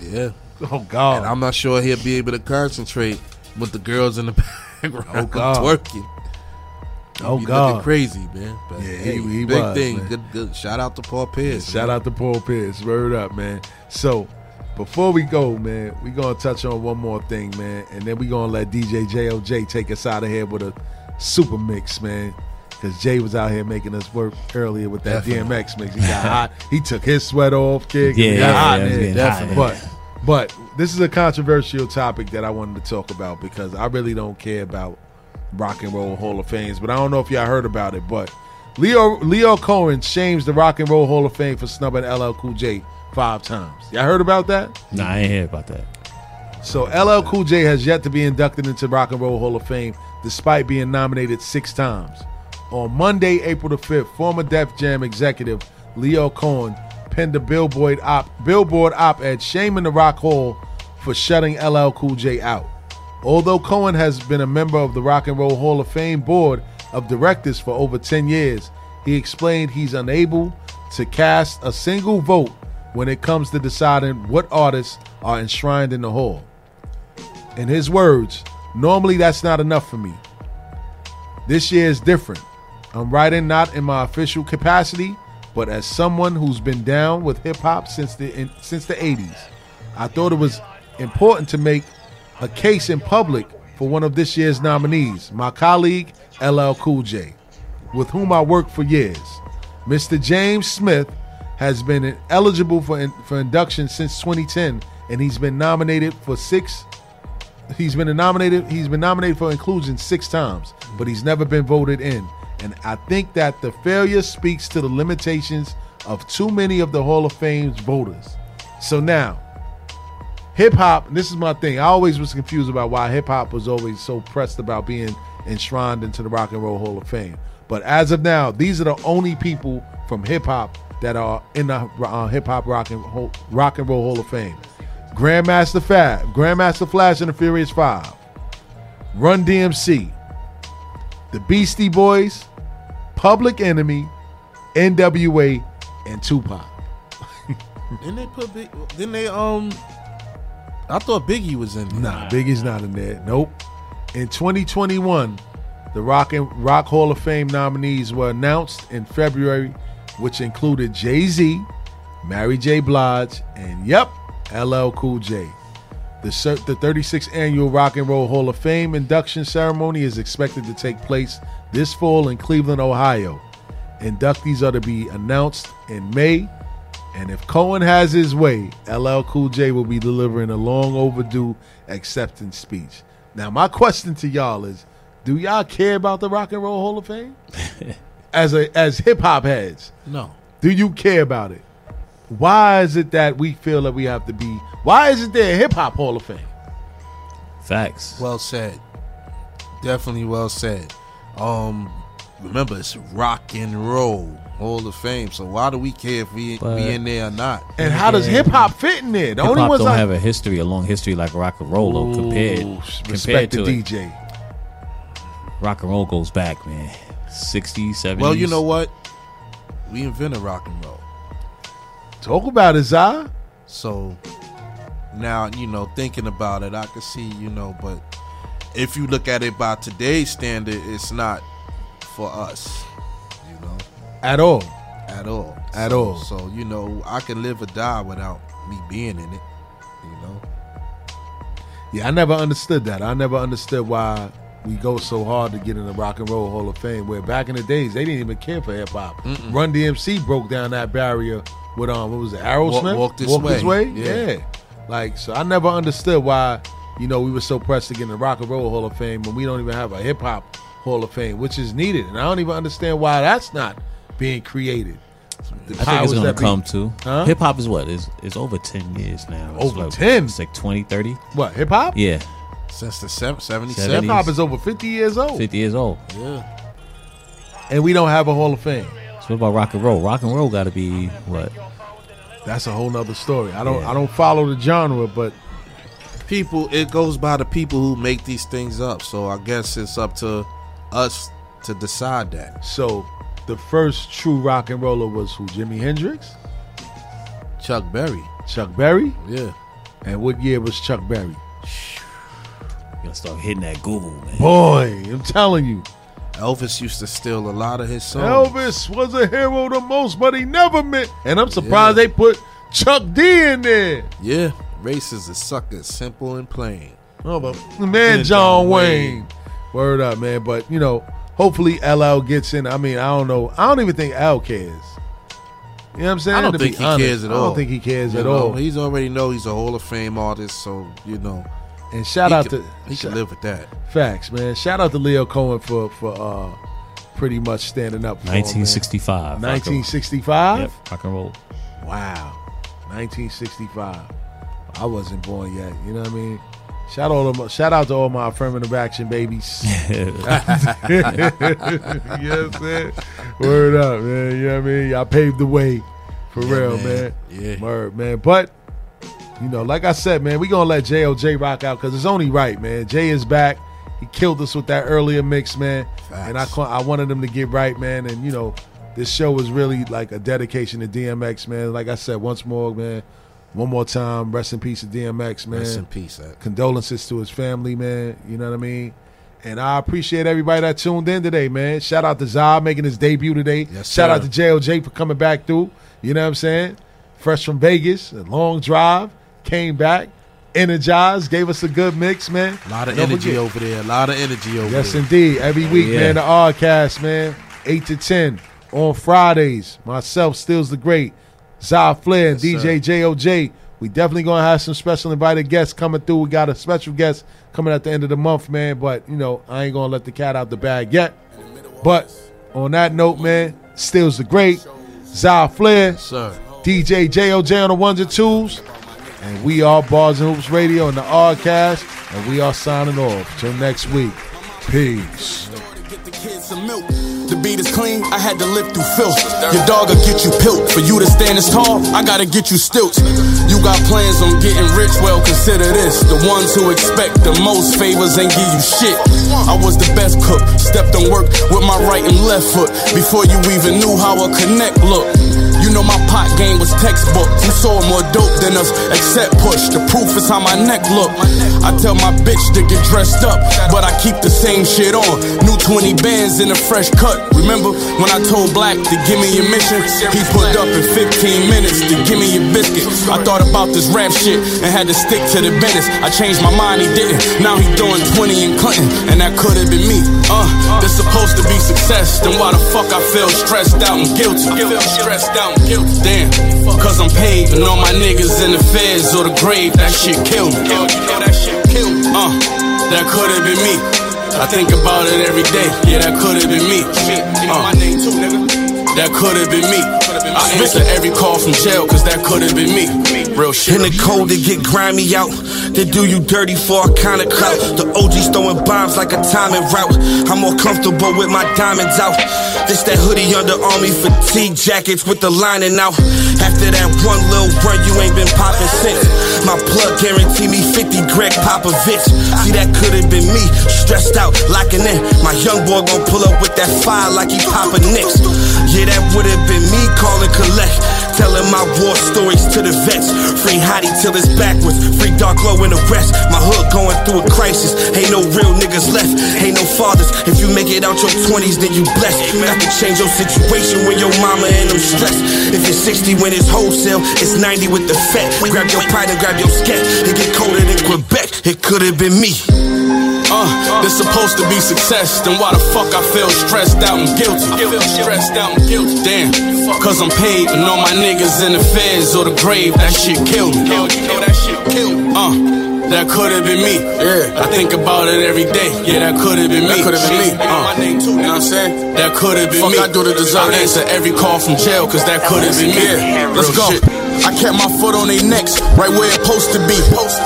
Speaker 6: yeah.
Speaker 4: Oh God.
Speaker 6: And I'm not sure he'll be able to concentrate with the girls in the background
Speaker 4: Oh, God.
Speaker 6: twerking.
Speaker 4: Oh
Speaker 6: Be
Speaker 4: God.
Speaker 6: looking crazy, man. But
Speaker 4: Yeah,
Speaker 6: hey,
Speaker 4: he- he
Speaker 6: big
Speaker 4: was,
Speaker 6: thing.
Speaker 4: man.
Speaker 6: Good, good. Shout out to Paul Pierce.
Speaker 4: Shout out to Paul Pierce. Word up, man. So before we go, man, we gonna touch on one more thing, man, and then we gonna let DJ JOJ take us out of here with a super mix, man. Cause Jay was out here making us work earlier with that
Speaker 6: Definitely.
Speaker 4: DMX mix. He got hot. He took his sweat off, kid.
Speaker 5: Yeah,
Speaker 4: It got
Speaker 5: yeah,
Speaker 4: hot
Speaker 5: yeah, it was
Speaker 4: in
Speaker 5: getting
Speaker 4: there.
Speaker 5: hot
Speaker 4: But but this is a controversial topic that I wanted to talk about because I really don't care about Rock and Roll Hall of Fames. But I don't know if y'all heard about it. But Lyor Lyor Cohen shames the Rock and Roll Hall of Fame for snubbing LL Cool J five times. Y'all heard about that?
Speaker 5: Nah, I ain't heard about that.
Speaker 4: So LL Cool J has yet to be inducted into Rock and Roll Hall of Fame despite being nominated six times. On Monday, April the 5th, former Def Jam executive Lyor Cohen penned a Billboard op Billboard op-ed shaming the Rock Hall for shutting LL Cool J out. Although Cohen has been a member of the Rock and Roll Hall of Fame board of directors for over 10 years, he explained he's unable to cast a single vote when it comes to deciding what artists are enshrined in the hall. In his words, normally that's not enough for me. This year is different. I'm writing not in my official capacity, but as someone who's been down with hip hop since the in, since the 80s. I thought it was important to make a case in public for one of this year's nominees, my colleague LL Cool J, with whom I worked for years. Mr. James Smith has been eligible for for induction since 2010, and he's been nominated for six. He's been nominated. He's been nominated for inclusion six times, but he's never been voted in. And I think that the failure speaks to the limitations of too many of the Hall of Fame's voters. So now, hip hop. This is my thing. I always was confused about why hip hop was always so pressed about being enshrined into the Rock and Roll Hall of Fame. But as of now, these are the only people from hip hop that are in the uh, hip hop rock and Hall- rock and roll Hall of Fame. Grandmaster Fab, Grandmaster Flash and the Furious Five, Run DMC, the Beastie Boys, Public Enemy, NWA, and Tupac.
Speaker 6: Didn't they put? Didn't they um? I thought Biggie was in. there.
Speaker 4: Nah, Biggie's not in there. Nope. In 2021, the Rock and Rock Hall of Fame nominees were announced in February, which included Jay Z, Mary J. Blige, and yep, LL Cool J. The, the 36th annual Rock and Roll Hall of Fame induction ceremony is expected to take place this fall in Cleveland, Ohio. Inductees are to be announced in May, and if Cohen has his way, LL Cool J will be delivering a long overdue acceptance speech. Now, my question to y'all is: Do y'all care about the Rock and Roll Hall of Fame as a as hip hop heads?
Speaker 6: No.
Speaker 4: Do you care about it? Why is it that we feel that we have to be? Why isn't there a hip hop Hall of Fame?
Speaker 5: Facts.
Speaker 6: Well said. Definitely well said. Um, remember it's rock and roll Hall of Fame. So why do we care if we
Speaker 5: But-
Speaker 6: we in there or not?
Speaker 4: And how does hip hop fit in there? The
Speaker 5: Hip
Speaker 4: only
Speaker 5: hop
Speaker 4: ones
Speaker 5: don't
Speaker 4: I
Speaker 5: have a history, a long history like rock and roll though, compared compared
Speaker 4: respect
Speaker 5: to
Speaker 4: the
Speaker 5: it.
Speaker 4: DJ.
Speaker 5: Rock and roll goes back, man. 60s, 70s.
Speaker 6: Well, you know what? We invented rock and roll.
Speaker 4: Talk about it, Zah.
Speaker 6: So now, you know, thinking about it, I can see, you know, but if you look at it by today's standard, it's not for us, you know,
Speaker 4: At all.
Speaker 6: at all.
Speaker 4: At
Speaker 6: So-
Speaker 4: all.
Speaker 6: So, you know, I can live or die without me being in it, you know.
Speaker 4: Yeah, I never understood that. I never understood why we go so hard to get in the Rock and Roll Hall of Fame. Where back in the days they didn't even care for hip hop. Run DMC broke down that barrier with um, what was it, Aerosmith?
Speaker 6: Walk- Walk This Way.
Speaker 4: Yeah.
Speaker 6: Yeah.
Speaker 4: Like so, I never understood why you know we were so pressed to get in the Rock and Roll Hall of Fame when we don't even have a hip hop Hall of Fame, which is needed, and I don't even understand why that's not being created. The
Speaker 5: I think it's gonna come to.
Speaker 4: Huh?
Speaker 5: Hip hop is what? Is it's over 10 years now. It's
Speaker 4: Over
Speaker 5: like-
Speaker 4: 10?
Speaker 5: It's like 20, 30.
Speaker 4: What hip hop?
Speaker 5: Yeah.
Speaker 6: Since the sev- 77.
Speaker 4: Hip hop is over fifty years old,
Speaker 5: 50 years old.
Speaker 6: Yeah.
Speaker 4: and we don't have a Hall of Fame.
Speaker 5: So what about rock and roll? Rock and roll got to be what?
Speaker 4: That's a whole nother story. I don't
Speaker 5: Yeah.
Speaker 4: I don't follow the genre, but
Speaker 6: People, it goes by the people who make these things up. So I guess it's up to us to decide that.
Speaker 4: so the first true rock and roller was who? Jimi Hendrix,
Speaker 6: Chuck Berry.
Speaker 4: Chuck Berry,
Speaker 6: Yeah.
Speaker 4: and what year was Chuck Berry?
Speaker 5: You gotta start hitting that Google, man.
Speaker 4: Boy, I'm telling you,
Speaker 6: Elvis used to steal a lot of his songs.
Speaker 4: Elvis was a hero the most, but he never meant. And I'm surprised
Speaker 6: Yeah.
Speaker 4: they put Chuck D in there.
Speaker 6: Yeah. Races is suckers, simple and plain.
Speaker 4: Oh, but man,
Speaker 6: Yeah,
Speaker 4: John
Speaker 6: John
Speaker 4: Wayne.
Speaker 6: Wayne.
Speaker 4: Word up, man. But you know, hopefully LL gets in. I mean, I don't know. I don't even think L cares. You know what I'm saying?
Speaker 6: I don't
Speaker 4: To
Speaker 6: think he
Speaker 4: honest,
Speaker 6: cares at all.
Speaker 4: I don't think he cares
Speaker 6: You
Speaker 4: at
Speaker 6: know,
Speaker 4: all.
Speaker 6: He's already know he's a Hall of Fame artist, so you know.
Speaker 4: And shout out
Speaker 6: can,
Speaker 4: to
Speaker 6: he
Speaker 4: shout-
Speaker 6: can live with that.
Speaker 4: Facts, man. Shout out to Lyor Cohen for for uh pretty much standing up for him,
Speaker 5: 1965. rock and roll.
Speaker 4: 1965?
Speaker 5: Yep, rock and roll.
Speaker 4: Wow. 1965. I wasn't born yet. You know what I mean? Shout of my, shout out to all my affirmative action babies. you know what I'm saying? Word up, man. You know what I mean? Y'all paved the way. For
Speaker 6: Yeah,
Speaker 4: real,
Speaker 6: man.
Speaker 4: man.
Speaker 6: Yeah.
Speaker 4: Word, man. But you know, like I said, man, we gonna let JLJ rock out because it's only right, man. Jay is back. He killed us with that earlier mix, man. And I I wanted him to get right, man. And you know, this show was really like a dedication to DMX, man. Like I said, once more, man. One more time, rest in peace to DMX, man.
Speaker 6: Rest in peace, Ed.
Speaker 4: Condolences to his family, man. You know what I mean? And I appreciate everybody that tuned in today, man. Shout out to Zah making his debut today.
Speaker 6: Yes,
Speaker 4: Shout out to JLJ for coming back through. You know what I'm saying? Fresh from Vegas, a long drive, came back, energized, gave us a good mix, man.
Speaker 6: A lot of
Speaker 4: Don't
Speaker 6: energy
Speaker 4: forget-
Speaker 6: over there. A lot of energy over
Speaker 4: Yes,
Speaker 6: there.
Speaker 4: Yes, indeed. Every week,
Speaker 6: yeah.
Speaker 4: man, the Rcast, man. 8 to 10 on Fridays. Myself, Stills the Great, Zah Flair, and
Speaker 6: Yes,
Speaker 4: DJ JOJ. We definitely going to have some special invited guests coming through. We got a special guest coming at the end of the month, man. But, you know, I ain't going to let the cat out the bag yet. But on that note, man, Stills the Great, Zah Flair,
Speaker 6: Sir.
Speaker 4: DJ JOJ on the ones and twos. And we are Bars and Hoops Radio and the Rcast. And we are signing off. Till next week. Peace.
Speaker 14: Some milk. The beat is clean, I had to live through filth. Your dog will get you pilt. For you to stand as tall, I gotta get you stilts. You got plans on getting rich, well, consider this. The ones who expect the most favors ain't give you shit. I was the best cook, stepped on work with my right and left foot before you even knew how a connect looked. You know my pot game was textbook. You sold more dope than us, except push. The proof is how my neck look. I tell my bitch to get dressed up, but I keep the same shit on. New 20 bands in a fresh cut. Remember when I told Black to give me your mission? He pulled up in 15 minutes to give me your biscuit. I thought about this rap shit and had to stick to the business. I changed my mind, he didn't. Now he doing 20 in Clinton, and that could have been me. Uh, this supposed to be success. Then why the fuck I feel stressed out and guilty? I feel stressed out and guilty. Damn, cause I'm paid and all my niggas in the feds or the grave. That shit killed me. That shit killed me. Uh, that could have been me. I think about it every day. Yeah, that could have been me. Uh, my name too, nigga. That could have been me. I answer every call from jail, cause that could have been me. Real shit.
Speaker 15: In the cold, they get grimy out. They do you dirty for a kind of clout. The OG's throwing bombs like a timing route. I'm more comfortable with my diamonds out. This that hoodie under army fatigue jackets with the lining out. After that one little run, you ain't been popping since. My plug guarantee me 50 Gregg Popovich. See, that could have been me. Stressed out, locking in. My young boy gon' pull up with that fire like he poppin' nicks. Yeah, that would have been me calling collect. Telling my war stories to the vets. Free Hottie till it's backwards. Free Dark Low in the rest. My hood going through a crisis. Ain't no real niggas left. Ain't no fathers. If you make it out your 20s, then you blessed. Got to change your situation when your mama and them stressed. If it's 60 when it's wholesale, it's 90 with the fat. Grab your pint and grab your scat. It get colder than Quebec. It could have been me.
Speaker 14: Uh, this supposed to be success. Then why the fuck I feel stressed out and guilty? I feel stressed out and guilty. Damn, cause I'm paid and all my niggas in the feds or the grave. That shit killed me. You know that shit killed me. Uh, that could have been me. Yeah, I think about it every day. Yeah, that could have been me.
Speaker 6: That coulda been me.
Speaker 14: Uh, my name too. You know what I'm saying? That could have been
Speaker 6: Fuck
Speaker 14: me.
Speaker 6: I do to deserve
Speaker 14: I answer every call from jail, cause that could have been me.
Speaker 6: Let's go.
Speaker 14: shit. I kept my foot on their necks, right where it's supposed to be.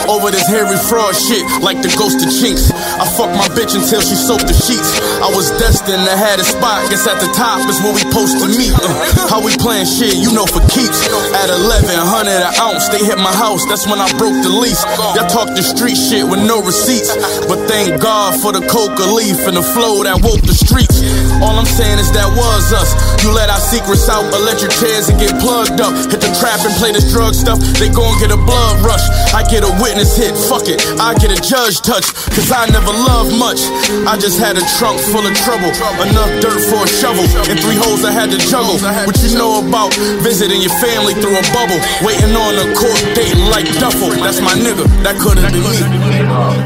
Speaker 14: Over this hairy fraud shit, like the ghost of chinks. I fucked my bitch until she soaked the sheets. I was destined to have a spot. Guess at the top is where we supposed to meet. Uh, how we playing shit, you know for keeps. At 1100 an ounce, they hit my house. That's when I broke the lease. Y'all talk the street shit with no receipts. But thank God for the coca leaf and the flow that woke the streets. All I'm saying is that was us. You let our secrets out, electric chairs and get plugged up. Hit the trap and play this drug stuff. They gon' get a blood rush. I get a witness hit, fuck it. I get a judge touch, cause I never loved much. I just had a trunk full of trouble. Enough dirt for a shovel. And three holes I had to juggle. What you know about visiting your family through a bubble. Waiting on a court date like Duffel. That's my nigga. That could've been me.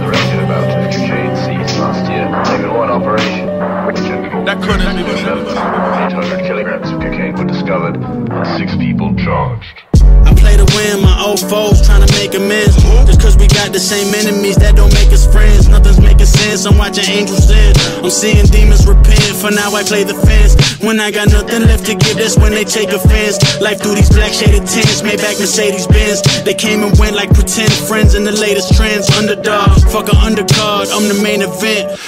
Speaker 16: directed about 50 cocaine seized last year. Taken one operation.
Speaker 14: That could have been me.
Speaker 16: November, 800 kilograms of cocaine were discovered and six people charged.
Speaker 17: Play to win, my old foes trying to make amends. Just cause we got the same enemies, that don't make us friends. Nothing's making sense. I'm watching angels sin. I'm seeing demons repent. For now, I play the fence. When I got nothing left to give, that's when they take offense. Life through these black shaded tents, made back Mercedes Benz. They came and went like pretend friends in the latest trends. Underdog, fuck a undercard, I'm the main event.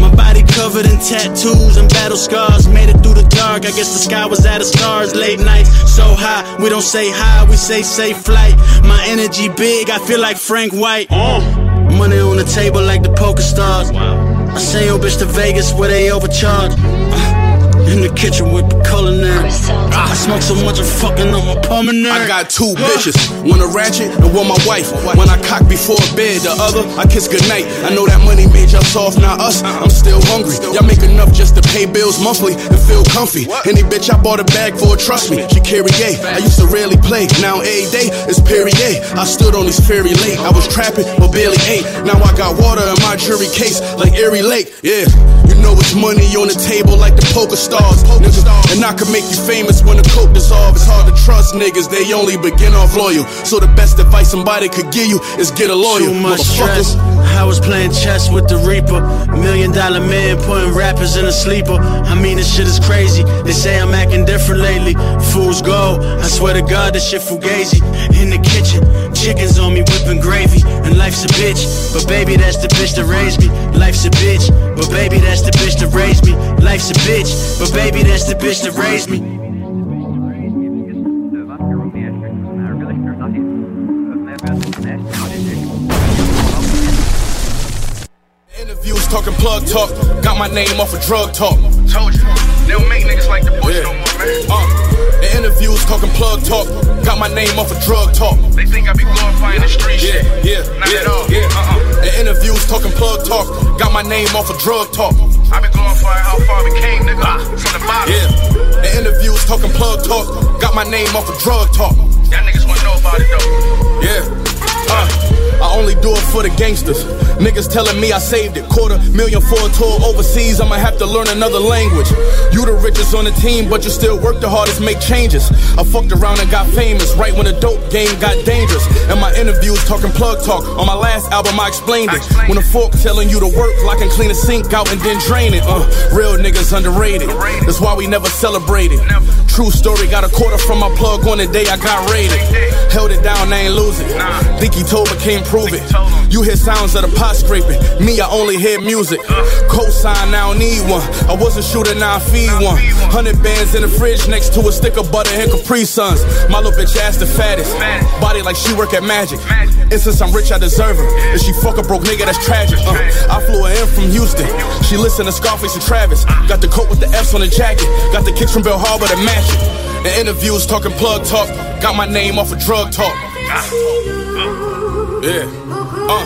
Speaker 17: My body covered in tattoos and battle scars. Made it through the dark. I guess the sky was out of stars. Late nights, so high. We don't say hi, we say safe flight. My energy big, I feel like Frank White. Money on the table like the poker stars. I send your bitch to Vegas where they overcharge. Uh, In the kitchen with the culinary. I smoke so much I'm fucking on my pulmonary.
Speaker 14: I got two bitches, one a ratchet and one my wife. When I cock before bed, the other I kiss goodnight. I know that money made y'all soft, not us. Uh-uh. I'm still hungry. Y'all make enough just to pay bills monthly and feel comfy. Any bitch I bought a bag for, trust me, she carry A. I used to rarely play, now every day it's Perrier. I stood on these ferry late, I was trapping but barely ate. Now I got water in my jury case like Erie Lake. Yeah, you know it's money on the table like the poker stars. And I can make you famous when the coke dissolves. It's hard to trust niggas, they only begin off loyal. So the best advice somebody could give you is get a lawyer.
Speaker 17: Too much stress. I was playing chess with the Reaper. Million dollar man putting rappers in a sleeper. I mean, this shit is crazy. They say I'm acting different lately. Fools go. I swear to God, this shit fugazi. In the kitchen, chickens on me whipping gravy. And life's a bitch. But baby, that's the bitch that raised me. Life's a bitch. But baby, that's the bitch that raised me. Life's a bitch. But baby, that's the bitch that raised me.
Speaker 14: Interviews talking plug talk, got my name off of drug talk.
Speaker 18: Told you, they don't make niggas like the boys no more, man.
Speaker 14: Uh, the interviews talking plug talk, got my name off of drug talk.
Speaker 18: They think I be glorifying the street
Speaker 14: Yeah,
Speaker 18: shit.
Speaker 14: yeah,
Speaker 18: Not
Speaker 14: yeah,
Speaker 18: at all.
Speaker 14: yeah.
Speaker 18: Uh-uh.
Speaker 14: The interviews talking plug talk, got my name off of drug talk.
Speaker 18: I been glorifying how far we came, nigga. From the bottom.
Speaker 14: Yeah, the interviews talking plug talk, got my name off of drug talk.
Speaker 18: Y'all niggas wanna know about it though.
Speaker 14: Yeah. Uh, I only do it for the gangsters. Niggas telling me I saved it. Quarter million for a tour overseas, I'ma have to learn another language. You the richest on the team, but you still work the hardest, make changes. I fucked around and got famous right when the dope game got dangerous. And my interviews talking plug talk. On my last album, I explained it. When a fork telling you to work, like and clean a sink out and then drain it. Uh, real niggas underrated. That's why we never celebrated. True story, got a quarter from my plug on the day I got raided. Held it down, I ain't losing. Think he told can't prove it. You hear sounds of the pot scraping. Me, I only hear music. Cosign, I don't need one. I wasn't shooting, now I feed one. Hundred bands in the fridge next to a stick of butter and Capri Suns. My little bitch ass the fattest. Body like she work at Magic. And since I'm rich, I deserve her. If she fuck a broke nigga, that's tragic. Uh, I flew her in from Houston. She listened to Scarface and Travis. Got the coat with the F's on the jacket. Got the kicks from Bal Harbour to match it. The interviews talking plug talk. Got my name off of drug talk. Yeah. Uh,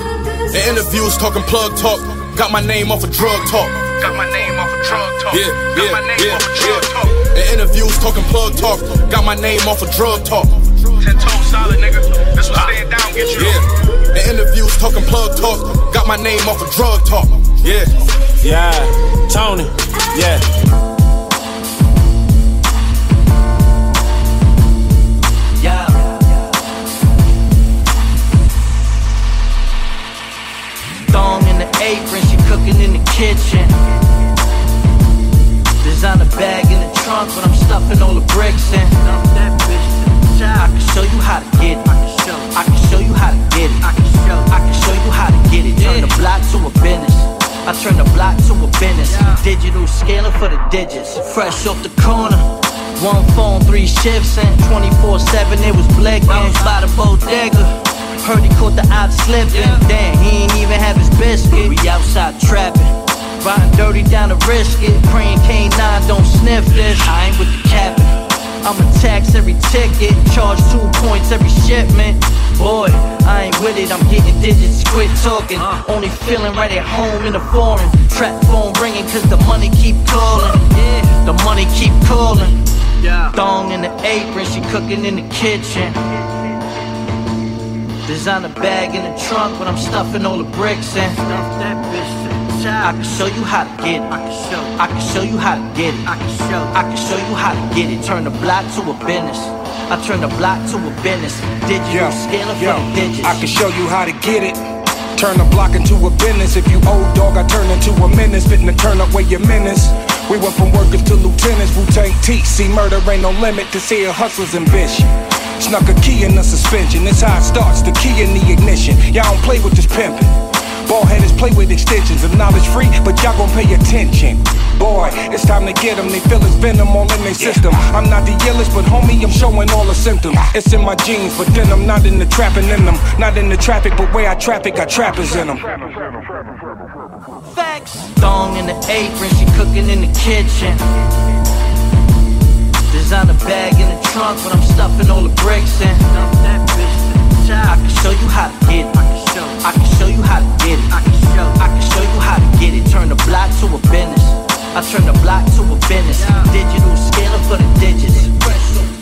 Speaker 14: the interviews talking plug talk. Got my name off of drug talk.
Speaker 18: Got my name off of drug talk.
Speaker 14: Yeah,
Speaker 18: Got
Speaker 14: yeah,
Speaker 18: my name
Speaker 14: yeah,
Speaker 18: off of drug
Speaker 14: yeah.
Speaker 18: talk.
Speaker 14: The interviews talking plug talk. Got my name off of drug talk.
Speaker 18: Ten toes solid, nigga. This was staying down, get you.
Speaker 14: Yeah. The interviews talking plug talk. Got my name off of drug talk. Yeah.
Speaker 17: Yeah, Tony. Yeah.
Speaker 8: Yeah. Kitchen. Designer bag in the trunk, but I'm stuffing all the bricks in. I can show you how to get it. I can show you how to get it. I can show. I can show you how to get it. Turn the block to a business. I turn the block to a business. Digital scaling for the digits. Fresh off the corner. One phone, three shifts, and 24 7 it was blinking. By the bodega. Heard he caught the odd slipping. Damn, he ain't even have his biscuit. We outside trapping. Riding dirty down the risk it. Praying K9 don't sniff this. I ain't with the cabin. I'ma tax every ticket, charge two points every shipment. Boy, I ain't with it, I'm getting digits, quit talking. Only feeling right at home in the foreign. Trap phone ringing cause the money keep calling. Yeah, the money keep calling. Thong in the apron, she cooking in the kitchen. Designer bag in the trunk, but I'm stuffing all the bricks in. I can show you how to get it. I can show. I can show you how to get it. I can show. I can show you how to get it. Turn the block to a business. I turn the block to a business. Digital scaling for the digits.
Speaker 19: I can show you how to get it. Turn a block into a business. If you old dog, I turn into a menace. Fitting to turn away your menace. We went from workers to lieutenants. Wu Tang T. See, murder ain't no limit to seeing hustlers ambition. Snuck a key in the suspension. This how it starts. The key in the ignition. Y'all don't play with this pimping. Ball headers play with extensions of knowledge free, but y'all gon' pay attention. Boy, it's time to get them. They feel it's venom all in their system. I'm not the illest, but homie, I'm showing all the symptoms. It's in my genes, but then I'm not in the trapping in them. Not in the traffic, but where I traffic, I trappers in them.
Speaker 8: Facts. Thong in the apron, she cooking in the kitchen. Designer bag in the trunk, but I'm stuffing all the bricks in. I can show you how to get it. I can show you how to get it. I can show. I can show you how to get it. Turn the block to a business. I turn the block to a business. Digital scaling for the digits.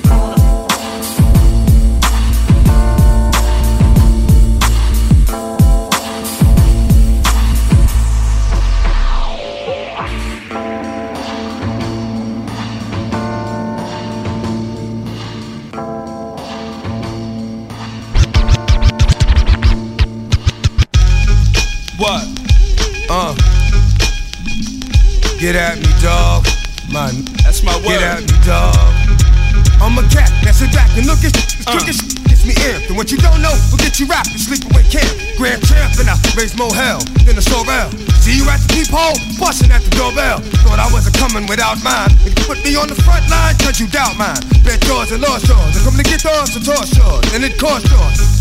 Speaker 1: Get at me, dog. My,
Speaker 18: That's my word.
Speaker 1: Get at me, dog. I'm a cat, that's a back and look at this trick is gets me amped. And what you don't know will get you wrapped in sleepaway camp. Grand champ and I raise more hell than a sorrel. See you at the peephole, busting at the doorbell. Thought I wasn't coming without mine. And you put me on the front line, cause you doubt mine. Bet yours and lost yours. I'm coming to get yours and toss yours. And it cost yours.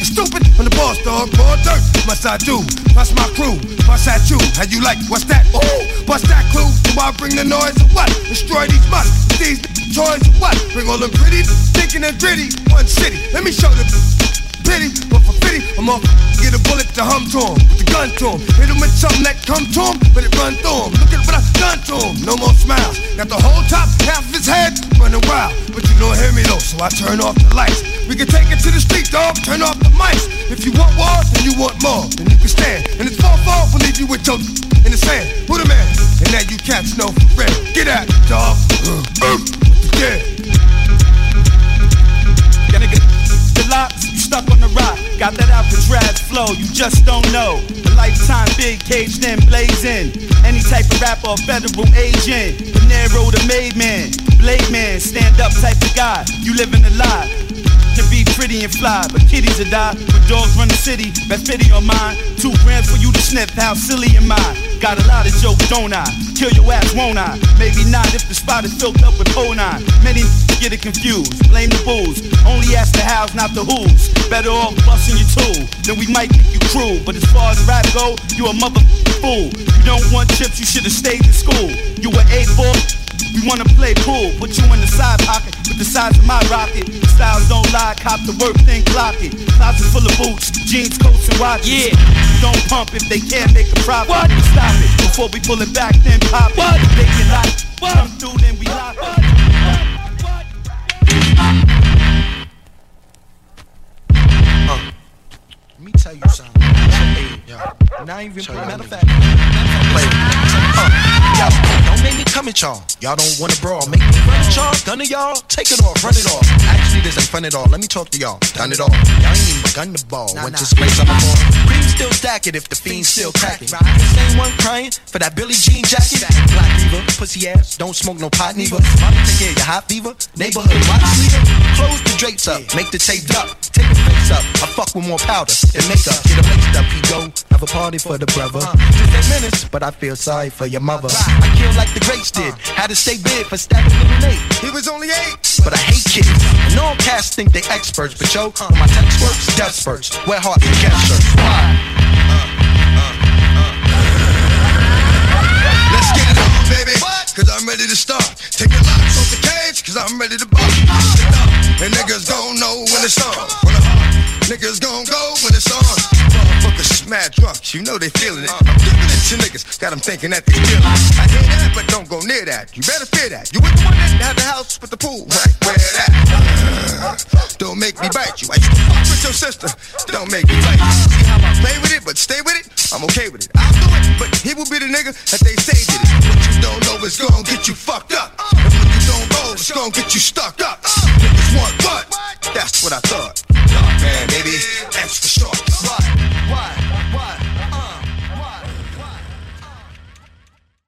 Speaker 1: You stupid on the boss dog, raw dirt. Must I do? Bust my crew, bust at you. How you like? What's that? Ooh, bust that clue. Do I bring the noise or what? Destroy these mutts, these toys or what? Bring all them pretty, thinking and gritty. One city, let me show them But for pity, I'm off. Get a bullet to hum to him, with the gun to him. Hit him with something that come to him, but it run through him. Look at what I done to him. No more smiles. Got the whole top half of his head running wild. But you don't hear me though, so I turn off the lights. We can take it to the street, dog. Turn off the mics. If you want war, then you want more. Then you can stand. And it's fall fall, we'll leave you with your in the sand. Who the man? And now you cats know for real. Get me, dog. Uh, uh. Yeah,
Speaker 20: Got that Alcatraz flow, you just don't know. A lifetime big caged in, blazing. Any type of rapper federal agent. Panero the made man, blade man, stand up type of guy. You living a lie be pretty and fly, but kitties to die. But dogs run the city, That pity on mine. Two grams for you to sniff, how silly am I? Got a lot of jokes, don't I? Kill your ass, won't I? Maybe not if the spot is filled up with nine. Many get it confused, blame the fools. Only ask the hows, not the who's. Better off busting your tool, then we might think you cruel. But as far as rap go, you a mother fool. You don't want chips, you should have stayed in school. You were eight 4 we wanna play cool, put you in the side pocket with the size of my rocket. Styles don't lie, cop the work, then clock it. Closet full of boots, jeans, coats, and watches. Yeah. Don't pump if they can't make a profit. What? Stop it before we pull it back, then pop it. What? They can locked. What? Come through, then we lock it.
Speaker 11: Uh, let me tell you something. Not even matter of fact. Uh, don't make me come at y'all. Y'all don't wanna brawl. Make me run at y'all. Gun at y'all. Take it off. Run it off. Actually, this ain't fun at all. Let me talk to y'all. Done it all. Y'all ain't even begun the ball. Went to space, I'm a ball. Cream still stack it if the fiend still crack it. The same one crying for that Billie Jean jacket. Black Reaver, pussy ass. Don't smoke no pot neither. Mama take care of your hot fever. Neighborhood watch leader. Close the drapes up. Make the tape up. Take a face up. I fuck with more powder than makeup. Get a laced up. He go. Have a party for the brother. Uh, just eight minutes, but I feel sorry for your mother. I kill like the greats did. Uh. Had to stay big for stabbing little Nate.
Speaker 1: He was only eight.
Speaker 11: But I hate kids. And all cats think they experts, but yo, when my text works, death spurts. Wear heart and get shirts. Why?
Speaker 1: Let's get it on, baby. Cause I'm ready to start. Take your locks off the cage, cause I'm ready to bust. And niggas gon' know when it's on. When Niggas gon' go when it's on. Uh. Motherfuckers mad drunk, you know they feeling it. I'm giving it to niggas, got them thinking that they feeling it. I hear that, but don't go near that. You better fear that. You with the one that have the house with the pool, right where that. Don't make me bite you. I used to fuck with your sister, don't make me bite you. See how I play with it, but stay with it. I'm okay with it. I'll do it, but he will be the nigga that they say did it. What you don't know is gon' get you fucked up. And when you don't know, it's gon' get you stuck up. Niggas want what? That's what I thought.
Speaker 2: Dark man, baby,
Speaker 1: extra short. Why? Why? Why?